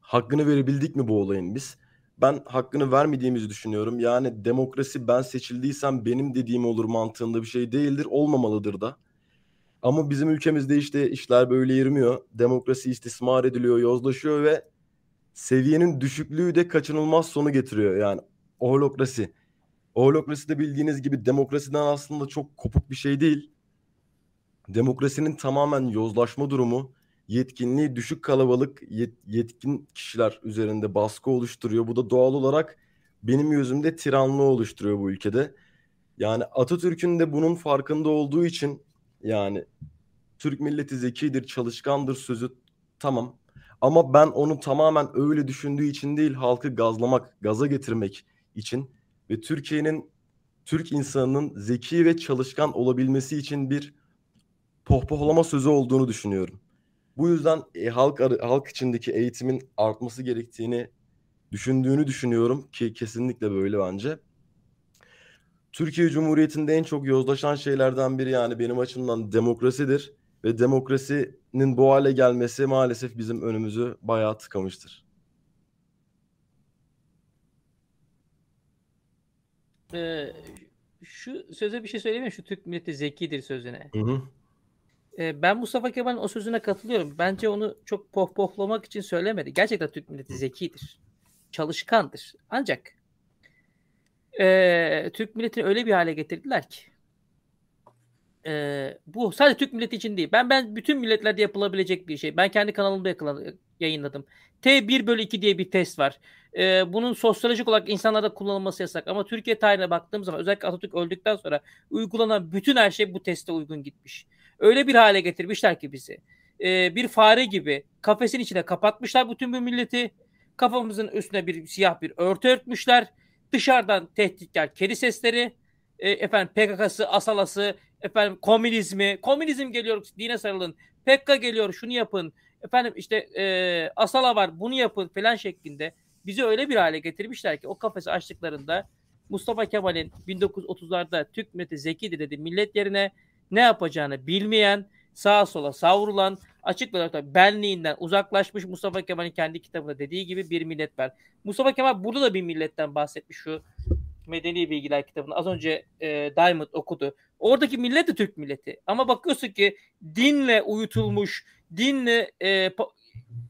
hakkını verebildik mi bu olayın biz? Ben hakkını vermediğimizi düşünüyorum. Yani demokrasi ben seçildiysem benim dediğim olur mantığında bir şey değildir. Olmamalıdır da. Ama bizim ülkemizde işte işler böyle yürümüyor. Demokrasi istismar ediliyor, yozlaşıyor ve seviyenin düşüklüğü de kaçınılmaz sonu getiriyor. Yani holokrasi. Holokrasi de bildiğiniz gibi demokrasiden aslında çok kopuk bir şey değil. Demokrasinin tamamen yozlaşma durumu, yetkinliği düşük kalabalık yet, yetkin kişiler üzerinde baskı oluşturuyor. Bu da doğal olarak benim gözümde tiranlığı oluşturuyor bu ülkede. Yani Atatürk'ün de bunun farkında olduğu için yani Türk milleti zekidir, çalışkandır sözü tamam. Ama ben onu tamamen öyle düşündüğü için değil, halkı gazlamak, gaza getirmek için ve Türkiye'nin Türk insanının zeki ve çalışkan olabilmesi için bir pohpohlama sözü olduğunu düşünüyorum. Bu yüzden e, halk halk içindeki eğitimin artması gerektiğini düşündüğünü düşünüyorum ki kesinlikle böyle bence. Türkiye Cumhuriyeti'nde en çok yozlaşan şeylerden biri yani benim açımdan demokrasidir ve demokrasinin bu hale gelmesi maalesef bizim önümüzü bayağı tıkamıştır. Ee, şu söze bir şey söyleyeyim mi? Şu Türk milleti zekidir sözüne. Hı hı. Ee, ben Mustafa Kemal'in o sözüne katılıyorum. Bence onu çok pohpohlamak için söylemedi. Gerçekten Türk milleti zekidir. Çalışkandır. Ancak e, Türk milletini öyle bir hale getirdiler ki e, bu sadece Türk milleti için değil. Ben ben bütün milletlerde yapılabilecek bir şey. Ben kendi kanalımda yayınladım. T1 bölü 2 diye bir test var. E, bunun sosyolojik olarak insanlarda kullanılması yasak. Ama Türkiye tarihine baktığım zaman özellikle Atatürk öldükten sonra uygulanan bütün her şey bu teste uygun gitmiş. Öyle bir hale getirmişler ki bizi. E, bir fare gibi kafesin içine kapatmışlar bütün bu milleti. Kafamızın üstüne bir siyah bir örtü örtmüşler Dışarıdan tehditler, kedi sesleri, e, efendim PKK'sı, Asalası, efendim komünizmi, komünizm geliyor dine sarılın, PKK geliyor şunu yapın, efendim işte e, Asala var bunu yapın falan şeklinde bizi öyle bir hale getirmişler ki o kafesi açtıklarında Mustafa Kemal'in 1930'larda Türk milleti zekidir dedi millet yerine ne yapacağını bilmeyen, sağa sola savrulan, açık ve benliğinden uzaklaşmış Mustafa Kemal'in kendi kitabında dediği gibi bir millet var. Mustafa Kemal burada da bir milletten bahsetmiş şu Medeni Bilgiler kitabını. Az önce e, Diamond okudu. Oradaki millet de Türk milleti. Ama bakıyorsun ki dinle uyutulmuş, dinle e,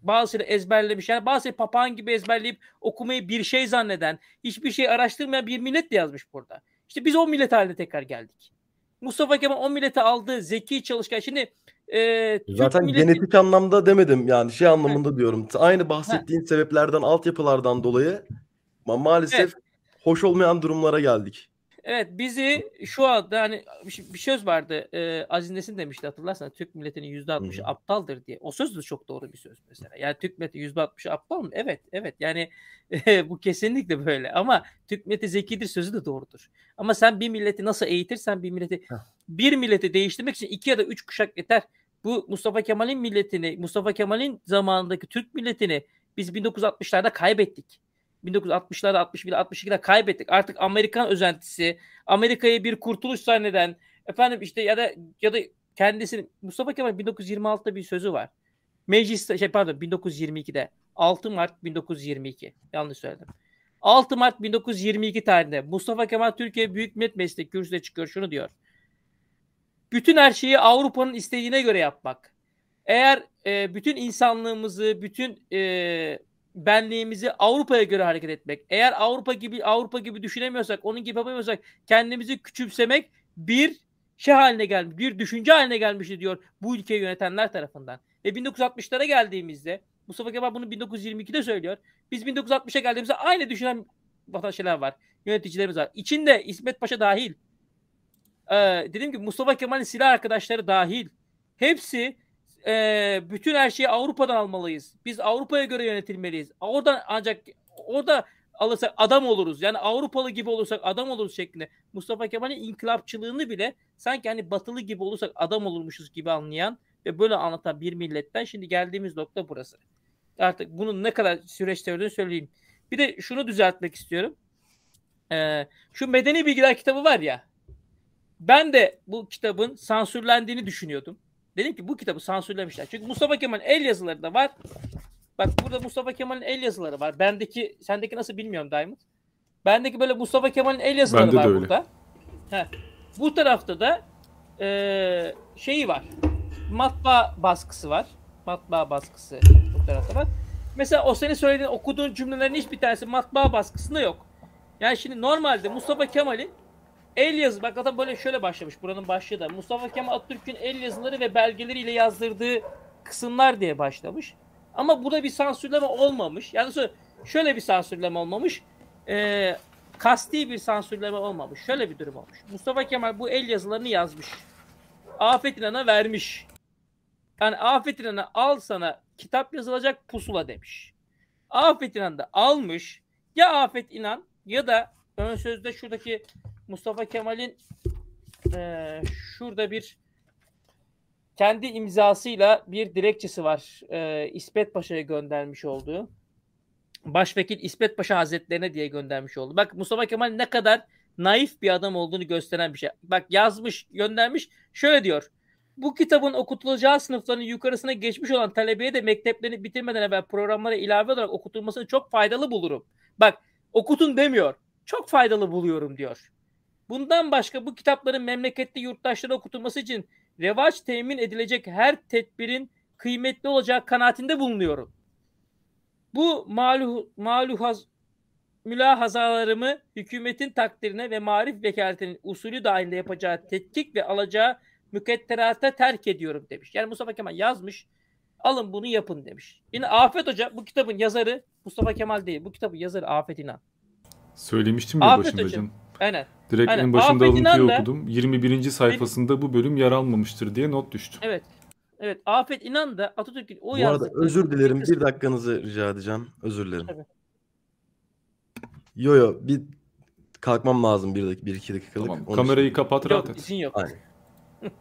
bazıları ezberlemiş. Yani bazı papağan gibi ezberleyip okumayı bir şey zanneden, hiçbir şey araştırmayan bir millet de yazmış burada. İşte biz o millet haline tekrar geldik. Mustafa Kemal o millete aldı. Zeki çalışkan. Şimdi e, Zaten milleti... genetik anlamda demedim yani şey anlamında ha. diyorum. Aynı bahsettiğin ha. sebeplerden, altyapılardan dolayı ma maalesef evet. hoş olmayan durumlara geldik. Evet bizi şu anda hani bir söz vardı e, Aziz Nesin demişti hatırlarsan Türk milletinin yüzde altmışı aptaldır diye. O söz de çok doğru bir söz mesela. Yani Türk milleti yüzde altmışı aptal mı? Evet evet yani e, [laughs] bu kesinlikle böyle ama Türk milleti zekidir sözü de doğrudur. Ama sen bir milleti nasıl eğitirsen bir milleti bir milleti değiştirmek için iki ya da üç kuşak yeter. Bu Mustafa Kemal'in milletini Mustafa Kemal'in zamanındaki Türk milletini biz 1960'larda kaybettik. 1960'larda 61 62'de kaybettik. Artık Amerikan özentisi, Amerika'yı bir kurtuluş zanneden efendim işte ya da ya da kendisini Mustafa Kemal 1926'da bir sözü var. Mecliste şey pardon 1922'de 6 Mart 1922 yanlış söyledim. 6 Mart 1922 tarihinde Mustafa Kemal Türkiye Büyük Millet Meclisi kürsüde çıkıyor şunu diyor. Bütün her şeyi Avrupa'nın istediğine göre yapmak. Eğer e, bütün insanlığımızı, bütün e, benliğimizi Avrupa'ya göre hareket etmek. Eğer Avrupa gibi Avrupa gibi düşünemiyorsak, onun gibi yapamıyorsak kendimizi küçümsemek bir şey haline gelmiş, bir düşünce haline gelmişti diyor bu ülkeyi yönetenler tarafından. Ve 1960'lara geldiğimizde Mustafa Kemal bunu 1922'de söylüyor. Biz 1960'a geldiğimizde aynı düşünen vatandaşlar var. Yöneticilerimiz var. İçinde İsmet Paşa dahil. Ee, dediğim gibi Mustafa Kemal'in silah arkadaşları dahil. Hepsi e, bütün her şeyi Avrupa'dan almalıyız. Biz Avrupa'ya göre yönetilmeliyiz. Oradan ancak orada alırsak adam oluruz. Yani Avrupalı gibi olursak adam oluruz şeklinde. Mustafa Kemal'in inkılapçılığını bile sanki hani batılı gibi olursak adam olurmuşuz gibi anlayan ve böyle anlatan bir milletten şimdi geldiğimiz nokta burası. Artık bunun ne kadar süreçte olduğunu söyleyeyim. Bir de şunu düzeltmek istiyorum. Ee, şu Medeni Bilgiler kitabı var ya. Ben de bu kitabın sansürlendiğini düşünüyordum. Dedim ki bu kitabı sansürlemişler. Çünkü Mustafa Kemal'in el yazıları da var. Bak burada Mustafa Kemal'in el yazıları var. Bendeki, sendeki nasıl bilmiyorum Diamond. Bendeki böyle Mustafa Kemal'in el yazıları Bende de var burada. Heh. Bu tarafta da eee, şeyi var. Matbaa baskısı var. Matbaa baskısı bu tarafta var. Mesela o senin söylediğin okuduğun cümlelerin hiçbir tanesi matbaa baskısında yok. Yani şimdi normalde Mustafa Kemal'in el yazı bak adam böyle şöyle başlamış buranın başlığı da Mustafa Kemal Atatürk'ün el yazıları ve belgeleriyle yazdırdığı kısımlar diye başlamış. Ama burada bir sansürleme olmamış. Yani şöyle- bir sansürleme olmamış. Ee, kasti bir sansürleme olmamış. Şöyle bir durum olmuş. Mustafa Kemal bu el yazılarını yazmış. Afet İnan'a vermiş. Yani Afet İnan'a al sana kitap yazılacak pusula demiş. Afet İnan da almış. Ya Afet İnan ya da ön sözde şuradaki Mustafa Kemal'in eee, şurada bir kendi imzasıyla bir dilekçesi var. Eee İsmet Paşa'ya göndermiş olduğu. Başvekil İsmet Paşa Hazretlerine diye göndermiş oldu. Bak Mustafa Kemal ne kadar naif bir adam olduğunu gösteren bir şey. Bak yazmış, göndermiş. Şöyle diyor. Bu kitabın okutulacağı sınıfların yukarısına geçmiş olan talebeye de mekteplerini bitirmeden evvel programlara ilave olarak okutulmasını çok faydalı bulurum. Bak okutun demiyor. Çok faydalı buluyorum diyor. Bundan başka bu kitapların memlekette yurttaşlara okutulması için revaç temin edilecek her tedbirin kıymetli olacağı kanaatinde bulunuyorum. Bu maluh, maluhaz, mülahazalarımı hükümetin takdirine ve marif vekaletinin usulü dahilinde yapacağı tetkik ve alacağı müketterata terk ediyorum demiş. Yani Mustafa Kemal yazmış. Alın bunu yapın demiş. Yine Afet Hoca bu kitabın yazarı Mustafa Kemal değil. Bu kitabın yazarı Afet İnan. Söylemiştim ya Afet başında hocam. canım. Aynen. Direkt Aynen. en başında Afet İnan alıntıyı da- okudum. 21. sayfasında bu bölüm yer almamıştır diye not düştü. Evet. Evet. Afet İnan da Atatürk'ün o Bu arada özür dilerim. Bir dakikanızı rica edeceğim. Özür dilerim. Tabii. Yo yo bir kalkmam lazım bir dakika, bir iki dakikalık. Tamam. Onun Kamerayı için- kapat rahat Yok et. izin yok. Aynen. [laughs]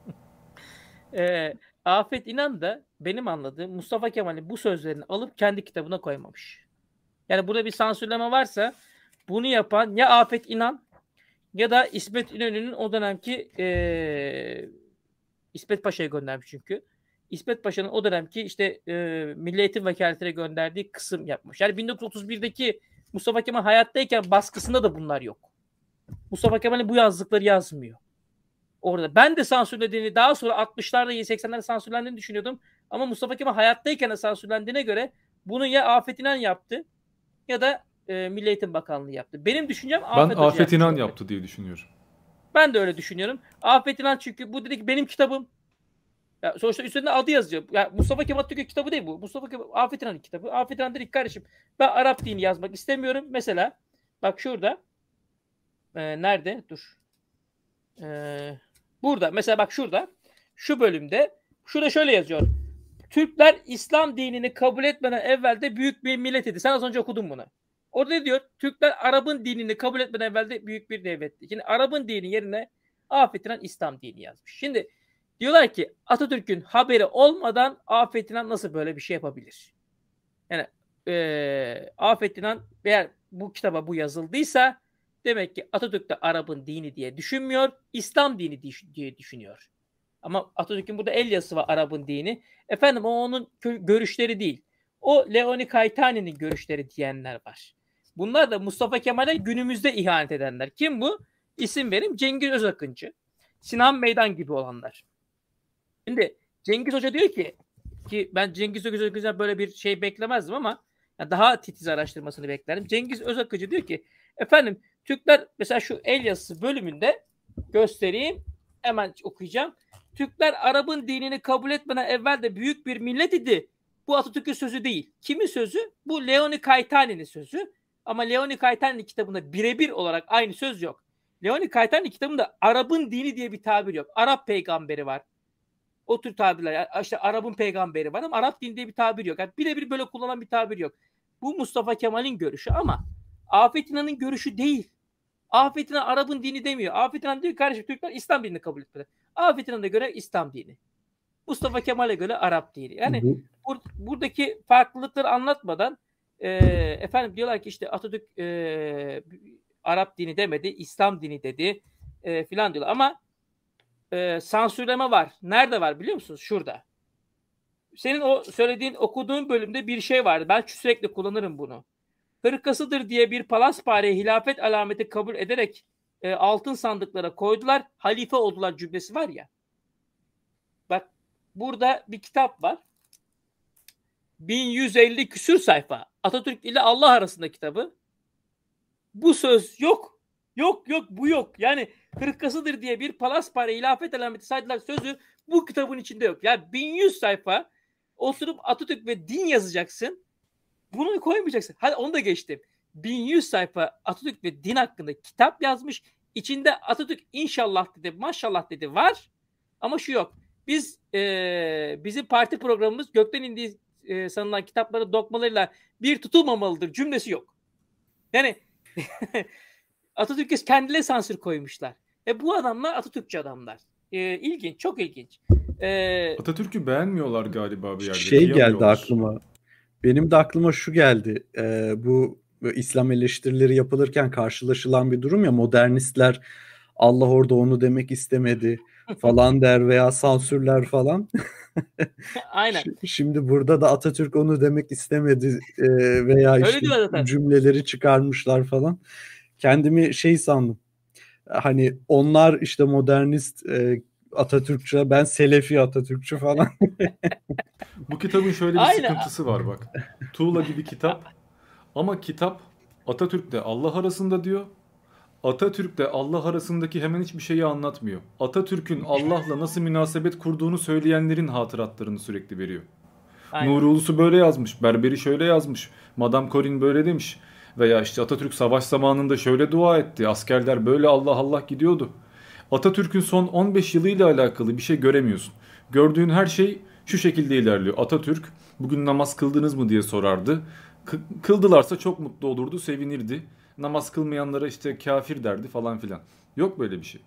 Ee, Afet İnan da benim anladığım Mustafa Kemal'in bu sözlerini alıp kendi kitabına koymamış. Yani burada bir sansürleme varsa bunu yapan ya Afet İnan ya da İsmet İnönü'nün o dönemki ee, İsmet Paşa'ya göndermiş çünkü. İsmet Paşa'nın o dönemki işte e, Milli Eğitim Vekaletine gönderdiği kısım yapmış. Yani 1931'deki Mustafa Kemal hayattayken baskısında da bunlar yok. Mustafa Kemal'in bu yazdıkları yazmıyor. Orada. Ben de sansürlediğini daha sonra 60'larda 80'lerde sansürlendiğini düşünüyordum. Ama Mustafa Kemal hayattayken de sansürlendiğine göre bunu ya Afet İnan yaptı ya da e, Milli Eğitim Bakanlığı yaptı. Benim düşüncem Ben Afet, Hoca Afet İnan olabilir. yaptı diye düşünüyorum. Ben de öyle düşünüyorum. Afet İnan çünkü bu dedi ki benim kitabım. Ya sonuçta üstünde adı yazıyor. Ya Mustafa Kemal Atatürk kitabı değil bu. Mustafa Kemal Afet İnan'ın kitabı. Afet İnan dedi ki kardeşim ben Arap dini yazmak istemiyorum. Mesela bak şurada. Ee, nerede? Dur. Ee, burada. Mesela bak şurada. Şu bölümde. Şurada şöyle yazıyor. Türkler İslam dinini kabul etmeden evvel de büyük bir millet idi. Sen az önce okudun bunu. Orada diyor? Türkler Arap'ın dinini kabul etmeden evvel de büyük bir devletti. Şimdi Arap'ın dini yerine Afet İnan İslam dini yazmış. Şimdi diyorlar ki Atatürk'ün haberi olmadan Afet İnan nasıl böyle bir şey yapabilir? Yani eee Afet İnan eğer bu kitaba bu yazıldıysa demek ki Atatürk de Arap'ın dini diye düşünmüyor. İslam dini diye- düşünüyor. Ama Atatürk'ün burada el yazısı var Arap'ın dini. Efendim o onun görüşleri değil. O Leoni Kaytani'nin görüşleri diyenler var. Bunlar da Mustafa Kemal'e günümüzde ihanet edenler. Kim bu? İsim verim Cengiz Özakıncı. Sinan Meydan gibi olanlar. Şimdi Cengiz Hoca diyor ki ki ben Cengiz Özakıncı'dan böyle bir şey beklemezdim ama ya daha titiz araştırmasını beklerdim. Cengiz Özakıncı diyor ki efendim Türkler mesela şu el yazısı bölümünde göstereyim hemen okuyacağım. Türkler Arap'ın dinini kabul etmeden evvel de büyük bir millet idi. Bu Atatürk'ün sözü değil. Kimin sözü? Bu Leoni Kaytani'nin sözü. Ama Leoni Kaytani kitabında birebir olarak aynı söz yok. Leoni Kaytani kitabında Arap'ın dini diye bir tabir yok. Arap peygamberi var. O tür tabirler. İşte Arap'ın peygamberi var ama Arap dini diye bir tabir yok. Yani birebir böyle kullanılan bir tabir yok. Bu Mustafa Kemal'in görüşü ama Afet İnan'ın görüşü değil. Afet İnan Arap'ın dini demiyor. Afet İnan diyor kardeşim Türkler İslam dinini kabul etmeli. Afet İnan'a göre İslam dini. Mustafa Kemal'e göre Arap dini. Yani Bu- bur- buradaki farklılıkları anlatmadan e, efendim diyorlar ki işte Atatürk e, Arap dini demedi, İslam dini dedi e, filan diyorlar. Ama e, sansürleme var. Nerede var biliyor musunuz? Şurada. Senin o söylediğin, okuduğun bölümde bir şey vardı. Ben sürekli kullanırım bunu. Hırkasıdır diye bir palaspareye hilafet alameti kabul ederek e, altın sandıklara koydular. Halife oldular cümlesi var ya. Bak burada bir kitap var. 1150 küsür sayfa. Atatürk ile Allah arasında kitabı. Bu söz yok. Yok yok bu yok. Yani hırkasıdır diye bir palaspare hilafet alameti saydılar sözü bu kitabın içinde yok. Ya 1100 sayfa oturup Atatürk ve din yazacaksın. Bunu koymayacaksın. Hadi onu da geçtim. 1100 sayfa Atatürk ve din hakkında kitap yazmış. İçinde Atatürk inşallah dedi, maşallah dedi var. Ama şu yok. Biz e, bizim parti programımız gökten indiği e, sanılan kitapları dokmalarıyla bir tutulmamalıdır cümlesi yok. Yani [laughs] Atatürk'e kendileri sansür koymuşlar. E bu adamlar Atatürkçü adamlar. E, ilginç, çok ilginç. E, Atatürk'ü beğenmiyorlar galiba bir yerde. şey geldi aklıma. Benim de aklıma şu geldi. Ee, bu İslam eleştirileri yapılırken karşılaşılan bir durum ya modernistler Allah orada onu demek istemedi [laughs] falan der veya sansürler falan. [laughs] aynen. Şimdi burada da Atatürk onu demek istemedi e, veya işte cümleleri çıkarmışlar falan. Kendimi şey sandım. Hani onlar işte modernist e, Atatürkçü, ben Selefi Atatürkçü falan. [laughs] Bu kitabın şöyle bir Aynen. sıkıntısı var bak. Tuğla gibi kitap ama kitap Atatürk'le Allah arasında diyor. Atatürk'le Allah arasındaki hemen hiçbir şeyi anlatmıyor. Atatürk'ün Allah'la nasıl münasebet kurduğunu söyleyenlerin hatıratlarını sürekli veriyor. aynen. Nuri Ulusu böyle yazmış, Berberi şöyle yazmış, Madame Corin böyle demiş. Veya işte Atatürk savaş zamanında şöyle dua etti, askerler böyle Allah Allah gidiyordu. Atatürk'ün son 15 yılıyla alakalı bir şey göremiyorsun. Gördüğün her şey şu şekilde ilerliyor. Atatürk bugün namaz kıldınız mı diye sorardı. Kı- Kıldılarsa çok mutlu olurdu, sevinirdi. Namaz kılmayanlara işte kafir derdi falan filan. Yok böyle bir şey.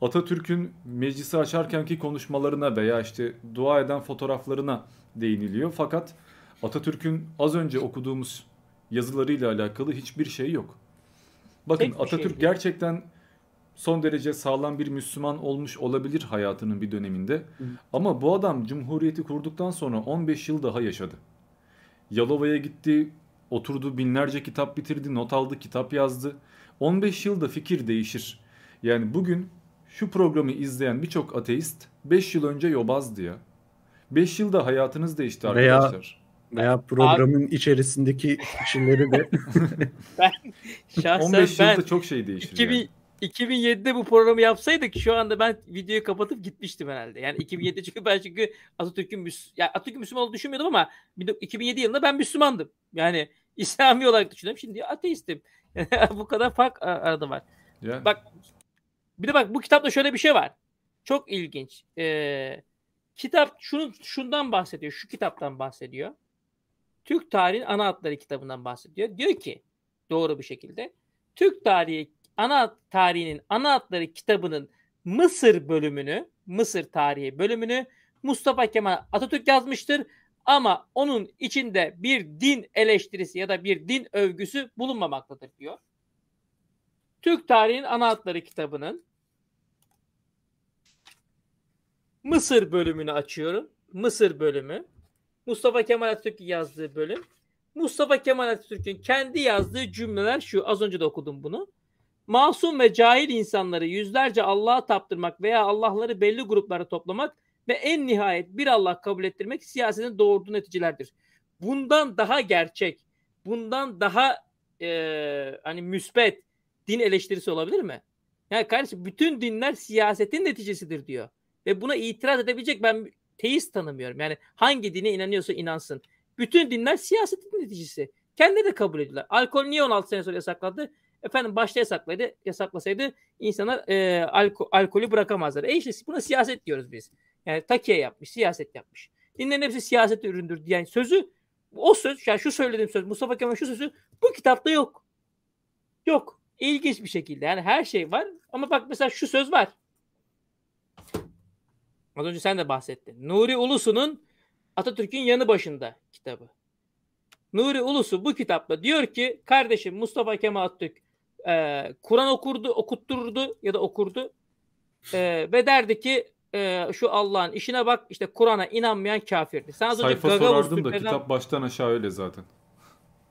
Atatürk'ün meclisi açarkenki konuşmalarına veya işte dua eden fotoğraflarına değiniliyor. Fakat Atatürk'ün az önce okuduğumuz yazılarıyla alakalı hiçbir şey yok. Bakın Tek şey Atatürk değil. gerçekten son derece sağlam bir Müslüman olmuş olabilir hayatının bir döneminde. Ama bu adam Cumhuriyeti kurduktan sonra 15 yıl daha yaşadı. Yalova'ya gitti, oturdu binlerce kitap bitirdi, not aldı, kitap yazdı. 15 yılda fikir değişir. Yani bugün şu programı izleyen birçok ateist 5 yıl önce yobazdı ya. 5 yılda hayatınız değişti Veya- arkadaşlar. Veya programın içerisindeki kişileri de [laughs] Ben şahsen 15 ben yılda çok şey değişir 2000, yani. 2007'de bu programı yapsaydık şu anda ben videoyu kapatıp gitmiştim herhalde. Yani 2007'de çünkü ben çünkü Atatürk'ün Müs ya Atatürk'ün Müslüman olduğunu düşünmüyordum ama bir de 2007 yılında ben Müslümandım. Yani İslami olarak düşünüyorum. Şimdi ateistim. [laughs] bu kadar fark ar- arada var. Yani Bak bir de bak bu kitapta şöyle bir şey var. Çok ilginç. Ee, kitap şunu şundan bahsediyor. Şu kitaptan bahsediyor. Türk Tarihin Ana Hatları kitabından bahsediyor. Diyor ki doğru bir şekilde Türk tarihi ana tarihinin ana hatları kitabının Mısır bölümünü, Mısır tarihi bölümünü Mustafa Kemal Atatürk yazmıştır. Ama onun içinde bir din eleştirisi ya da bir din övgüsü bulunmamaktadır diyor. Türk Tarihinin Ana Hatları kitabının Mısır bölümünü açıyorum. Mısır bölümü. Mustafa Kemal Atatürk'ün yazdığı bölüm. Mustafa Kemal Atatürk'ün kendi yazdığı cümleler şu. Az önce de okudum bunu. Masum ve cahil insanları yüzlerce Allah'a taptırmak veya Allah'ları belli gruplara toplamak ve en nihayet bir Allah kabul ettirmek siyasetin doğurduğu neticelerdir. Bundan daha gerçek, bundan daha eee, hani müspet din eleştirisi olabilir mi? Yani kardeşim bütün dinler siyasetin neticesidir diyor. Ve buna itiraz edebilecek ben teist tanımıyorum. Yani hangi dine inanıyorsa inansın. Bütün dinler siyasetin neticesi. Kendileri de kabul ediyorlar. Alkol niye 16 sene sonra yasaklandı? Efendim başta yasaklaydı, yasaklasaydı insanlar e, alko, alkolü bırakamazlar. E işte buna siyaset diyoruz biz. Yani takiye yapmış, siyaset yapmış. Dinlerin hepsi siyaset üründür diyen sözü o söz, yani şu söylediğim söz, Mustafa Kemal şu sözü bu kitapta yok. Yok. İlginç bir şekilde. Yani her şey var. Ama bak mesela şu söz var. Az önce sen de bahsettin. Nuri Ulusu'nun Atatürk'ün yanı başında kitabı. Nuri Ulusu bu kitapta diyor ki kardeşim Mustafa Kemal Atatürk e, Kur'an okurdu, okuttururdu ya da okurdu e, ve derdi ki e, şu Allah'ın işine bak işte Kur'an'a inanmayan kafirdi. Sen az Sayfa önce sorardım da kitap baştan aşağı öyle zaten.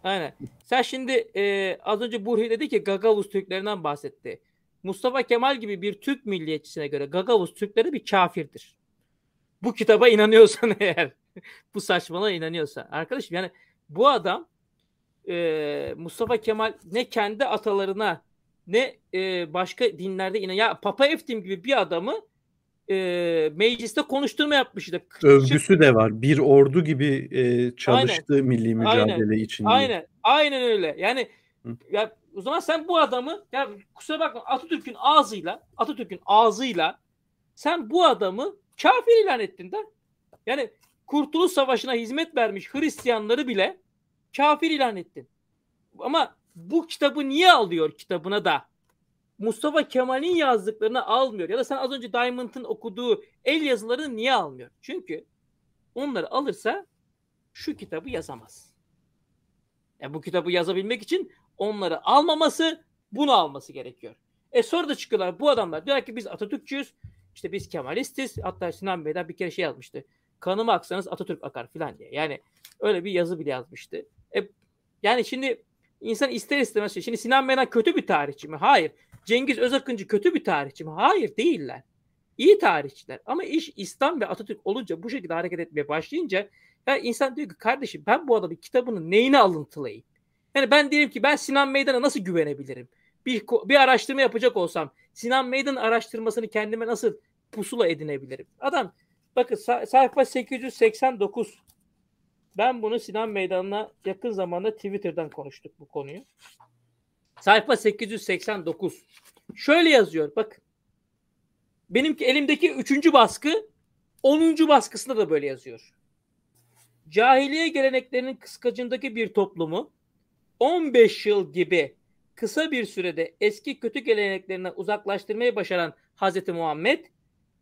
Aynen. Sen şimdi e, az önce Burhi dedi ki Gagavuz Türklerinden bahsetti. Mustafa Kemal gibi bir Türk milliyetçisine göre Gagavuz Türkleri bir kafirdir. Bu kitaba inanıyorsan [laughs] eğer. bu saçmalığa inanıyorsan. Arkadaşım yani bu adam e, Mustafa Kemal ne kendi atalarına ne e, başka dinlerde inan ya Papa Eftim gibi bir adamı e, mecliste konuşturma yapmıştı. Övgüsü de var. Bir ordu gibi e, çalıştı aynen. milli mücadele aynen. için. Aynen. Aynen öyle. Yani Hı. ya o zaman sen bu adamı ya kusura bakma Atatürk'ün ağzıyla Atatürk'ün ağzıyla sen bu adamı kafir ilan ettin de. Yani Kurtuluş Savaşı'na hizmet vermiş Hristiyanları bile kafir ilan ettin. Ama bu kitabı niye alıyor kitabına da Mustafa Kemal'in yazdıklarını almıyor. Ya da sen az önce Diamond'ın okuduğu el yazılarını niye almıyor? Çünkü onları alırsa şu kitabı yazamaz. Yani bu kitabı yazabilmek için onları almaması, bunu alması gerekiyor. E sonra da çıkıyorlar bu adamlar. Diyor ki biz Atatürkçüyüz. İşte biz Kemalistiz. Hatta Sinan Bey'den bir kere şey yazmıştı. Kanımı aksanız Atatürk akar filan diye. Yani öyle bir yazı bile yazmıştı. E, yani şimdi insan ister istemez şey. Şimdi Sinan Bey'den kötü bir tarihçi mi? Hayır. Cengiz Özakıncı kötü bir tarihçi mi? Hayır değiller. İyi tarihçiler. Ama iş İslam ve Atatürk olunca bu şekilde hareket etmeye başlayınca ya insan diyor ki kardeşim ben bu adamın kitabının neyini alıntılayayım? Yani ben diyelim ki ben Sinan Meydan'a nasıl güvenebilirim? Bir, bir araştırma yapacak olsam Sinan Meydan araştırmasını kendime nasıl pusula edinebilirim? Adam bakın sayfa 889 ben bunu Sinan Meydan'la yakın zamanda Twitter'dan konuştuk bu konuyu. Sayfa 889. Şöyle yazıyor bak. Benimki elimdeki üçüncü baskı 10. baskısında da böyle yazıyor. Cahiliye geleneklerinin kıskacındaki bir toplumu 15 yıl gibi kısa bir sürede eski kötü geleneklerinden uzaklaştırmayı başaran Hz. Muhammed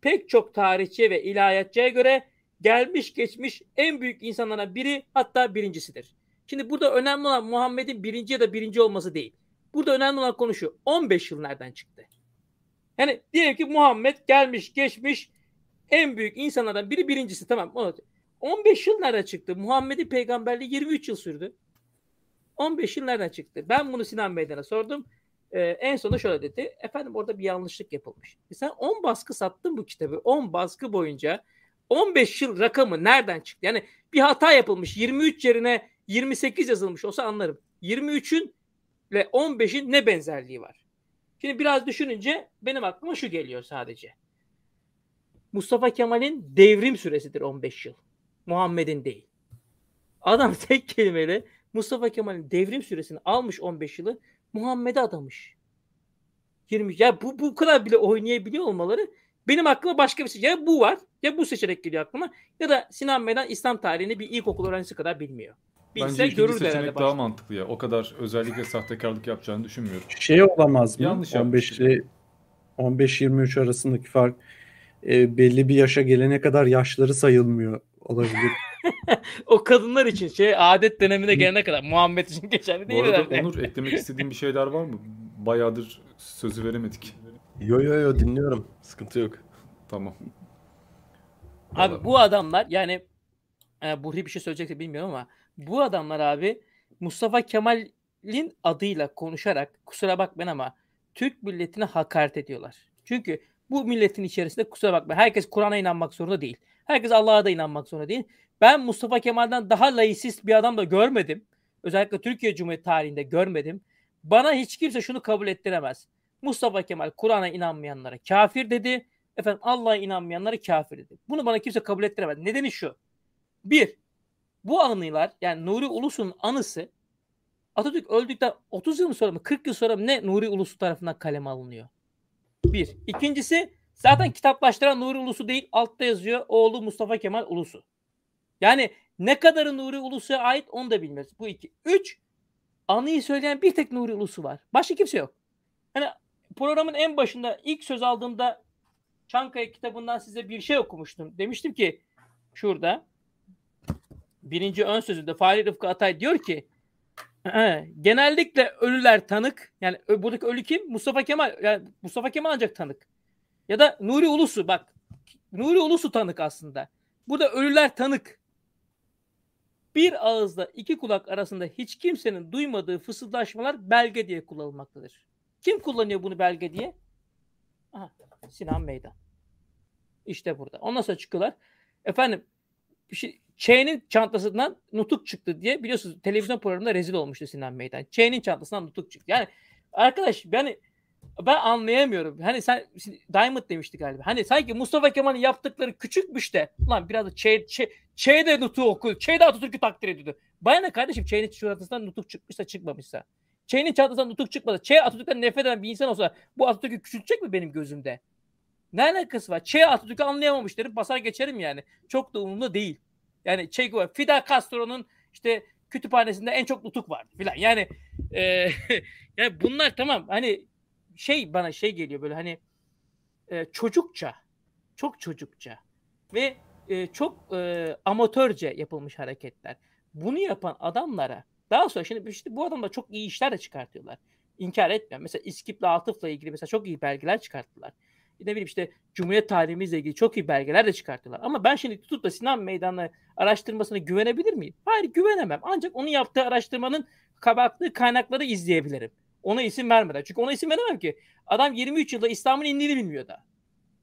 pek çok tarihçiye ve ilahiyatçıya göre gelmiş geçmiş en büyük insanlara biri hatta birincisidir. Şimdi burada önemli olan Muhammed'in birinci ya da birinci olması değil. Burada önemli olan konu şu. 15 yıl nereden çıktı? Yani diyelim ki Muhammed gelmiş geçmiş en büyük insanlardan biri birincisi tamam. 15 yıl nereden çıktı? Muhammed'in peygamberliği 23 yıl sürdü. 15 yıl nereden çıktı? Ben bunu Sinan Bey'den sordum. Ee, en sonunda şöyle dedi. Efendim orada bir yanlışlık yapılmış. E sen 10 baskı sattın bu kitabı. 10 baskı boyunca 15 yıl rakamı nereden çıktı? Yani bir hata yapılmış. 23 yerine 28 yazılmış olsa anlarım. 23'ün ile 15'in ne benzerliği var? Şimdi biraz düşününce benim aklıma şu geliyor sadece. Mustafa Kemal'in devrim süresidir 15 yıl. Muhammed'in değil. Adam [laughs] tek kelimeyle Mustafa Kemal'in devrim süresini almış 15 yılı Muhammed'e adamış. 20 ya bu bu kadar bile oynayabiliyor olmaları benim aklıma başka bir şey. Ya bu var ya bu seçenek geliyor aklıma ya da Sinan Meydan İslam tarihini bir ilkokul öğrencisi kadar bilmiyor. Bilse Bence ikinci seçenek daha mantıklı ya. O kadar özellikle sahtekarlık yapacağını düşünmüyorum. Şey olamaz mı? Yanlış 15 15-23 arasındaki fark e, belli bir yaşa gelene kadar yaşları sayılmıyor olabilir. [laughs] [laughs] o kadınlar için şey adet dönemine gelene kadar Muhammed için geçerli değil mi? Bu arada herhalde. Onur eklemek istediğin bir şeyler var mı? Bayağıdır sözü veremedik. Yo yo yo dinliyorum. Sıkıntı yok. Tamam. Abi bu adamlar yani e, Burhi bir şey söyleyecekse bilmiyorum ama bu adamlar abi Mustafa Kemal'in adıyla konuşarak kusura bakmayın ama Türk milletine hakaret ediyorlar. Çünkü bu milletin içerisinde kusura bakmayın herkes Kur'an'a inanmak zorunda değil. Herkes Allah'a da inanmak zorunda değil. Ben Mustafa Kemal'den daha laisist bir adam da görmedim. Özellikle Türkiye Cumhuriyeti tarihinde görmedim. Bana hiç kimse şunu kabul ettiremez. Mustafa Kemal Kur'an'a inanmayanlara kafir dedi. Efendim Allah'a inanmayanlara kafir dedi. Bunu bana kimse kabul ettiremez. Nedeni şu. Bir, bu anılar yani Nuri Ulus'un anısı Atatürk öldükten 30 yıl sonra mı 40 yıl sonra mı ne Nuri Ulusu tarafından kaleme alınıyor? Bir. İkincisi zaten kitaplaştıran Nuri Ulusu değil altta yazıyor oğlu Mustafa Kemal Ulusu. Yani Ne kadarı Nuri Ulusu'ya ait onu da bilmez. Bu iki. Üç, anıyı söyleyen bir tek Nuri Ulusu var. Başka kimse yok. Hani programın en başında ilk söz aldığımda Çankaya kitabından size bir şey okumuştum. Demiştim ki şurada birinci ön sözünde Fahri Rıfkı Atay diyor ki genellikle ölüler tanık. Yani buradaki ölü kim? Mustafa Kemal. Yani Mustafa Kemal ancak tanık. Ya da Nuri Ulusu bak. Nuri Ulusu tanık aslında. Burada ölüler tanık. Bir ağızda iki kulak arasında hiç kimsenin duymadığı fısıldaşmalar belge diye kullanılmaktadır. Kim kullanıyor bunu belge diye? Aha, Sinan Meydan. İşte burada. Ondan sonra çıkıyorlar. Efendim şey, Ç'nin çantasından nutuk çıktı diye biliyorsunuz televizyon programında rezil olmuştu Sinan Meydan. Ç'nin çantasından nutuk çıktı. Yani arkadaş yani ben anlayamıyorum. Hani sen Diamond demişti galiba. Hani sanki Mustafa Kemal'in yaptıkları küçükmüş de lan biraz da Ç, Ç, Ç de nutuk oku. Ç de Atatürk'ü takdir ediyordu. Bana ne kardeşim Ç'nin çantasından nutuk çıkmışsa çıkmamışsa. Ç'nin çantasından nutuk çıkmadı. Ç Atatürk'ten nefret eden bir insan olsa bu Atatürk'ü küçültecek mi benim gözümde? Ne alakası var? Ç Atatürk'ü anlayamamış derim basar geçerim yani. Çok da umurumda değil. Yani Che Guevara, Fidel Castro'nun işte kütüphanesinde en çok nutuk vardı filan. Yani e, [laughs] yani bunlar tamam hani şey bana şey geliyor böyle hani e, çocukça çok çocukça ve e, çok e, amatörce yapılmış hareketler. Bunu yapan adamlara daha sonra şimdi işte bu adamlar çok iyi işler de çıkartıyorlar. İnkar etmiyorum. Mesela İskip'le Atıf'la ilgili mesela çok iyi belgeler çıkarttılar ne bileyim işte Cumhuriyet tarihimizle ilgili çok iyi belgeler de çıkarttılar. Ama ben şimdi tutup da Sinan Meydanı araştırmasına güvenebilir miyim? Hayır güvenemem. Ancak onun yaptığı araştırmanın kabarttığı kaynakları izleyebilirim. Ona isim vermeden. Çünkü ona isim veremem ki. Adam 23 yılda İslam'ın indiğini bilmiyor da.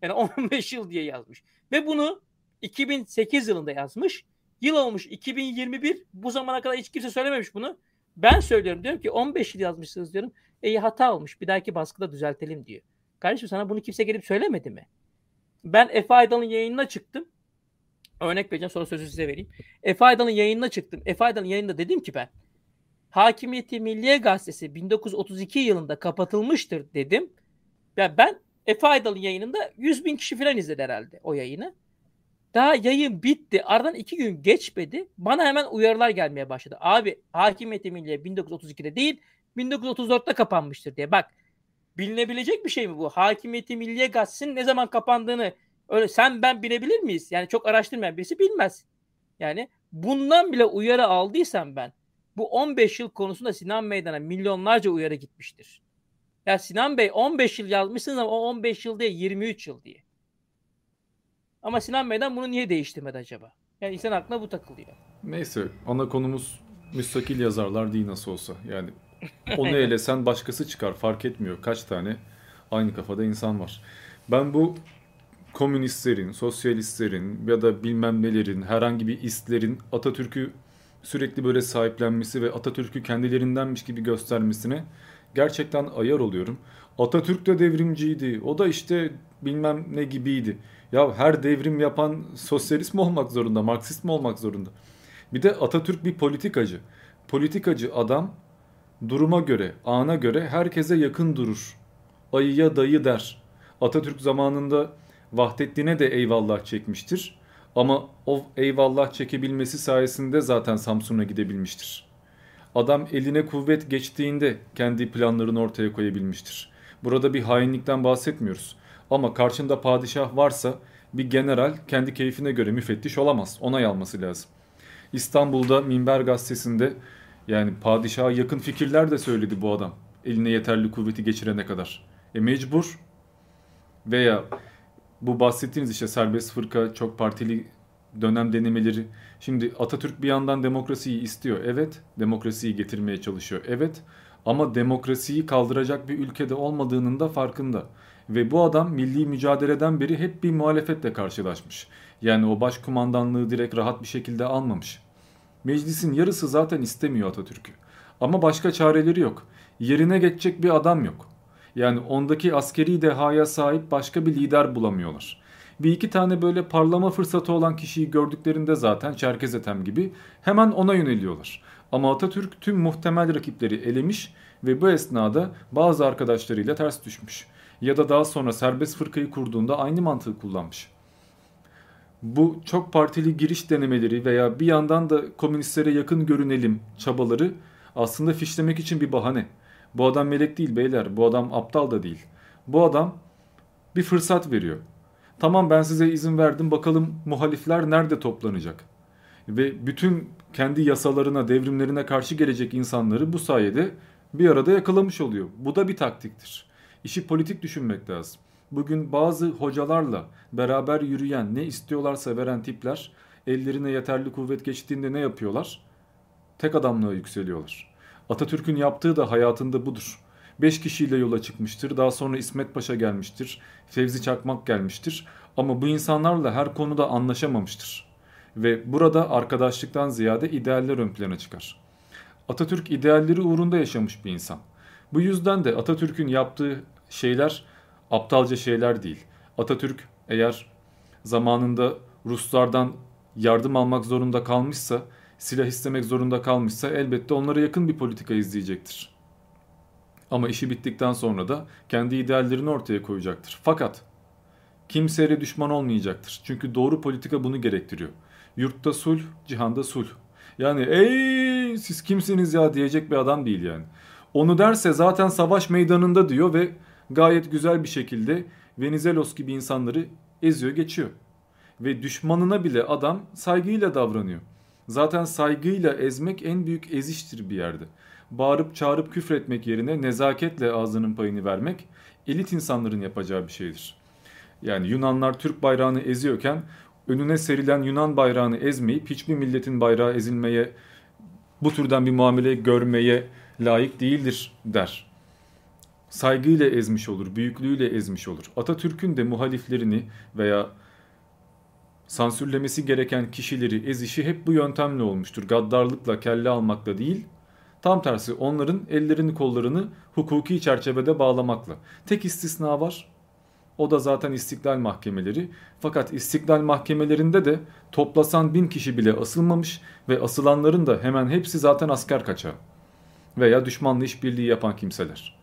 Yani [laughs] 15 yıl diye yazmış. Ve bunu 2008 yılında yazmış. Yıl olmuş 2021. Bu zamana kadar hiç kimse söylememiş bunu. Ben söylüyorum diyorum ki 15 yıl yazmışsınız diyorum. E hata olmuş. Bir dahaki baskıda düzeltelim diyor. Kardeşim sana bunu kimse gelip söylemedi mi? Ben Efe Aydal'ın yayınına çıktım. Örnek vereceğim sonra sözü size vereyim. Efe Aydal'ın yayınına çıktım. Efe Aydal'ın yayında dedim ki ben Hakimiyeti Milliye Gazetesi 1932 yılında kapatılmıştır dedim. Ya ben Efe Aydal'ın yayınında 100 bin kişi falan izledi herhalde o yayını. Daha yayın bitti. Aradan iki gün geçmedi. Bana hemen uyarılar gelmeye başladı. Abi Hakimiyeti Milliye 1932'de değil 1934'te kapanmıştır diye. Bak bilinebilecek bir şey mi bu? Hakimiyeti Milliye Gazetesi'nin ne zaman kapandığını öyle sen ben bilebilir miyiz? Yani çok araştırmayan birisi bilmez. Yani bundan bile uyarı aldıysam ben bu 15 yıl konusunda Sinan Meydan'a milyonlarca uyarı gitmiştir. Ya Sinan Bey 15 yıl yazmışsınız ama o 15 yıl değil 23 yıl diye. Ama Sinan Meydan bunu niye değiştirmedi acaba? Yani insan aklına bu takılıyor. Neyse ana konumuz müstakil yazarlar değil nasıl olsa. Yani onu [laughs] elesen başkası çıkar fark etmiyor. Kaç tane aynı kafada insan var. Ben bu komünistlerin, sosyalistlerin ya da bilmem nelerin, herhangi bir istlerin Atatürk'ü sürekli böyle sahiplenmesi ve Atatürk'ü kendilerindenmiş gibi göstermesine gerçekten ayar oluyorum. Atatürk de devrimciydi. O da işte bilmem ne gibiydi. Ya her devrim yapan sosyalist mi olmak zorunda, Marksist mi olmak zorunda? Bir de Atatürk bir politikacı. Politikacı adam Duruma göre, ana göre herkese yakın durur. Ayıya dayı der. Atatürk zamanında Vahdettin'e de eyvallah çekmiştir. Ama o eyvallah çekebilmesi sayesinde zaten Samsun'a gidebilmiştir. Adam eline kuvvet geçtiğinde kendi planlarını ortaya koyabilmiştir. Burada bir hainlikten bahsetmiyoruz. Ama karşında padişah varsa bir general kendi keyfine göre müfettiş olamaz. Onay alması lazım. İstanbul'da Minber gazetesinde yani padişaha yakın fikirler de söyledi bu adam. Eline yeterli kuvveti geçirene kadar. E mecbur. Veya bu bahsettiğiniz işte serbest fırka, çok partili dönem denemeleri. Şimdi Atatürk bir yandan demokrasiyi istiyor. Evet, demokrasiyi getirmeye çalışıyor. Evet, ama demokrasiyi kaldıracak bir ülkede olmadığının da farkında. Ve bu adam milli mücadeleden beri hep bir muhalefetle karşılaşmış. Yani o başkumandanlığı direkt rahat bir şekilde almamış. Meclisin yarısı zaten istemiyor Atatürk'ü. Ama başka çareleri yok. Yerine geçecek bir adam yok. Yani ondaki askeri dehaya sahip başka bir lider bulamıyorlar. Bir iki tane böyle parlama fırsatı olan kişiyi gördüklerinde zaten Çerkez Ethem gibi hemen ona yöneliyorlar. Ama Atatürk tüm muhtemel rakipleri elemiş ve bu esnada bazı arkadaşlarıyla ters düşmüş. Ya da daha sonra serbest fırkayı kurduğunda aynı mantığı kullanmış. Bu çok partili giriş denemeleri veya bir yandan da komünistlere yakın görünelim çabaları aslında fişlemek için bir bahane. Bu adam melek değil beyler. Bu adam aptal da değil. Bu adam bir fırsat veriyor. Tamam ben size izin verdim bakalım muhalifler nerede toplanacak? Ve bütün kendi yasalarına, devrimlerine karşı gelecek insanları bu sayede bir arada yakalamış oluyor. Bu da bir taktiktir. İşi politik düşünmek lazım. Bugün bazı hocalarla beraber yürüyen, ne istiyorlarsa veren tipler ellerine yeterli kuvvet geçtiğinde ne yapıyorlar? Tek adamlığa yükseliyorlar. Atatürk'ün yaptığı da hayatında budur. Beş kişiyle yola çıkmıştır. Daha sonra İsmet Paşa gelmiştir. Fevzi Çakmak gelmiştir. Ama bu insanlarla her konuda anlaşamamıştır. Ve burada arkadaşlıktan ziyade idealler ön plana çıkar. Atatürk idealleri uğrunda yaşamış bir insan. Bu yüzden de Atatürk'ün yaptığı şeyler aptalca şeyler değil. Atatürk eğer zamanında Ruslardan yardım almak zorunda kalmışsa, silah istemek zorunda kalmışsa elbette onlara yakın bir politika izleyecektir. Ama işi bittikten sonra da kendi ideallerini ortaya koyacaktır. Fakat kimseye düşman olmayacaktır. Çünkü doğru politika bunu gerektiriyor. Yurtta sulh, cihanda sulh. Yani ey siz kimsiniz ya diyecek bir adam değil yani. Onu derse zaten savaş meydanında diyor ve gayet güzel bir şekilde Venizelos gibi insanları eziyor geçiyor. Ve düşmanına bile adam saygıyla davranıyor. Zaten saygıyla ezmek en büyük eziştir bir yerde. Bağırıp çağırıp küfretmek yerine nezaketle ağzının payını vermek elit insanların yapacağı bir şeydir. Yani Yunanlar Türk bayrağını eziyorken önüne serilen Yunan bayrağını ezmeyip hiçbir milletin bayrağı ezilmeye bu türden bir muamele görmeye layık değildir der. Saygıyla ezmiş olur, büyüklüğüyle ezmiş olur. Atatürk'ün de muhaliflerini veya sansürlemesi gereken kişileri ezişi hep bu yöntemle olmuştur. Gaddarlıkla, kelle almakla değil, tam tersi onların ellerini kollarını hukuki çerçevede bağlamakla. Tek istisna var, o da zaten istiklal mahkemeleri. Fakat istiklal mahkemelerinde de toplasan bin kişi bile asılmamış ve asılanların da hemen hepsi zaten asker kaçağı veya düşmanla işbirliği yapan kimseler.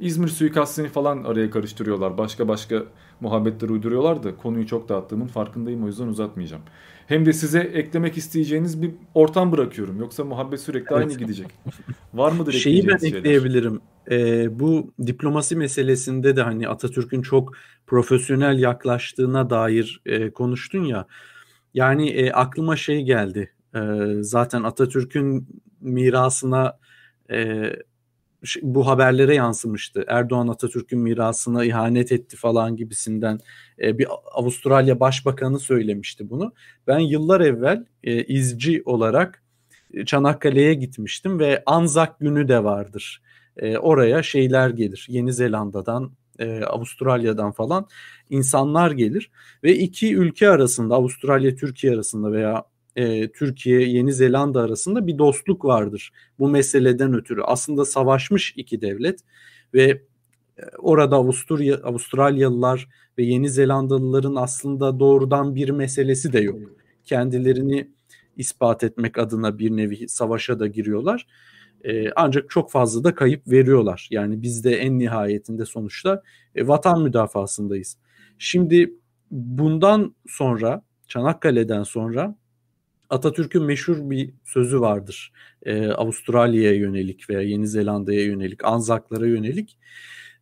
İzmir suikastini falan araya karıştırıyorlar. Başka başka muhabbetler uyduruyorlar da konuyu çok dağıttığımın farkındayım o yüzden uzatmayacağım. Hem de size eklemek isteyeceğiniz bir ortam bırakıyorum. Yoksa muhabbet sürekli evet. aynı gidecek. Var mıdır Şeyi ben şeyler? ekleyebilirim. Ee, bu diplomasi meselesinde de hani Atatürk'ün çok profesyonel yaklaştığına dair e, konuştun ya. Yani e, aklıma şey geldi. E, zaten Atatürk'ün mirasına e, bu haberlere yansımıştı. Erdoğan Atatürk'ün mirasına ihanet etti falan gibisinden e, bir Avustralya Başbakanı söylemişti bunu. Ben yıllar evvel e, izci olarak e, Çanakkale'ye gitmiştim ve Anzak günü de vardır. Oraya şeyler gelir. Yeni Zelanda'dan, Avustralya'dan falan insanlar gelir ve iki ülke arasında Avustralya Türkiye arasında veya e, Türkiye Yeni Zelanda arasında bir dostluk vardır bu meseleden ötürü. Aslında savaşmış iki devlet ve e, orada Avusturya Avustralyalılar ve Yeni Zelandalıların aslında doğrudan bir meselesi de yok. Kendilerini ispat etmek adına bir nevi savaşa da giriyorlar. E, ancak çok fazla da kayıp veriyorlar. Yani biz de en nihayetinde sonuçta e, vatan müdafasındayız. Şimdi bundan sonra Çanakkale'den sonra Atatürk'ün meşhur bir sözü vardır. Ee, Avustralya'ya yönelik veya Yeni Zelanda'ya yönelik, Anzaklara yönelik.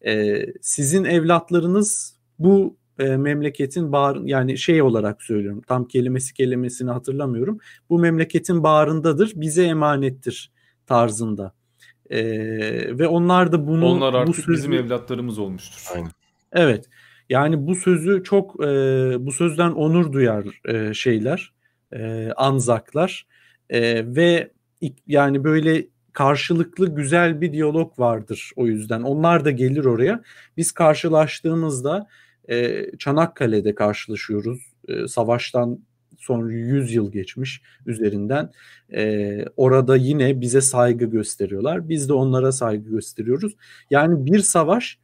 Ee, sizin evlatlarınız bu e, memleketin bağır yani şey olarak söylüyorum. Tam kelimesi kelimesini hatırlamıyorum. Bu memleketin bağrındadır, bize emanettir tarzında. Ee, ve onlar da bunu onlar artık bu sözü, bizim evlatlarımız olmuştur. Aynen. Evet. Yani bu sözü çok e, bu sözden onur duyar e, şeyler e, Anzaklar e, ve yani böyle karşılıklı güzel bir diyalog vardır o yüzden. Onlar da gelir oraya. Biz karşılaştığımızda e, Çanakkale'de karşılaşıyoruz. E, savaştan sonra 100 yıl geçmiş üzerinden. E, orada yine bize saygı gösteriyorlar. Biz de onlara saygı gösteriyoruz. Yani bir savaş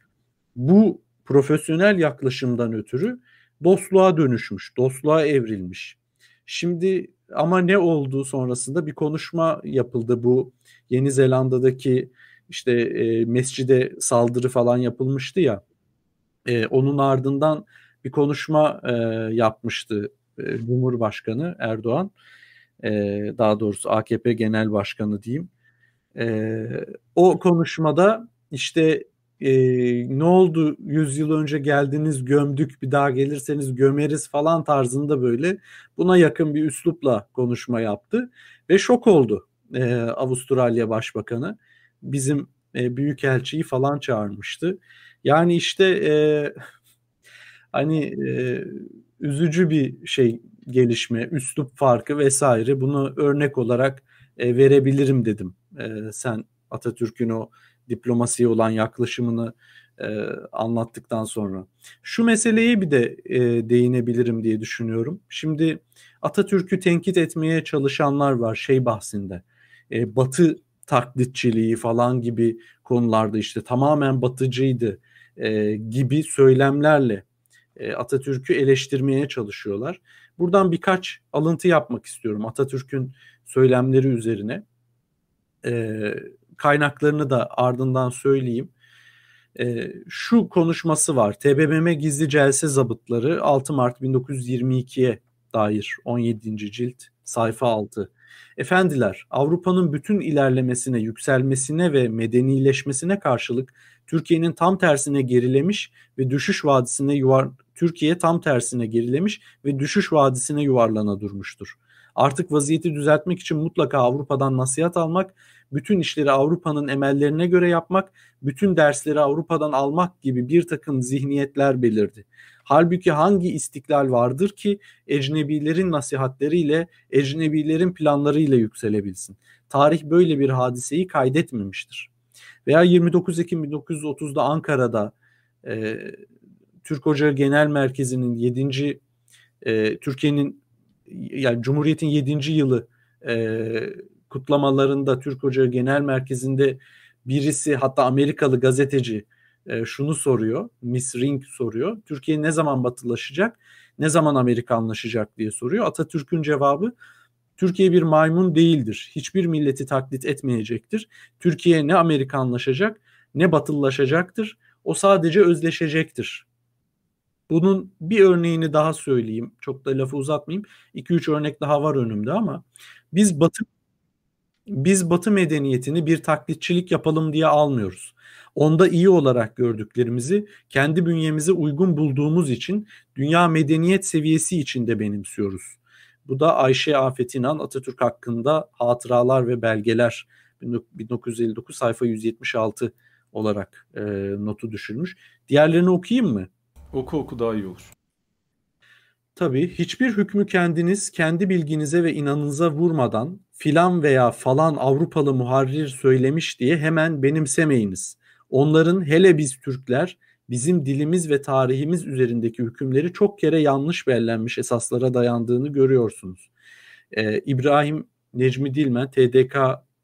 bu profesyonel yaklaşımdan ötürü dostluğa dönüşmüş, dostluğa evrilmiş. Şimdi ama ne oldu sonrasında bir konuşma yapıldı bu Yeni Zelanda'daki işte e, mescide saldırı falan yapılmıştı ya. E, onun ardından bir konuşma e, yapmıştı e, Cumhurbaşkanı Erdoğan e, daha doğrusu AKP Genel Başkanı diyeyim. E, o konuşmada işte e, ne oldu? 100 yıl önce geldiniz gömdük bir daha gelirseniz gömeriz falan tarzında böyle buna yakın bir üslupla konuşma yaptı ve şok oldu e, Avustralya Başbakanı. Bizim e, büyükelçiyi falan çağırmıştı. Yani işte e, hani e, üzücü bir şey gelişme üslup farkı vesaire. Bunu örnek olarak e, verebilirim dedim. E, sen Atatürk'ün o diplomasiye olan yaklaşımını e, anlattıktan sonra. Şu meseleye bir de e, değinebilirim diye düşünüyorum. Şimdi Atatürk'ü tenkit etmeye çalışanlar var şey bahsinde. E, batı taklitçiliği falan gibi konularda işte tamamen batıcıydı e, gibi söylemlerle e, Atatürk'ü eleştirmeye çalışıyorlar. Buradan birkaç alıntı yapmak istiyorum Atatürk'ün söylemleri üzerine. E, kaynaklarını da ardından söyleyeyim. E, şu konuşması var. TBMM gizli celse zabıtları 6 Mart 1922'ye dair 17. cilt sayfa 6. Efendiler, Avrupa'nın bütün ilerlemesine, yükselmesine ve medenileşmesine karşılık Türkiye'nin tam tersine gerilemiş ve düşüş vadisine yuvar Türkiye tam tersine gerilemiş ve düşüş vadisine yuvarlana durmuştur. Artık vaziyeti düzeltmek için mutlaka Avrupa'dan nasihat almak bütün işleri Avrupa'nın emellerine göre yapmak, bütün dersleri Avrupa'dan almak gibi bir takım zihniyetler belirdi. Halbuki hangi istiklal vardır ki ecnebilerin nasihatleriyle, ecnebilerin planlarıyla yükselebilsin? Tarih böyle bir hadiseyi kaydetmemiştir. Veya 29 Ekim 1930'da Ankara'da e, Türk Ocağı Genel Merkezi'nin 7. E, Türkiye'nin yani Cumhuriyet'in 7. yılı e, kutlamalarında Türk Ocağı Genel Merkezi'nde birisi hatta Amerikalı gazeteci e, şunu soruyor. Miss Ring soruyor. Türkiye ne zaman batılaşacak? Ne zaman Amerikanlaşacak diye soruyor. Atatürk'ün cevabı Türkiye bir maymun değildir. Hiçbir milleti taklit etmeyecektir. Türkiye ne Amerikanlaşacak ne batılılaşacaktır. O sadece özleşecektir. Bunun bir örneğini daha söyleyeyim. Çok da lafı uzatmayayım. 2-3 örnek daha var önümde ama biz batı biz Batı medeniyetini bir taklitçilik yapalım diye almıyoruz. Onda iyi olarak gördüklerimizi kendi bünyemize uygun bulduğumuz için dünya medeniyet seviyesi içinde benimsiyoruz. Bu da Ayşe Afet İnan Atatürk hakkında hatıralar ve belgeler 1959 sayfa 176 olarak e, notu düşürmüş. Diğerlerini okuyayım mı? Oku oku daha iyi olur. Tabii hiçbir hükmü kendiniz kendi bilginize ve inanınıza vurmadan filan veya falan Avrupalı muharrir söylemiş diye hemen benimsemeyiniz. Onların hele biz Türkler bizim dilimiz ve tarihimiz üzerindeki hükümleri çok kere yanlış bellenmiş esaslara dayandığını görüyorsunuz. Ee, İbrahim Necmi Dilmen TDK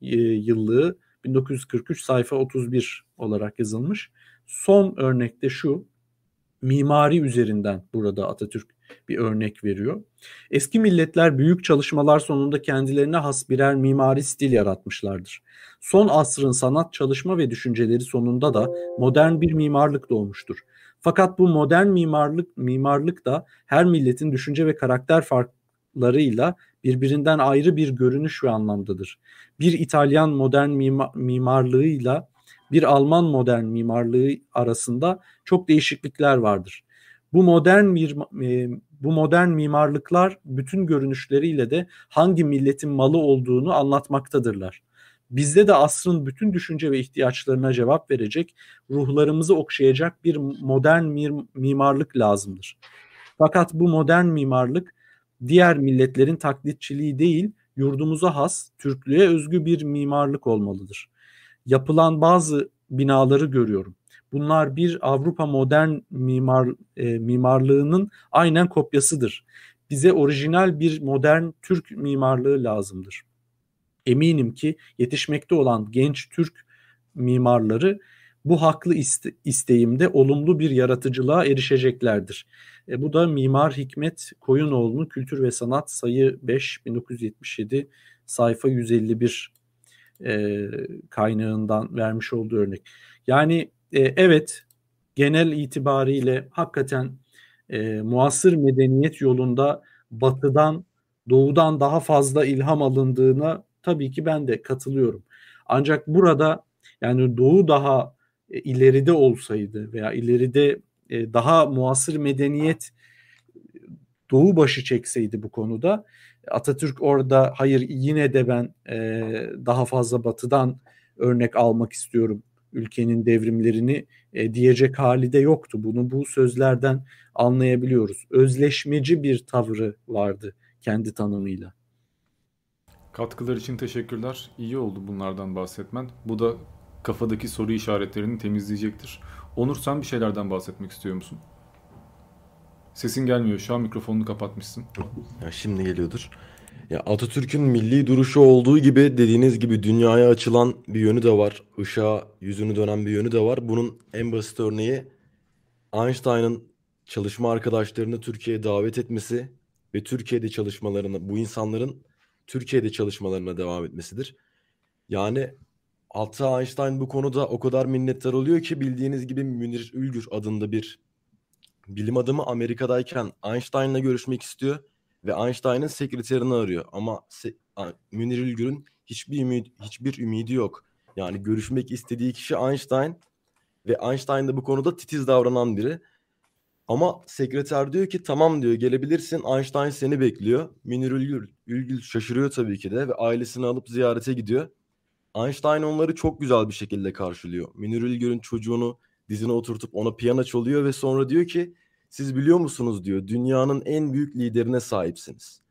e, yıllığı 1943 sayfa 31 olarak yazılmış. Son örnekte şu mimari üzerinden burada Atatürk bir örnek veriyor. Eski milletler büyük çalışmalar sonunda kendilerine has birer mimari stil yaratmışlardır. Son asrın sanat çalışma ve düşünceleri sonunda da modern bir mimarlık doğmuştur. Fakat bu modern mimarlık mimarlık da her milletin düşünce ve karakter farklarıyla birbirinden ayrı bir görünüş ve anlamdadır. Bir İtalyan modern mima, mimarlığıyla bir Alman modern mimarlığı arasında çok değişiklikler vardır. Bu modern bir e, bu modern mimarlıklar bütün görünüşleriyle de hangi milletin malı olduğunu anlatmaktadırlar. Bizde de asrın bütün düşünce ve ihtiyaçlarına cevap verecek, ruhlarımızı okşayacak bir modern mimarlık lazımdır. Fakat bu modern mimarlık diğer milletlerin taklitçiliği değil, yurdumuza has, Türklüğe özgü bir mimarlık olmalıdır. Yapılan bazı binaları görüyorum. Bunlar bir Avrupa modern mimar e, mimarlığının aynen kopyasıdır. Bize orijinal bir modern Türk mimarlığı lazımdır. Eminim ki yetişmekte olan genç Türk mimarları bu haklı iste, isteğimde olumlu bir yaratıcılığa erişeceklerdir. E, bu da Mimar Hikmet Koyunoğlu'nun Kültür ve Sanat sayı 5 1977 sayfa 151 e, kaynağından vermiş olduğu örnek. Yani e, evet genel itibariyle hakikaten e, muasır medeniyet yolunda batıdan doğudan daha fazla ilham alındığına tabii ki ben de katılıyorum. Ancak burada yani doğu daha e, ileride olsaydı veya ileride e, daha muasır medeniyet doğu başı çekseydi bu konuda Atatürk orada hayır yine de ben e, daha fazla batıdan örnek almak istiyorum ülkenin devrimlerini e, diyecek hali de yoktu. Bunu bu sözlerden anlayabiliyoruz. Özleşmeci bir tavrı vardı kendi tanımıyla. Katkılar için teşekkürler. İyi oldu bunlardan bahsetmen. Bu da kafadaki soru işaretlerini temizleyecektir. Onur sen bir şeylerden bahsetmek istiyor musun? Sesin gelmiyor. Şu an mikrofonunu kapatmışsın. Ya şimdi geliyordur. Ya Atatürk'ün milli duruşu olduğu gibi dediğiniz gibi dünyaya açılan bir yönü de var. Işığa yüzünü dönen bir yönü de var. Bunun en basit örneği Einstein'ın çalışma arkadaşlarını Türkiye'ye davet etmesi ve Türkiye'de çalışmalarını, bu insanların Türkiye'de çalışmalarına devam etmesidir. Yani hatta Einstein bu konuda o kadar minnettar oluyor ki bildiğiniz gibi Münir Ülgür adında bir bilim adamı Amerika'dayken Einstein'la görüşmek istiyor ve Einstein'ın sekreterini arıyor ama se- Münir Ülgür'ün hiçbir ümid hiçbir ümidi yok. Yani görüşmek istediği kişi Einstein ve Einstein de bu konuda titiz davranan biri. Ama sekreter diyor ki tamam diyor gelebilirsin Einstein seni bekliyor. Münir Ülgür, Ülgür şaşırıyor tabii ki de ve ailesini alıp ziyarete gidiyor. Einstein onları çok güzel bir şekilde karşılıyor. Münir Ülgür'ün çocuğunu dizine oturtup ona piyano çalıyor ve sonra diyor ki siz biliyor musunuz diyor dünyanın en büyük liderine sahipsiniz.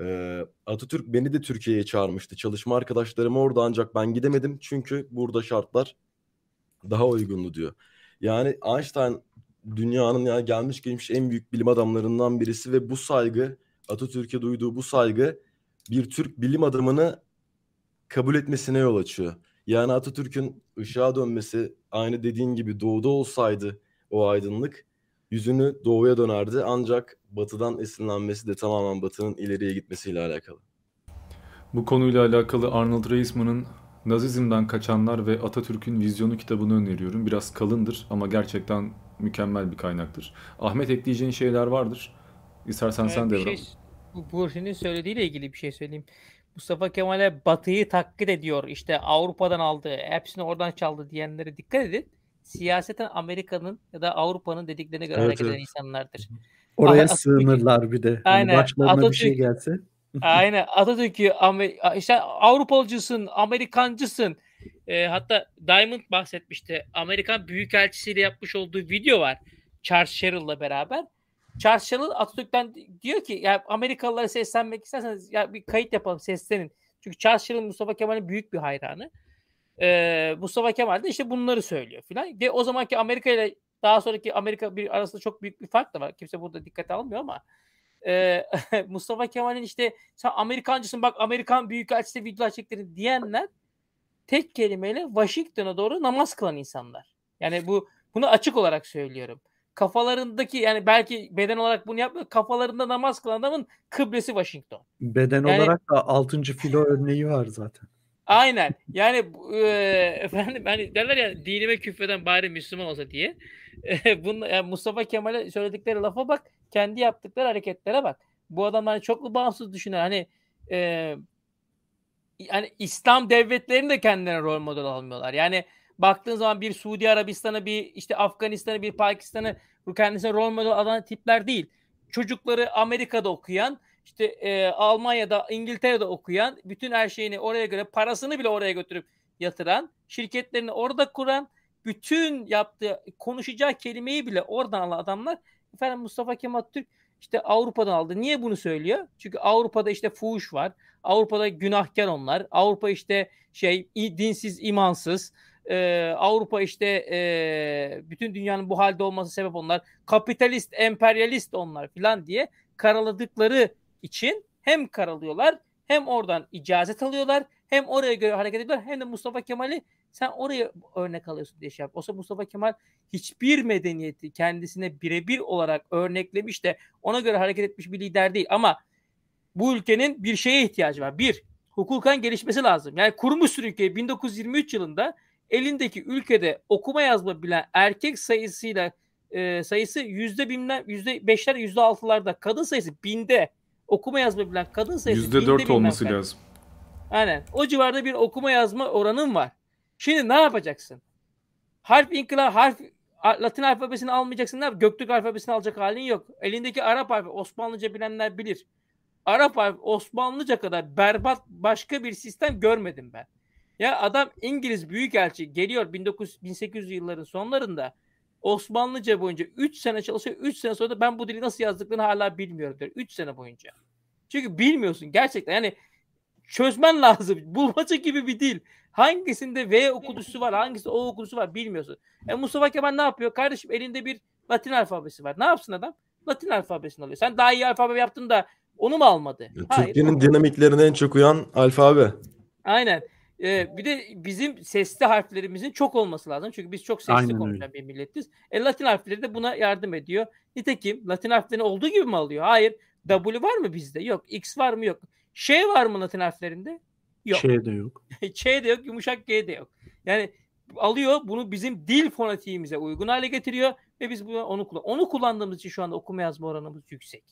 Ee, Atatürk beni de Türkiye'ye çağırmıştı. Çalışma arkadaşlarım orada ancak ben gidemedim çünkü burada şartlar daha uygundu diyor. Yani Einstein dünyanın yani gelmiş geçmiş en büyük bilim adamlarından birisi ve bu saygı Atatürk'e duyduğu bu saygı bir Türk bilim adamını kabul etmesine yol açıyor. Yani Atatürk'ün ışığa dönmesi aynı dediğin gibi doğuda olsaydı o aydınlık yüzünü doğuya dönerdi. Ancak batıdan esinlenmesi de tamamen batının ileriye gitmesiyle alakalı. Bu konuyla alakalı Arnold Reisman'ın Nazizm'den Kaçanlar ve Atatürk'ün Vizyonu kitabını öneriyorum. Biraz kalındır ama gerçekten mükemmel bir kaynaktır. Ahmet ekleyeceğin şeyler vardır. İstersen sen de şey, Bu Burhan'ın söylediğiyle ilgili bir şey söyleyeyim. Mustafa Kemal'e Batı'yı taklit ediyor. İşte Avrupa'dan aldı, hepsini oradan çaldı diyenlere dikkat edin. Siyaseten Amerika'nın ya da Avrupa'nın dediklerine göre evet, hareket eden insanlardır. Oraya Atatürk, sığınırlar bir de. Hani aynen. başlarına Atatürk, bir şey gelse. [laughs] aynen. Atatürk'ü işte Avrupalıcısın, Amerikancısın. E, hatta Diamond bahsetmişti. Amerikan Büyükelçisiyle yapmış olduğu video var. Charles Sherrill'la beraber. Charles Sherrill Atatürk'ten diyor ki ya Amerikalılara seslenmek isterseniz ya bir kayıt yapalım seslenin. Çünkü Charles Sherrill Mustafa Kemal'in büyük bir hayranı. Ee, Mustafa Kemal de işte bunları söylüyor filan. De o zamanki Amerika ile daha sonraki Amerika bir arasında çok büyük bir fark da var. Kimse burada dikkate almıyor ama e, [laughs] Mustafa Kemal'in işte sen Amerikancısın bak Amerikan Büyükelçisi videolar çektirin diyenler tek kelimeyle Washington'a doğru namaz kılan insanlar. Yani bu bunu açık olarak söylüyorum. Kafalarındaki yani belki beden olarak bunu yapmıyor. Kafalarında namaz kılan adamın kıblesi Washington. Beden yani, olarak da 6. filo örneği var zaten. Aynen. Yani e, efendim hani derler ya dinime küfreden bari Müslüman olsa diye. E, bunu, yani Mustafa Kemal'e söyledikleri lafa bak, kendi yaptıkları hareketlere bak. Bu adamlar çoklu bağımsız düşünen hani e, yani İslam devletlerini de kendilerine rol model almıyorlar. Yani baktığın zaman bir Suudi Arabistan'a bir işte Afganistan'a bir Pakistan'a kendisine rol model alan tipler değil. Çocukları Amerika'da okuyan işte e, Almanya'da, İngiltere'de okuyan, bütün her şeyini oraya göre, parasını bile oraya götürüp yatıran, şirketlerini orada kuran, bütün yaptığı, konuşacağı kelimeyi bile oradan alan adamlar. Efendim Mustafa Kemal Türk işte Avrupa'dan aldı. Niye bunu söylüyor? Çünkü Avrupa'da işte fuhuş var. Avrupa'da günahkar onlar. Avrupa işte şey dinsiz, imansız. Ee, Avrupa işte e, bütün dünyanın bu halde olması sebep onlar. Kapitalist, emperyalist onlar filan diye karaladıkları için hem karalıyorlar hem oradan icazet alıyorlar hem oraya göre hareket ediyorlar hem de Mustafa Kemal'i sen oraya örnek alıyorsun diye şey yap. Oysa Mustafa Kemal hiçbir medeniyeti kendisine birebir olarak örneklemiş de ona göre hareket etmiş bir lider değil. Ama bu ülkenin bir şeye ihtiyacı var. Bir, hukukan gelişmesi lazım. Yani kurmuş ülkeyi 1923 yılında elindeki ülkede okuma yazma bilen erkek sayısıyla e, sayısı yüzde bilmem yüzde beşler yüzde altılarda. Kadın sayısı binde. Okuma yazma bilen kadın sayısı Yüzde dört olması lazım. Aynen. O civarda bir okuma yazma oranın var. Şimdi ne yapacaksın? Harf inkılap, harf Latin alfabesini almayacaksın. Ne yap? Göktürk alfabesini alacak halin yok. Elindeki Arap harfi Osmanlıca bilenler bilir. Arap harfi Osmanlıca kadar berbat başka bir sistem görmedim ben. Ya adam İngiliz büyükelçi geliyor 1900 1800 yılların sonlarında Osmanlıca boyunca 3 sene çalışıyor. 3 sene sonra da ben bu dili nasıl yazdıklarını hala bilmiyorum diyor. 3 sene boyunca. Çünkü bilmiyorsun gerçekten. Yani çözmen [laughs] lazım. Bulmaca gibi bir dil. Hangisinde V okudusu var, hangisinde O okudusu var bilmiyorsun. E Mustafa Kemal ne yapıyor? Kardeşim elinde bir Latin alfabesi var. Ne yapsın adam? Latin alfabesini alıyor. Sen daha iyi alfabe yaptın da onu mu almadı? Türkiye'nin dinamiklerine en çok uyan alfabe. Aynen. Ee, bir de bizim sesli harflerimizin çok olması lazım. Çünkü biz çok sesli Aynen konuşan öyle. bir milletiz. E, Latin harfleri de buna yardım ediyor. Nitekim Latin harflerini olduğu gibi mi alıyor? Hayır. W var mı bizde? Yok. X var mı? Yok. Ş var mı Latin harflerinde? Yok. Şey de yok. [laughs] Ç de yok, yumuşak G de yok. Yani alıyor bunu bizim dil fonetiğimize uygun hale getiriyor ve biz bunu onu kullan. Onu kullandığımız için şu anda okuma yazma oranımız yüksek.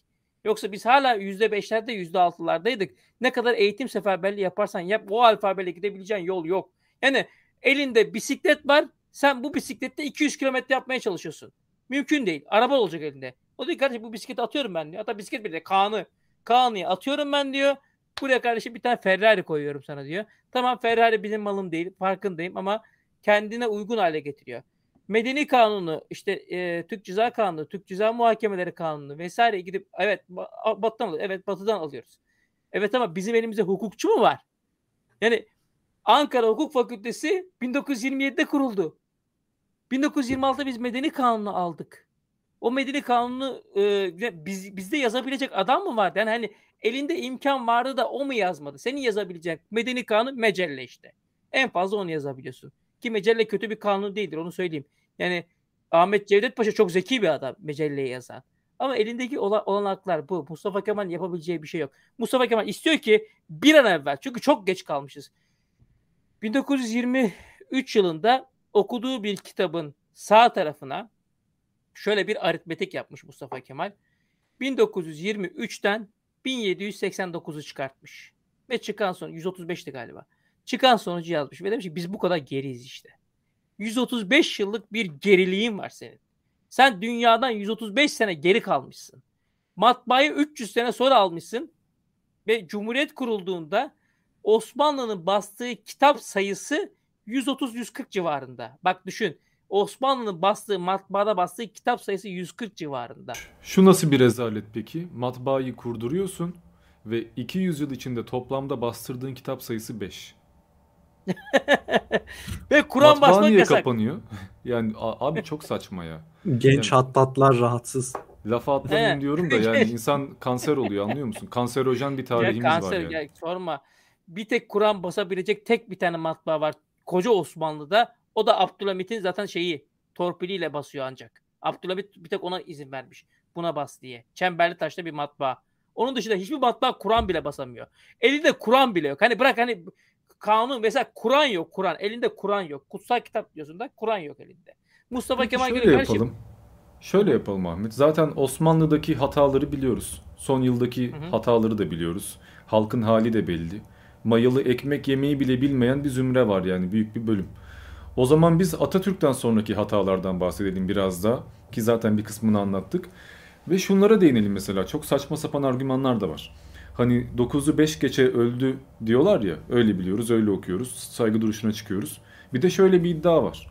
Yoksa biz hala %5'lerde %6'lardaydık. Ne kadar eğitim seferberliği yaparsan yap o alfabeyle gidebileceğin yol yok. Yani elinde bisiklet var. Sen bu bisiklette 200 kilometre yapmaya çalışıyorsun. Mümkün değil. Araba olacak elinde. O diyor kardeşim bu bisikleti atıyorum ben diyor. Hatta bisiklet bile Kaan'ı. Kaan'ı atıyorum ben diyor. Buraya kardeşim bir tane Ferrari koyuyorum sana diyor. Tamam Ferrari benim malım değil. Farkındayım ama kendine uygun hale getiriyor. Medeni kanunu, işte e, Türk Ceza Kanunu, Türk Ceza Muhakemeleri Kanunu vesaire gidip evet ba- batıdan alıyoruz. Evet batıdan alıyoruz. Evet ama bizim elimizde hukukçu mu var? Yani Ankara Hukuk Fakültesi 1927'de kuruldu. 1926'da biz Medeni Kanunu aldık. O Medeni Kanunu e, biz, bizde yazabilecek adam mı vardı? Yani hani elinde imkan vardı da o mu yazmadı? Senin yazabileceğin Medeni Kanun mecelle işte. En fazla onu yazabiliyorsun. Ki mecelle kötü bir kanun değildir onu söyleyeyim. Yani Ahmet Cevdet Paşa çok zeki bir adam mecelleyi yazan. Ama elindeki ola- olanaklar bu. Mustafa Kemal yapabileceği bir şey yok. Mustafa Kemal istiyor ki bir an evvel çünkü çok geç kalmışız. 1923 yılında okuduğu bir kitabın sağ tarafına şöyle bir aritmetik yapmış Mustafa Kemal. 1923'ten 1789'u çıkartmış. Ve çıkan sonuç 135'ti galiba. Çıkan sonucu yazmış ve demiş ki biz bu kadar geriyiz işte. 135 yıllık bir geriliğin var senin. Sen dünyadan 135 sene geri kalmışsın. Matbaayı 300 sene sonra almışsın ve Cumhuriyet kurulduğunda Osmanlı'nın bastığı kitap sayısı 130-140 civarında. Bak düşün. Osmanlı'nın bastığı matbaada bastığı kitap sayısı 140 civarında. Şu nasıl bir rezalet peki? Matbaayı kurduruyorsun ve 200 yıl içinde toplamda bastırdığın kitap sayısı 5. [laughs] ve Kur'an basmak niye yasak. kapanıyor? [laughs] yani abi çok saçma ya. Genç hattatlar rahatsız. Lafa atlamayayım diyorum da yani [laughs] insan kanser oluyor anlıyor musun? Kanserojen bir Ya tarihimiz kanser var yani. ya sorma. Bir tek Kur'an basabilecek tek bir tane matbaa var. Koca Osmanlı'da. O da Abdülhamit'in zaten şeyi torpiliyle basıyor ancak. Abdülhamit bir tek ona izin vermiş. Buna bas diye. Çemberli taşta bir matbaa. Onun dışında hiçbir matbaa Kur'an bile basamıyor. Elinde Kur'an bile yok. Hani bırak hani kanun mesela Kur'an yok Kur'an. Elinde Kur'an yok. Kutsal kitap diyorsun da Kur'an yok elinde. Mustafa Peki Kemal şöyle kardeşim. yapalım. Şöyle yapalım Ahmet. Zaten Osmanlı'daki hataları biliyoruz. Son yıldaki Hı hı. hataları da biliyoruz. Halkın hali de belli. Mayalı ekmek yemeyi bile bilmeyen bir zümre var yani büyük bir bölüm. O zaman biz Atatürk'ten sonraki hatalardan bahsedelim biraz da ki zaten bir kısmını anlattık. Ve şunlara değinelim mesela çok saçma sapan argümanlar da var. Hani 9'u 5 geçe öldü diyorlar ya öyle biliyoruz öyle okuyoruz saygı duruşuna çıkıyoruz. Bir de şöyle bir iddia var.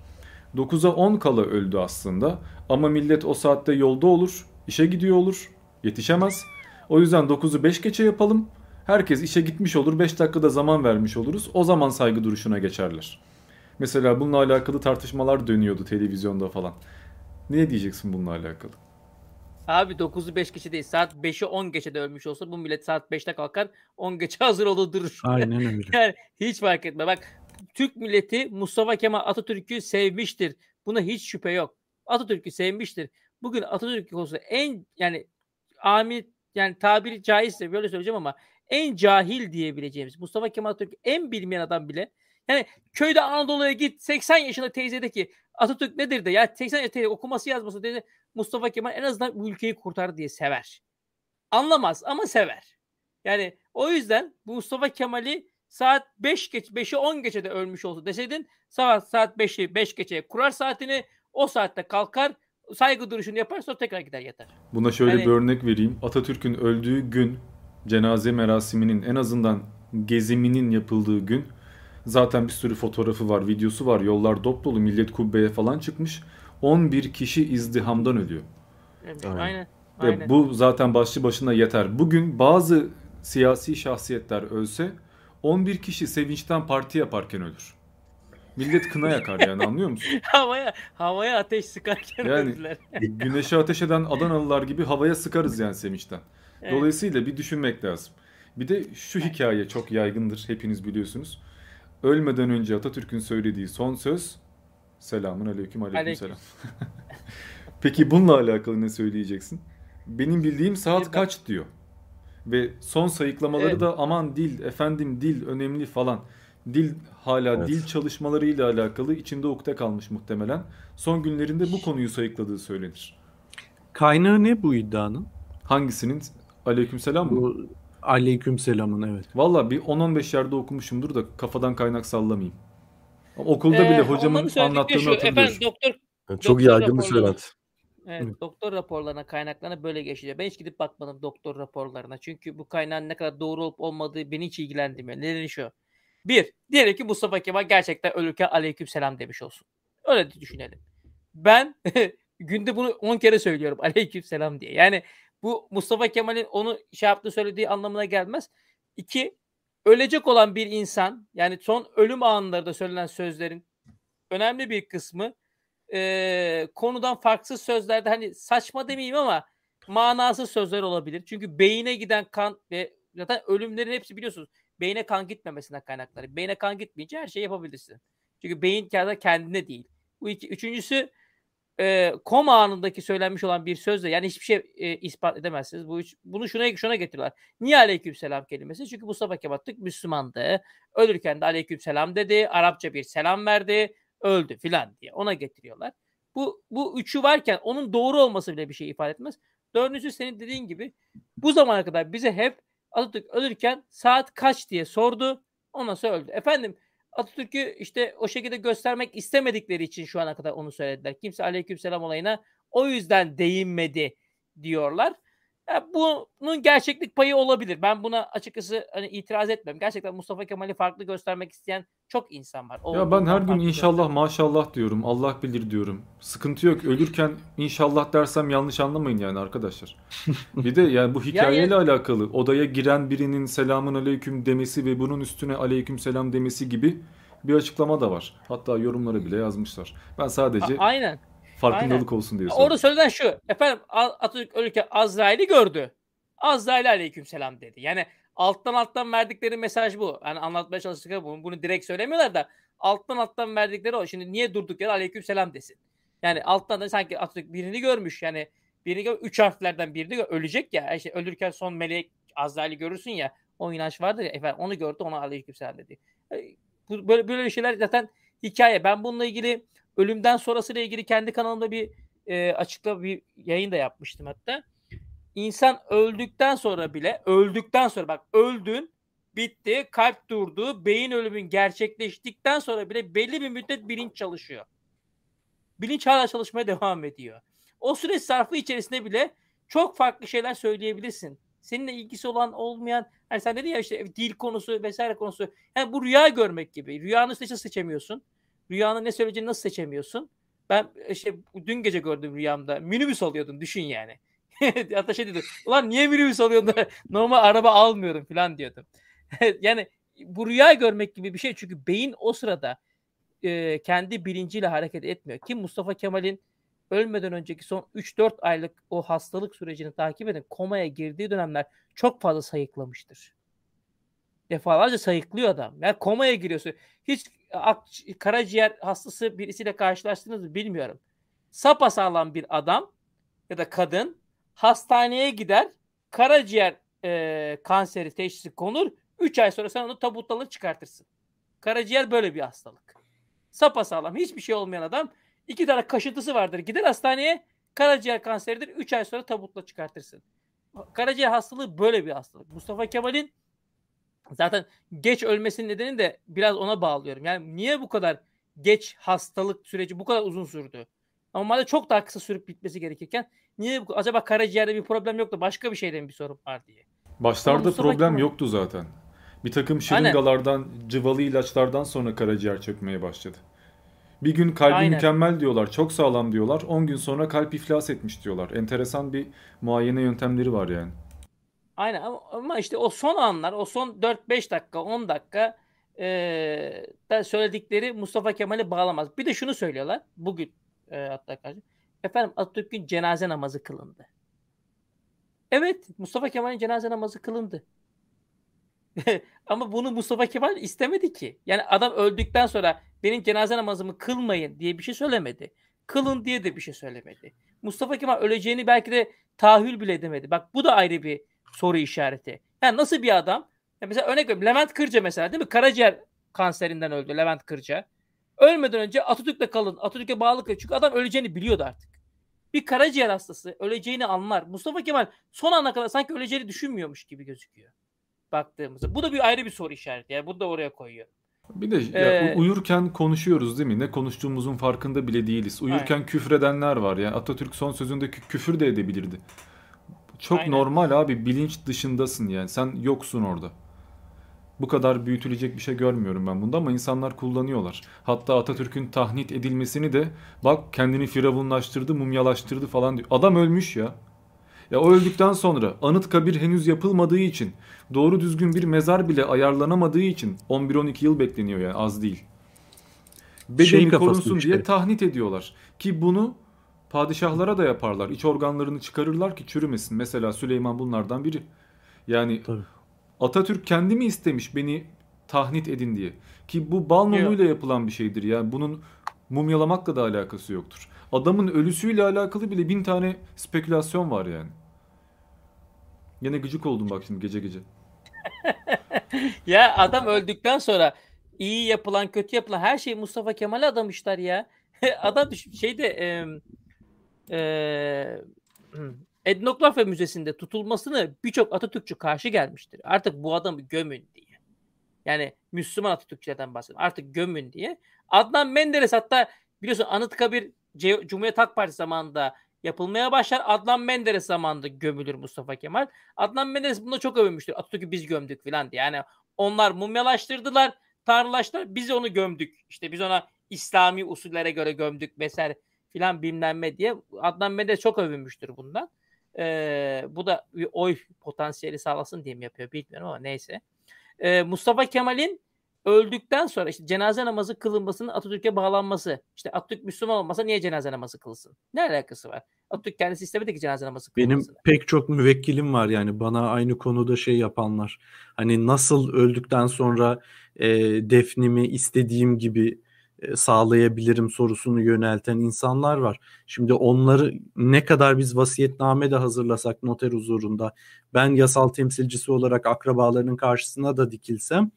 9'a 10 kala öldü aslında ama millet o saatte yolda olur, işe gidiyor olur, yetişemez. O yüzden 9'u 5 geçe yapalım. Herkes işe gitmiş olur, 5 dakikada zaman vermiş oluruz. O zaman saygı duruşuna geçerler. Mesela bununla alakalı tartışmalar dönüyordu televizyonda falan. Ne diyeceksin bununla alakalı? Abi 9'u 5 geçe değil. Saat 5'i 10 geçe de ölmüş olsa bu millet saat 5'te kalkar 10 geçe [laughs] hazır olur durur. Aynen öyle. [laughs] Yani hiç fark etme. Bak Türk milleti Mustafa Kemal Atatürk'ü sevmiştir. Buna hiç şüphe yok. Atatürk'ü sevmiştir. Bugün Atatürk konusunda en yani ami yani tabiri caizse böyle söyleyeceğim ama en cahil diyebileceğimiz Mustafa Kemal Atatürk en bilmeyen adam bile yani köyde Anadolu'ya git 80 yaşında teyze de ki Atatürk nedir de ya 80 yaşında teyze okuması yazması dedi Mustafa Kemal en azından bu ülkeyi kurtar diye sever. Anlamaz ama sever. Yani o yüzden bu Mustafa Kemal'i saat 5 geç 5'i 10 geçede ölmüş olsa deseydin saat saat 5'i 5 geçeye kurar saatini o saatte kalkar saygı duruşunu yapar sonra tekrar gider yatar. Buna şöyle Yani- bir örnek vereyim. Atatürk'ün öldüğü gün cenaze merasiminin en azından geziminin yapıldığı gün zaten bir sürü fotoğrafı var, videosu var. Yollar dop dolu, millet kubbeye falan çıkmış. 11 kişi izdihamdan ölüyor. Evet, Aynen. aynen. Ve aynen. bu zaten başlı başına yeter. Bugün bazı siyasi şahsiyetler ölse 11 kişi sevinçten parti yaparken ölür. Millet kına yakar yani anlıyor musun? [laughs] havaya havaya ateş sıkarken Yani- öldüler. [laughs] Güneşe ateş eden Adanalılar gibi havaya sıkarız yani sevinçten. Evet. Dolayısıyla bir düşünmek lazım. Bir de şu hikaye çok yaygındır hepiniz biliyorsunuz. Ölmeden önce Atatürk'ün söylediği son söz selamun aleyküm aleyküm Aleyküm. selam. [laughs] Peki bununla alakalı ne söyleyeceksin? Benim bildiğim saat Bir- kaç diyor. Ve son sayıklamaları Evet. da aman dil efendim dil önemli falan. Dil hala Evet. dil çalışmalarıyla alakalı içinde ukde kalmış muhtemelen. Son günlerinde bu konuyu sayıkladığı söylenir. Kaynağı ne bu iddianın? Hangisinin? Aleykümselam mı? Bu aleykümselamın evet. Valla bir 10-15 yerde okumuşumdur da kafadan kaynak sallamayayım. Okulda Ee, bile hocamın onların söyledikleri anlattığını şu, hatırlıyorum. Efendim doktor Evet, Çok Doktor yaygın bir söylenti. Evet, Evet. doktor raporlarına kaynaklarına böyle geçiyor. Ben hiç gidip bakmadım doktor raporlarına. Çünkü bu kaynağın ne kadar doğru olup olmadığı beni hiç ilgilendirmiyor. Nedeni şu. Bir, diyelim ki Mustafa Kemal gerçekten ölürken aleyküm selam demiş olsun. Öyle düşünelim. Ben [laughs] günde bunu 10 kere söylüyorum [laughs] aleyküm selam diye. Yani bu Mustafa Kemal'in onu şey yaptığı söylediği anlamına gelmez. İki, ölecek olan bir insan yani son ölüm anlarında söylenen sözlerin önemli bir kısmı eee, konudan farksız sözlerde hani saçma demeyeyim ama manasız sözler olabilir. Çünkü beyine giden kan ve zaten ölümlerin hepsi biliyorsunuz beyne kan gitmemesinden kaynakları. Beyne kan gitmeyince her şeyi yapabilirsin. Çünkü beyin kendi kendine değil. Bu iki, üçüncüsü e, koma anındaki söylenmiş olan bir sözle yani hiçbir şey e, ispat edemezsiniz. Bu üç, bunu şuna şuna getiriyorlar. Niye aleykümselam kelimesi? Çünkü Mustafa Kemal Atatürk Müslümandı. Ölürken de aleykümselam dedi. Arapça bir selam verdi. Öldü filan diye ona getiriyorlar. Bu bu üçü varken onun doğru olması bile bir şey ifade etmez. Dördüncüsü senin dediğin gibi bu zamana kadar bize hep Atatürk ölürken saat kaç diye sordu. Ondan sonra öldü. Efendim Atatürk'ü işte o şekilde göstermek istemedikleri için şu ana kadar onu söylediler. Kimse aleykümselam olayına o yüzden değinmedi diyorlar. Ya bunun gerçeklik payı olabilir. Ben buna açıkçası hani itiraz etmem. Gerçekten Mustafa Kemal'i farklı göstermek isteyen çok insan var. Ya Olduğundan ben her gün inşallah göstermek. maşallah diyorum. Allah bilir diyorum. Sıkıntı yok. [laughs] Ölürken inşallah dersem yanlış anlamayın yani arkadaşlar. [laughs] Bir de yani bu hikayeyle alakalı odaya giren birinin selamun aleyküm demesi ve bunun üstüne aleyküm selam demesi gibi bir açıklama da var. Hatta yorumlara bile yazmışlar. Ben sadece A- aynen. Farkındalık olsun diye Orada söylenen şu. Efendim Atatürk ölürken Azrail'i gördü. Azrail'e aleykümselam dedi. Yani alttan alttan verdikleri mesaj bu. Yani anlatmaya çalıştıkları bunu. Bunu direkt söylemiyorlar da alttan alttan verdikleri o. Şimdi niye durduk yere aleykümselam desin. Yani alttan da sanki Atatürk birini görmüş. Yani birini gör, üç harflerden birini gör, ölecek ya. İşte ölürken son melek Azrail'i görürsün ya. O inanç vardır ya. Efendim onu gördü ona aleykümselam dedi. Bu, böyle, böyle şeyler zaten hikaye. Ben bununla ilgili ölümden sonrasıyla ilgili kendi kanalımda bir e, açıkla bir yayın da yapmıştım hatta. İnsan öldükten sonra bile öldükten sonra bak öldün bitti kalp durdu beyin ölümün gerçekleştikten sonra bile belli bir müddet bilinç çalışıyor. Bilinç hala çalışmaya devam ediyor. O süreç zarfı içerisinde bile çok farklı şeyler söyleyebilirsin. Seninle ilgisi olan olmayan hani sen dedin ya işte dil konusu vesaire konusu. Yani bu rüya görmek gibi. Rüyanı nasıl seçemiyorsun? Rüyanın ne söyleyeceğini nasıl seçemiyorsun? Ben işte dün gece gördüm rüyamda. Minibüs alıyordum düşün yani. [laughs] Hatta şey dedim. Ulan niye minibüs alıyorsun da [laughs] normal araba almıyorum falan diyordum. [laughs] yani bu rüya görmek gibi bir şey. Çünkü beyin o sırada e, kendi bilinciyle hareket etmiyor. Kim Mustafa Kemal'in ölmeden önceki son 3-4 aylık o hastalık sürecini takip edin. Komaya girdiği dönemler çok fazla sayıklamıştır. Defalarca sayıklıyor adam. Yani komaya giriyorsun. Hiç karaciğer hastası birisiyle karşılaştınız mı bilmiyorum. Sapasağlam bir adam ya da kadın hastaneye gider karaciğer e, kanseri teşhisi konur 3 ay sonra sen onu tabuttan çıkartırsın. Karaciğer böyle bir hastalık. Sapasağlam hiçbir şey olmayan adam iki tane kaşıntısı vardır gider hastaneye Karaciğer kanseridir. 3 ay sonra tabutla çıkartırsın. Karaciğer hastalığı böyle bir hastalık. Mustafa Kemal'in zaten geç ölmesinin nedeni de biraz ona bağlıyorum. Yani niye bu kadar geç hastalık süreci bu kadar uzun sürdü? Normalde çok daha kısa sürüp bitmesi gerekirken niye bu, acaba karaciğerde bir problem yoktu başka bir şeyden bir sorun var diye. Başlarda problem Kemal- yoktu zaten. Bir takım şırıngalardan, cıvalı ilaçlardan sonra karaciğer çökmeye başladı. Bir gün kalbi Aynen. mükemmel diyorlar, çok sağlam diyorlar. 10 gün sonra kalp iflas etmiş diyorlar. Enteresan bir muayene yöntemleri var yani. Aynen ama, işte o son anlar, o son 4-5 dakika, 10 dakika eee, da söyledikleri Mustafa Kemal'i bağlamaz. Bir de şunu söylüyorlar bugün eee, hatta karşı. Efendim Atatürk'ün cenaze namazı kılındı. Evet Mustafa Kemal'in cenaze namazı kılındı. [laughs] Ama bunu Mustafa Kemal istemedi ki. Yani adam öldükten sonra benim cenaze namazımı kılmayın diye bir şey söylemedi. Kılın diye de bir şey söylemedi. Mustafa Kemal öleceğini belki de tahayyül bile edemedi. Bak bu da ayrı bir soru işareti. Yani nasıl bir adam? Ya mesela örnek veriyorum Levent Kırca mesela değil mi? Karaciğer kanserinden öldü Levent Kırca. Ölmeden önce Atatürk'le kalın. Atatürk'e bağlı kalın. Çünkü adam öleceğini biliyordu artık. Bir karaciğer hastası öleceğini anlar. Mustafa Kemal son ana kadar sanki öleceğini düşünmüyormuş gibi gözüküyor. Baktığımızda. Bu da bir ayrı bir soru işareti. Yani bunu da oraya koyuyor. Bir de ya Ee, uyurken konuşuyoruz değil mi? Ne konuştuğumuzun farkında bile değiliz. Uyurken küfredenler var ya. Atatürk son sözünde kü- küfür de edebilirdi. Çok Aynen. normal abi. Bilinç dışındasın yani. Sen yoksun orada. Bu kadar büyütülecek bir şey görmüyorum ben bunda ama insanlar kullanıyorlar. Hatta Atatürk'ün tahnit edilmesini de bak kendini firavunlaştırdı, mumyalaştırdı falan diyor. Adam ölmüş ya. Ya o öldükten sonra Anıtkabir henüz yapılmadığı için, doğru düzgün bir mezar bile ayarlanamadığı için 11-12 yıl bekleniyor yani az değil. Bedeni Şey korunsun işte. diye tahnit ediyorlar. Ki bunu padişahlara da yaparlar. İç organlarını çıkarırlar ki çürümesin. Mesela Süleyman bunlardan biri. Yani Tabii. Atatürk kendi mi istemiş beni tahnit edin diye. Ki bu bal mumuyla yapılan bir şeydir. Yani bunun mumyalamakla da alakası yoktur. Adamın ölüsüyle alakalı bile bin tane spekülasyon var yani. Yine gıcık oldum bak şimdi gece gece. [laughs] Ya adam öldükten sonra iyi yapılan kötü yapılan her şey Mustafa Kemal'e adamışlar ya. [laughs] adam şeyde e, e, [clears throat] Etnografya Müzesi'nde tutulmasını birçok Atatürkçü karşı gelmiştir. Artık bu adamı gömün diye. Yani Müslüman Atatürkçülerden bahsediyorum. Artık gömün diye. Adnan Menderes hatta biliyorsun Anıtkabir Cumhuriyet Halk Partisi zamanında yapılmaya başlar. Adnan Menderes zamanında gömülür Mustafa Kemal. Adnan Menderes bunda çok övünmüştür. Atatürk'ü biz gömdük filan diye. Yani onlar mumyalaştırdılar, tanrılaştılar. Biz onu gömdük. İşte biz ona İslami usullere göre gömdük vesaire filan bilmem diye. Adnan Menderes çok övünmüştür bundan. Ee, bu da bir oy potansiyeli sağlasın diye mi yapıyor bilmiyorum ama neyse. Ee, Mustafa Kemal'in öldükten sonra işte cenaze namazı kılınmasının Atatürk'e bağlanması. İşte Atatürk Müslüman olmasa niye cenaze namazı kılsın? Ne alakası var? Atatürk kendisi istemedi ki cenaze namazı Benim kılmasını. pek çok müvekkilim var yani bana aynı konuda şey yapanlar. Hani nasıl öldükten sonra e, defnimi istediğim gibi e, sağlayabilirim sorusunu yönelten insanlar var. Şimdi onları ne kadar biz vasiyetname de hazırlasak noter huzurunda ben yasal temsilcisi olarak akrabalarının karşısına da dikilsem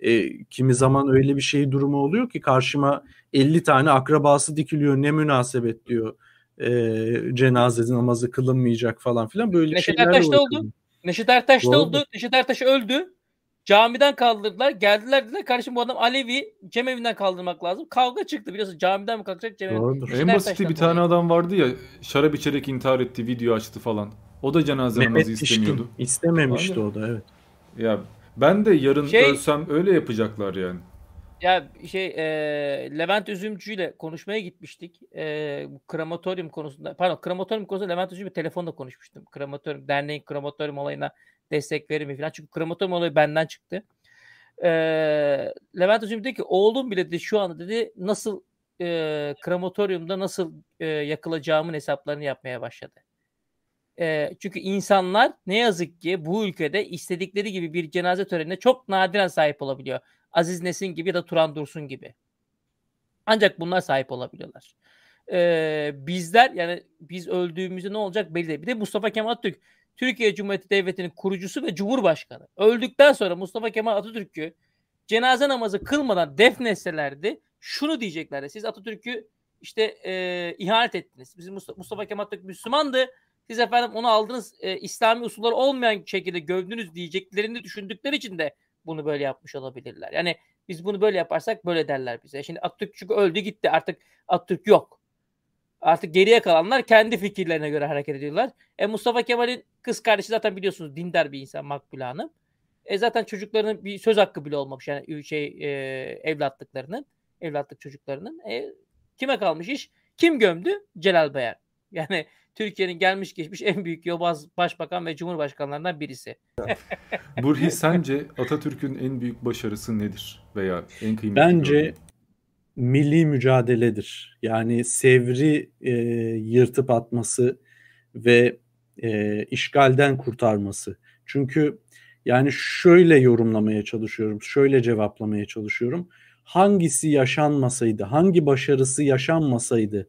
e, kimi zaman öyle bir şey durumu oluyor ki karşıma 50 tane akrabası dikiliyor ne münasebet diyor e, cenaze namazı kılınmayacak falan filan böyle Neşet da oldu. Neşet Ertaş da oldu. Neşet Ertaş öldü. Camiden kaldırdılar. Geldiler dediler kardeşim bu adam Alevi cemevinden kaldırmak lazım. Kavga çıktı biliyorsun. Camiden mi kalkacak cemevinden? En basiti bir tane adam vardı ya şarap içerek intihar etti, video açtı falan. O da cenaze Mehmet namazı Pişkin istemiyordu. istememişti Aynen. o da evet. Ya ben de yarın Şey- ölsem öyle yapacaklar yani. Ya şey e, Levent Üzümcü ile konuşmaya gitmiştik. E, krematoryum konusunda pardon krematoryum konusunda Levent Üzümcü telefonla konuşmuştum. Krematoryum derneğin krematoryum olayına destek verir mi falan. Çünkü krematoryum olayı benden çıktı. E, Levent Üzümcü dedi ki oğlum bile dedi şu anda dedi nasıl e, krematoryumda nasıl e, yakılacağımın hesaplarını yapmaya başladı. E, çünkü insanlar ne yazık ki bu ülkede istedikleri gibi bir cenaze törenine çok nadiren sahip olabiliyor. Aziz Nesin gibi ya da Turan Dursun gibi. Ancak bunlar sahip olabiliyorlar. Ee, bizler yani biz öldüğümüzde ne olacak belli değil. Bir de Mustafa Kemal Atatürk Türkiye Cumhuriyeti Devleti'nin kurucusu ve Cumhurbaşkanı. Öldükten sonra Mustafa Kemal Atatürk'ü cenaze namazı kılmadan defnetselerdi şunu diyeceklerdi. Siz Atatürk'ü işte e, ihanet ettiniz. Bizim Mustafa, Mustafa Kemal Atatürk Müslümandı. Siz efendim onu aldınız e, İslami usulları olmayan şekilde gördünüz diyeceklerini düşündükleri için de bunu böyle yapmış olabilirler. Yani biz bunu böyle yaparsak böyle derler bize. Şimdi Atatürk çünkü öldü gitti artık Atatürk yok. Artık geriye kalanlar kendi fikirlerine göre hareket ediyorlar. E Mustafa Kemal'in kız kardeşi zaten biliyorsunuz dindar bir insan Makbule Hanım. E zaten çocuklarının bir söz hakkı bile olmamış yani şey e, evlatlıklarının, evlatlık çocuklarının. E, kime kalmış iş? Kim gömdü? Celal Bayar. [laughs] Yani Türkiye'nin gelmiş geçmiş en büyük yobaz başbakan ve cumhurbaşkanlarından birisi. Burhi sence Atatürk'ün en büyük başarısı nedir? Veya en kıymetli Bence? Milli mücadeledir. Yani Sevri e, yırtıp atması ve e, işgalden kurtarması. Çünkü yani şöyle yorumlamaya çalışıyorum, şöyle cevaplamaya çalışıyorum. Hangisi yaşanmasaydı, hangi başarısı yaşanmasaydı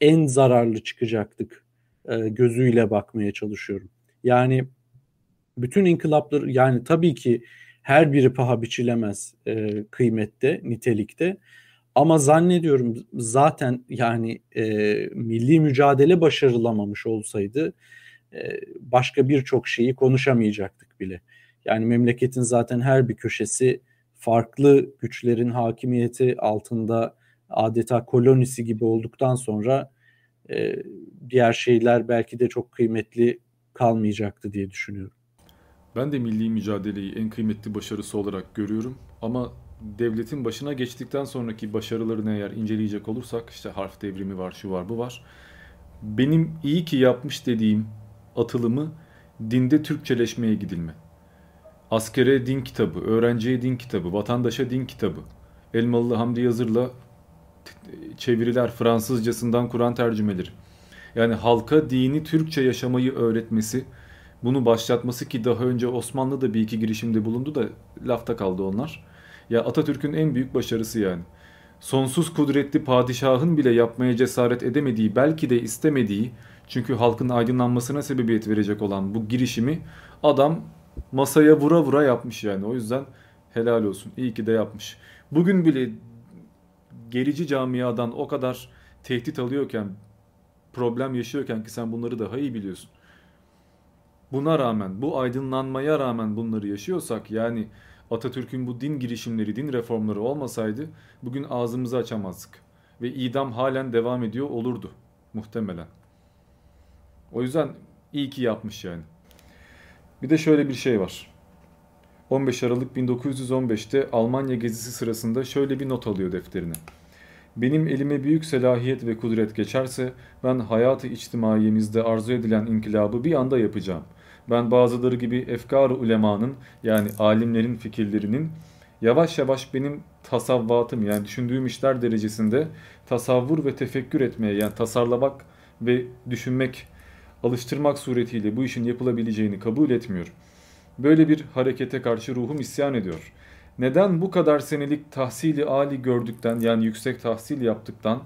en zararlı çıkacaktık e, gözüyle bakmaya çalışıyorum. Yani bütün inkılaplar yani tabii ki her biri paha biçilemez e, kıymette, nitelikte. Ama zannediyorum zaten yani e, milli mücadele başarılamamış olsaydı e, başka birçok şeyi konuşamayacaktık bile. Yani memleketin zaten her bir köşesi farklı güçlerin hakimiyeti altında adeta kolonisi gibi olduktan sonra e, diğer şeyler belki de çok kıymetli kalmayacaktı diye düşünüyorum. Ben de milli mücadeleyi en kıymetli başarısı olarak görüyorum. Ama devletin başına geçtikten sonraki başarılarını eğer inceleyecek olursak işte harf devrimi var, şu var, bu var. Benim iyi ki yapmış dediğim atılımı dinde Türkçeleşmeye gidilme. Askere din kitabı, öğrenciye din kitabı, vatandaşa din kitabı. Elmalı Hamdi Yazır'la çeviriler, Fransızcasından Kur'an tercümeleri. Yani halka dini Türkçe yaşamayı öğretmesi, bunu başlatması ki daha önce Osmanlı da bir iki girişimde bulundu da lafta kaldı onlar. Ya Atatürk'ün en büyük başarısı yani. Sonsuz kudretli padişahın bile yapmaya cesaret edemediği, belki de istemediği, çünkü halkın aydınlanmasına sebebiyet verecek olan bu girişimi adam masaya vura vura yapmış yani. O yüzden helal olsun. İyi ki de yapmış. Bugün bile gerici camiadan o kadar tehdit alıyorken, problem yaşıyorken ki sen bunları daha iyi biliyorsun. Buna rağmen, bu aydınlanmaya rağmen bunları yaşıyorsak yani Atatürk'ün bu din girişimleri, din reformları olmasaydı bugün ağzımızı açamazdık. Ve idam halen devam ediyor olurdu muhtemelen. O yüzden iyi ki yapmış yani. Bir de şöyle bir şey var. 15 Aralık 1915'te Almanya gezisi sırasında şöyle bir not alıyor defterine. Benim elime büyük selahiyet ve kudret geçerse ben hayatı içtimaiyemizde arzu edilen inkılabı bir anda yapacağım. Ben bazıları gibi efkar ulemanın yani alimlerin fikirlerinin yavaş yavaş benim tasavvatım yani düşündüğüm işler derecesinde tasavvur ve tefekkür etmeye yani tasarlamak ve düşünmek, alıştırmak suretiyle bu işin yapılabileceğini kabul etmiyorum. Böyle bir harekete karşı ruhum isyan ediyor. Neden bu kadar senelik tahsili ali gördükten yani yüksek tahsil yaptıktan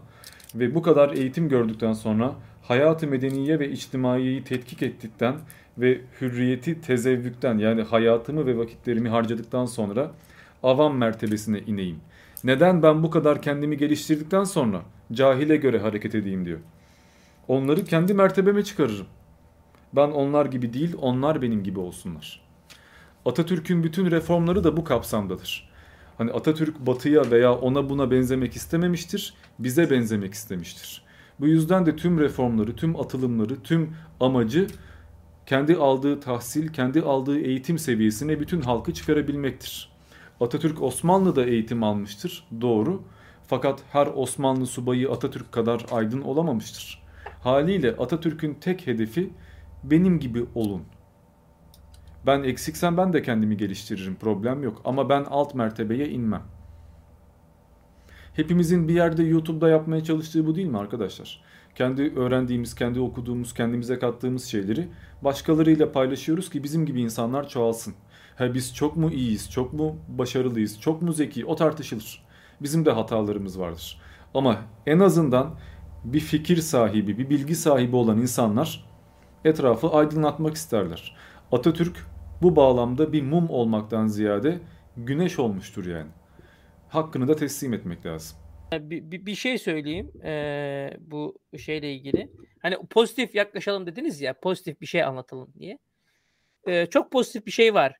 ve bu kadar eğitim gördükten sonra hayatı medeniye ve içtimaiyeyi tetkik ettikten ve hürriyeti tezevvükten yani hayatımı ve vakitlerimi harcadıktan sonra avam mertebesine ineyim. Neden ben bu kadar kendimi geliştirdikten sonra cahile göre hareket edeyim diyor. Onları kendi mertebeme çıkarırım. Ben onlar gibi değil, onlar benim gibi olsunlar. Atatürk'ün bütün reformları da bu kapsamdadır. Hani Atatürk batıya veya ona buna benzemek istememiştir, bize benzemek istemiştir. Bu yüzden de tüm reformları, tüm atılımları, tüm amacı kendi aldığı tahsil, kendi aldığı eğitim seviyesine bütün halkı çıkarabilmektir. Atatürk Osmanlı'da eğitim almıştır, doğru. Fakat her Osmanlı subayı Atatürk kadar aydın olamamıştır. Haliyle Atatürk'ün tek hedefi benim gibi olun. Ben eksiksem ben de kendimi geliştiririm, problem yok. Ama ben alt mertebeye inmem. Hepimizin bir yerde YouTube'da yapmaya çalıştığı bu değil mi arkadaşlar? Kendi öğrendiğimiz, kendi okuduğumuz, kendimize kattığımız şeyleri başkalarıyla paylaşıyoruz ki bizim gibi insanlar çoğalsın. Ha biz çok mu iyiyiz, çok mu başarılıyız, çok mu zeki o tartışılır. Bizim de hatalarımız vardır. Ama en azından bir fikir sahibi, bir bilgi sahibi olan insanlar etrafı aydınlatmak isterler. Atatürk bu bağlamda bir mum olmaktan ziyade güneş olmuştur yani. Hakkını da teslim etmek lazım. Bir, bir, bir şey söyleyeyim ee, bu şeyle ilgili. Hani pozitif yaklaşalım dediniz ya pozitif bir şey anlatalım diye. Ee, çok pozitif bir şey var.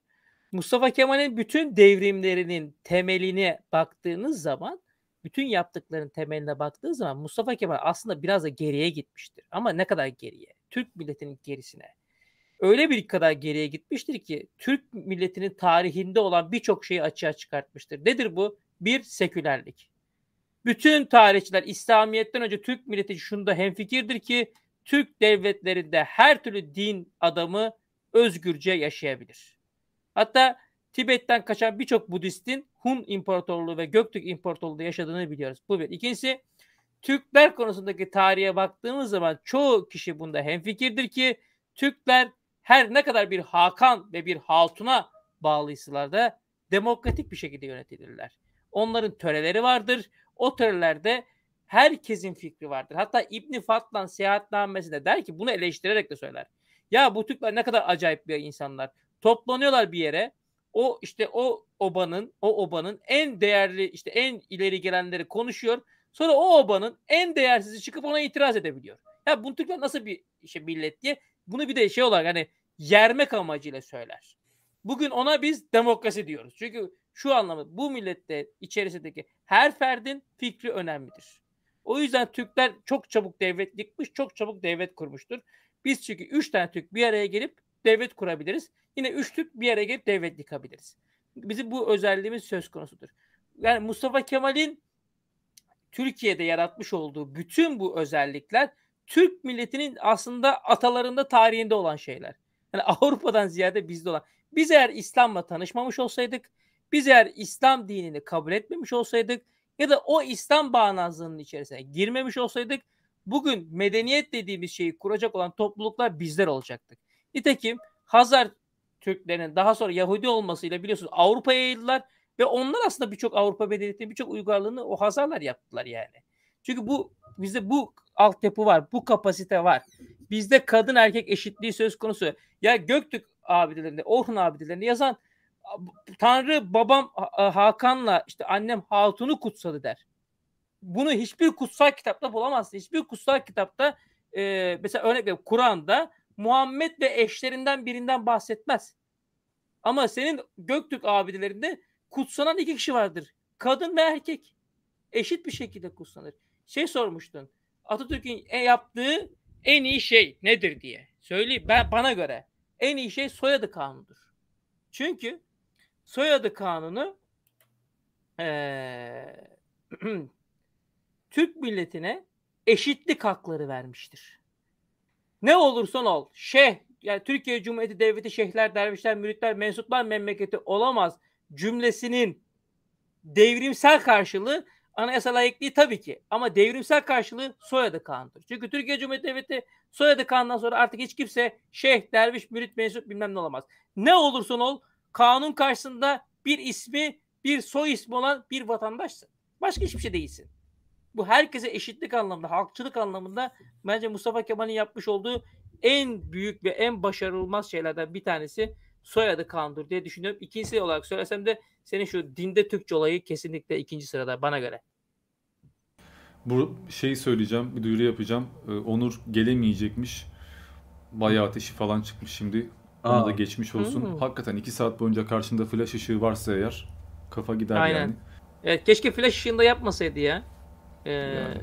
Mustafa Kemal'in bütün devrimlerinin temeline baktığınız zaman bütün yaptıkların temeline baktığı zaman Mustafa Kemal aslında biraz da geriye gitmiştir. Ama ne kadar geriye? Türk milletinin gerisine. Öyle bir kadar geriye gitmiştir ki Türk milletinin tarihinde olan birçok şeyi açığa çıkartmıştır. Nedir bu? Bir sekülerlik. Bütün tarihçiler İslamiyet'ten önce Türk milleti şunda hemfikirdir ki Türk devletlerinde her türlü din adamı özgürce yaşayabilir. Hatta Tibet'ten kaçan birçok Budistin Hun İmparatorluğu ve Göktürk İmparatorluğu'da yaşadığını biliyoruz. Bu bir. İkincisi Türkler konusundaki tarihe baktığımız zaman çoğu kişi bunda hemfikirdir ki Türkler her ne kadar bir Hakan ve bir Hatun'a bağlıysalar da demokratik bir şekilde yönetilirler. Onların töreleri vardır. O törelerde herkesin fikri vardır. Hatta İbni Fatlan seyahatnamesinde der ki bunu eleştirerek de söyler. Ya bu Türkler ne kadar acayip bir insanlar. Toplanıyorlar bir yere. O işte o obanın, o obanın en değerli işte en ileri gelenleri konuşuyor. Sonra o obanın en değersizi çıkıp ona itiraz edebiliyor. Ya bu Türkler nasıl bir işte millet diye bunu bir de şey olarak hani yermek amacıyla söyler. Bugün ona biz demokrasi diyoruz. Çünkü şu anlamı bu millette içerisindeki her ferdin fikri önemlidir. O yüzden Türkler çok çabuk devlet yıkmış, çok çabuk devlet kurmuştur. Biz çünkü üç tane Türk bir araya gelip devlet kurabiliriz. Yine üç Türk bir araya gelip devlet yıkabiliriz. Bizim bu özelliğimiz söz konusudur. Yani Mustafa Kemal'in Türkiye'de yaratmış olduğu bütün bu özellikler Türk milletinin aslında atalarında tarihinde olan şeyler. Yani [laughs] Avrupa'dan ziyade bizde olan. Biz eğer İslam'la tanışmamış olsaydık, biz eğer İslam dinini kabul etmemiş olsaydık ya da o İslam bağnazlığının içerisine girmemiş olsaydık bugün medeniyet dediğimiz şeyi kuracak olan topluluklar bizler olacaktık. Nitekim Hazar Türklerinin daha sonra Yahudi olmasıyla biliyorsunuz Avrupa'ya yayıldılar ve onlar aslında birçok Avrupa medeniyetinin birçok uygarlığını o Hazarlar yaptılar yani. Çünkü bu bizde bu altyapı var, bu kapasite var. Bizde kadın erkek eşitliği söz konusu. Ya Göktürk abidelerinde, Orhun abidelerinde yazan Tanrı babam Hakan'la işte annem Hatun'u kutsadı der. Bunu hiçbir kutsal kitapta bulamazsın. Hiçbir kutsal kitapta e, mesela örnek veriyorum Kur'an'da Muhammed ve eşlerinden birinden bahsetmez. Ama senin Göktürk abidelerinde kutsanan iki kişi vardır. Kadın ve erkek. Eşit bir şekilde kutsanır. Şey sormuştun. Atatürk'ün e, yaptığı en iyi şey nedir diye. Söyleyeyim ben bana göre en iyi şey soyadı kanunudur. Çünkü soyadı kanunu ee, [clears throat] Türk milletine eşitlik hakları vermiştir. Ne olursan ol, şeyh, yani Türkiye Cumhuriyeti Devleti şeyhler, dervişler, müritler, mensuplar memleketi olamaz cümlesinin devrimsel karşılığı anayasal layıklığı tabii ki ama devrimsel karşılığı soyadı kanunudur. Çünkü Türkiye Cumhuriyeti Devleti soyadı kanundan sonra artık hiç kimse şeyh, derviş, mürit, mensup bilmem ne olamaz. Ne olursan ol kanun karşısında bir ismi, bir soy ismi olan bir vatandaşsın. Başka hiçbir şey değilsin. Bu herkese eşitlik anlamında, halkçılık anlamında bence Mustafa Kemal'in yapmış olduğu en büyük ve en başarılmaz şeylerden bir tanesi soyadı kanundur diye düşünüyorum. İkincisi olarak söylesem de senin şu dinde Türkçe olayı kesinlikle ikinci sırada bana göre. Bu şeyi söyleyeceğim, bir duyuru yapacağım. Ee, Onur gelemeyecekmiş. Bayağı ateşi falan çıkmış şimdi. Ona da geçmiş olsun. Hmm. Hakikaten iki saat boyunca karşında flash ışığı varsa eğer kafa gider Aynen. yani. Evet, keşke flash ışığında yapmasaydı ya. Ee, yani.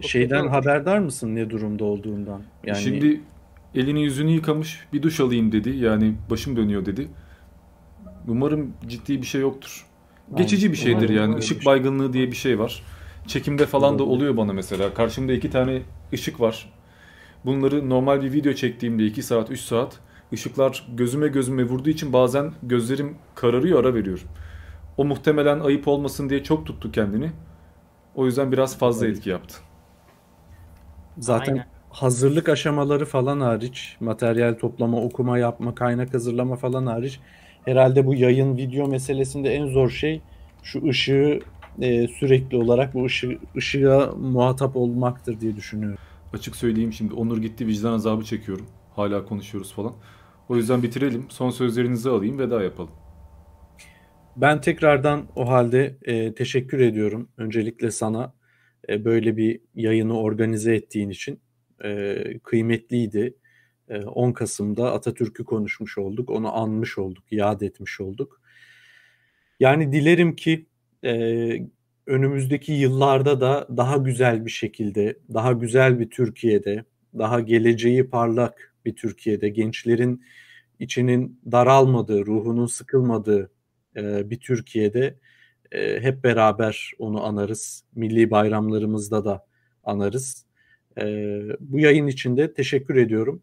Şeyden haberdar mısın ne durumda olduğundan? Yani Şimdi elini yüzünü yıkamış bir duş alayım dedi. Yani başım dönüyor dedi. Umarım ciddi bir şey yoktur. Geçici bir şeydir Umarım yani. Işık şey. baygınlığı diye bir şey var. Çekimde falan da oluyor bana mesela. Karşımda iki tane ışık var. Bunları normal bir video çektiğimde 2 saat 3 saat ışıklar gözüme gözüme vurduğu için bazen gözlerim kararıyor ara veriyorum. O muhtemelen ayıp olmasın diye çok tuttu kendini. O yüzden biraz fazla etki yaptı. Zaten Aynen. hazırlık aşamaları falan hariç, materyal toplama, okuma yapma, kaynak hazırlama falan hariç herhalde bu yayın video meselesinde en zor şey şu ışığı e, sürekli olarak bu ışığı, ışığa muhatap olmaktır diye düşünüyorum. Açık söyleyeyim şimdi Onur gitti vicdan azabı çekiyorum. Hala konuşuyoruz falan. O yüzden bitirelim. Son sözlerinizi alayım veda yapalım. Ben tekrardan o halde e, teşekkür ediyorum. Öncelikle sana e, böyle bir yayını organize ettiğin için e, kıymetliydi. E, 10 Kasım'da Atatürk'ü konuşmuş olduk, onu anmış olduk, yad etmiş olduk. Yani dilerim ki e, önümüzdeki yıllarda da daha güzel bir şekilde, daha güzel bir Türkiye'de, daha geleceği parlak bir Türkiye'de, gençlerin içinin daralmadığı, ruhunun sıkılmadığı e, bir Türkiye'de e, hep beraber onu anarız. Milli bayramlarımızda da anarız. E, bu yayın için de teşekkür ediyorum.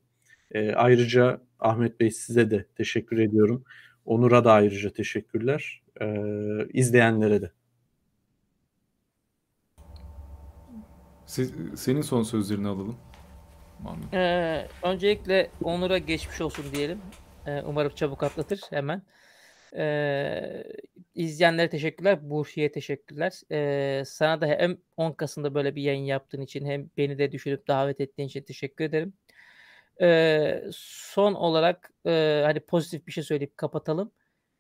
E, ayrıca Ahmet Bey size de teşekkür ediyorum. Onur'a da ayrıca teşekkürler. E, izleyenlere de. Siz, senin son sözlerini alalım. Ee, öncelikle Onur'a geçmiş olsun diyelim. Ee, umarım çabuk atlatır hemen. Ee, izleyenlere teşekkürler. Burşi'ye teşekkürler. Ee, sana da hem 10 Kasım'da böyle bir yayın yaptığın için hem beni de düşünüp davet ettiğin için teşekkür ederim. Ee, son olarak e, hani pozitif bir şey söyleyip kapatalım.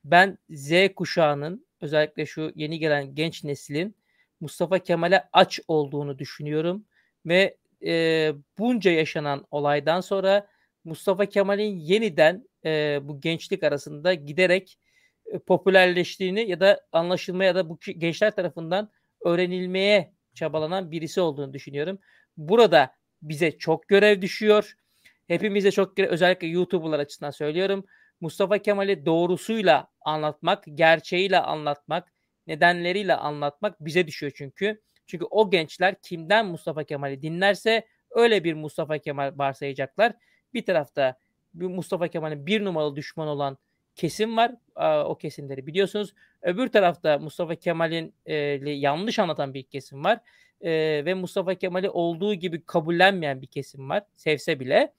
Ben Z kuşağının özellikle şu yeni gelen genç neslin Mustafa Kemal'e aç olduğunu düşünüyorum ve e, bunca yaşanan olaydan sonra Mustafa Kemal'in yeniden e, bu gençlik arasında giderek e, popülerleştiğini ya da anlaşılmaya ya da bu gençler tarafından öğrenilmeye çabalanan birisi olduğunu düşünüyorum. Burada bize çok görev düşüyor. Hepimize çok görev, özellikle YouTuber'lar açısından söylüyorum. Mustafa Kemal'i doğrusuyla anlatmak, gerçeğiyle anlatmak, nedenleriyle anlatmak bize düşüyor çünkü. Çünkü o gençler kimden Mustafa Kemal'i dinlerse öyle bir Mustafa Kemal varsayacaklar. Bir tarafta Mustafa Kemal'in bir numaralı düşman olan kesim var. O kesimleri biliyorsunuz. Öbür tarafta Mustafa Kemal'in e, yanlış anlatan bir kesim var. E, ve Mustafa Kemal'i olduğu gibi kabullenmeyen bir kesim var. Sevse bile.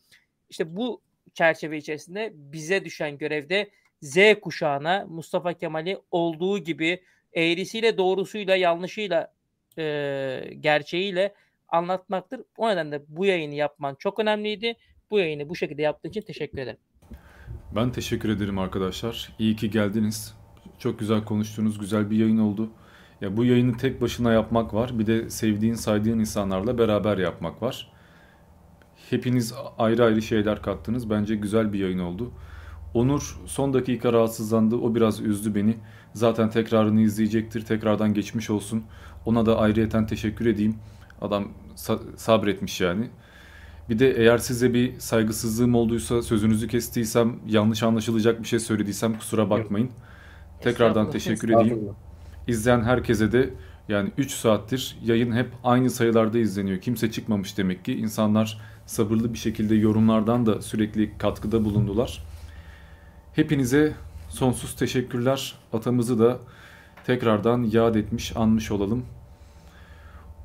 İşte bu çerçeve içerisinde bize düşen görevde Z kuşağına Mustafa Kemal'i olduğu gibi eğrisiyle doğrusuyla yanlışıyla e, gerçeğiyle anlatmaktır. O nedenle bu yayını yapman çok önemliydi. Bu yayını bu şekilde yaptığın için teşekkür ederim. Ben teşekkür ederim arkadaşlar. İyi ki geldiniz. Çok güzel konuştuğunuz güzel bir yayın oldu. Ya bu yayını tek başına yapmak var. Bir de sevdiğin, saydığın insanlarla beraber yapmak var. Hepiniz ayrı ayrı şeyler kattınız. Bence güzel bir yayın oldu. Onur son dakika rahatsızlandı. O biraz üzdü beni. Zaten tekrarını izleyecektir. Tekrardan geçmiş olsun. Ona da ayrıyeten teşekkür edeyim. Adam sabretmiş yani. Bir de eğer size bir saygısızlığım olduysa, sözünüzü kestiysem, yanlış anlaşılacak bir şey söylediysem kusura bakmayın. Tekrardan teşekkür edeyim. İzleyen herkese de yani 3 saattir yayın hep aynı sayılarda izleniyor. Kimse çıkmamış demek ki. İnsanlar sabırlı bir şekilde yorumlardan da sürekli katkıda bulundular. Hepinize sonsuz teşekkürler. Atamızı da tekrardan yad etmiş, anmış olalım.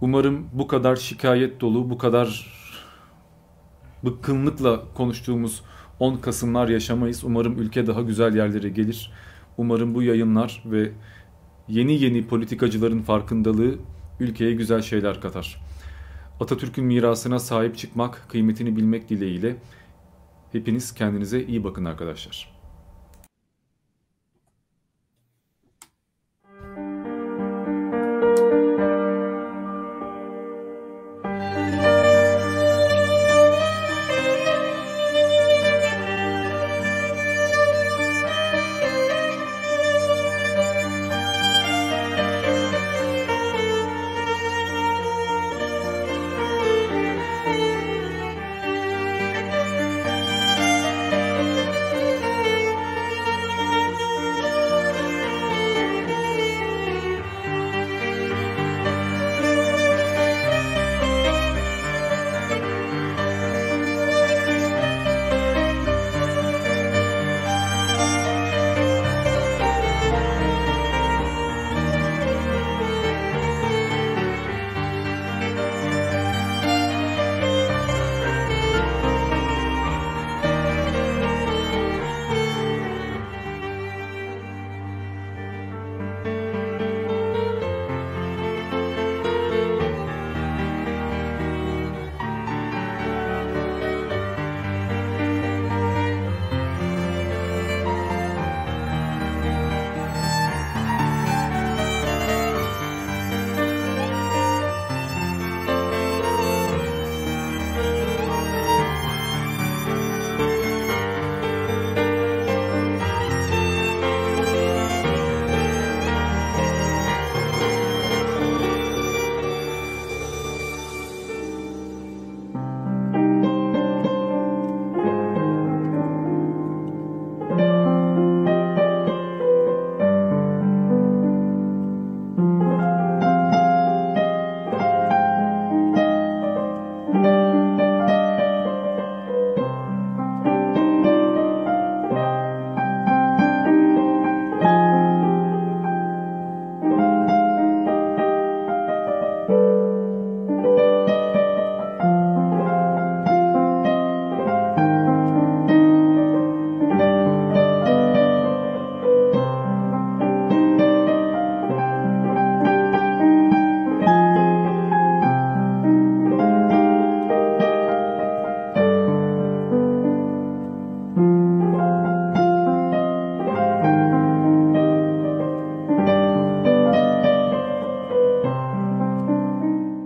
Umarım bu kadar şikayet dolu, bu kadar bıkkınlıkla konuştuğumuz 10 Kasımlar yaşamayız. Umarım ülke daha güzel yerlere gelir. Umarım bu yayınlar ve yeni yeni politikacıların farkındalığı ülkeye güzel şeyler katar. Atatürk'ün mirasına sahip çıkmak, kıymetini bilmek dileğiyle hepiniz kendinize iyi bakın arkadaşlar.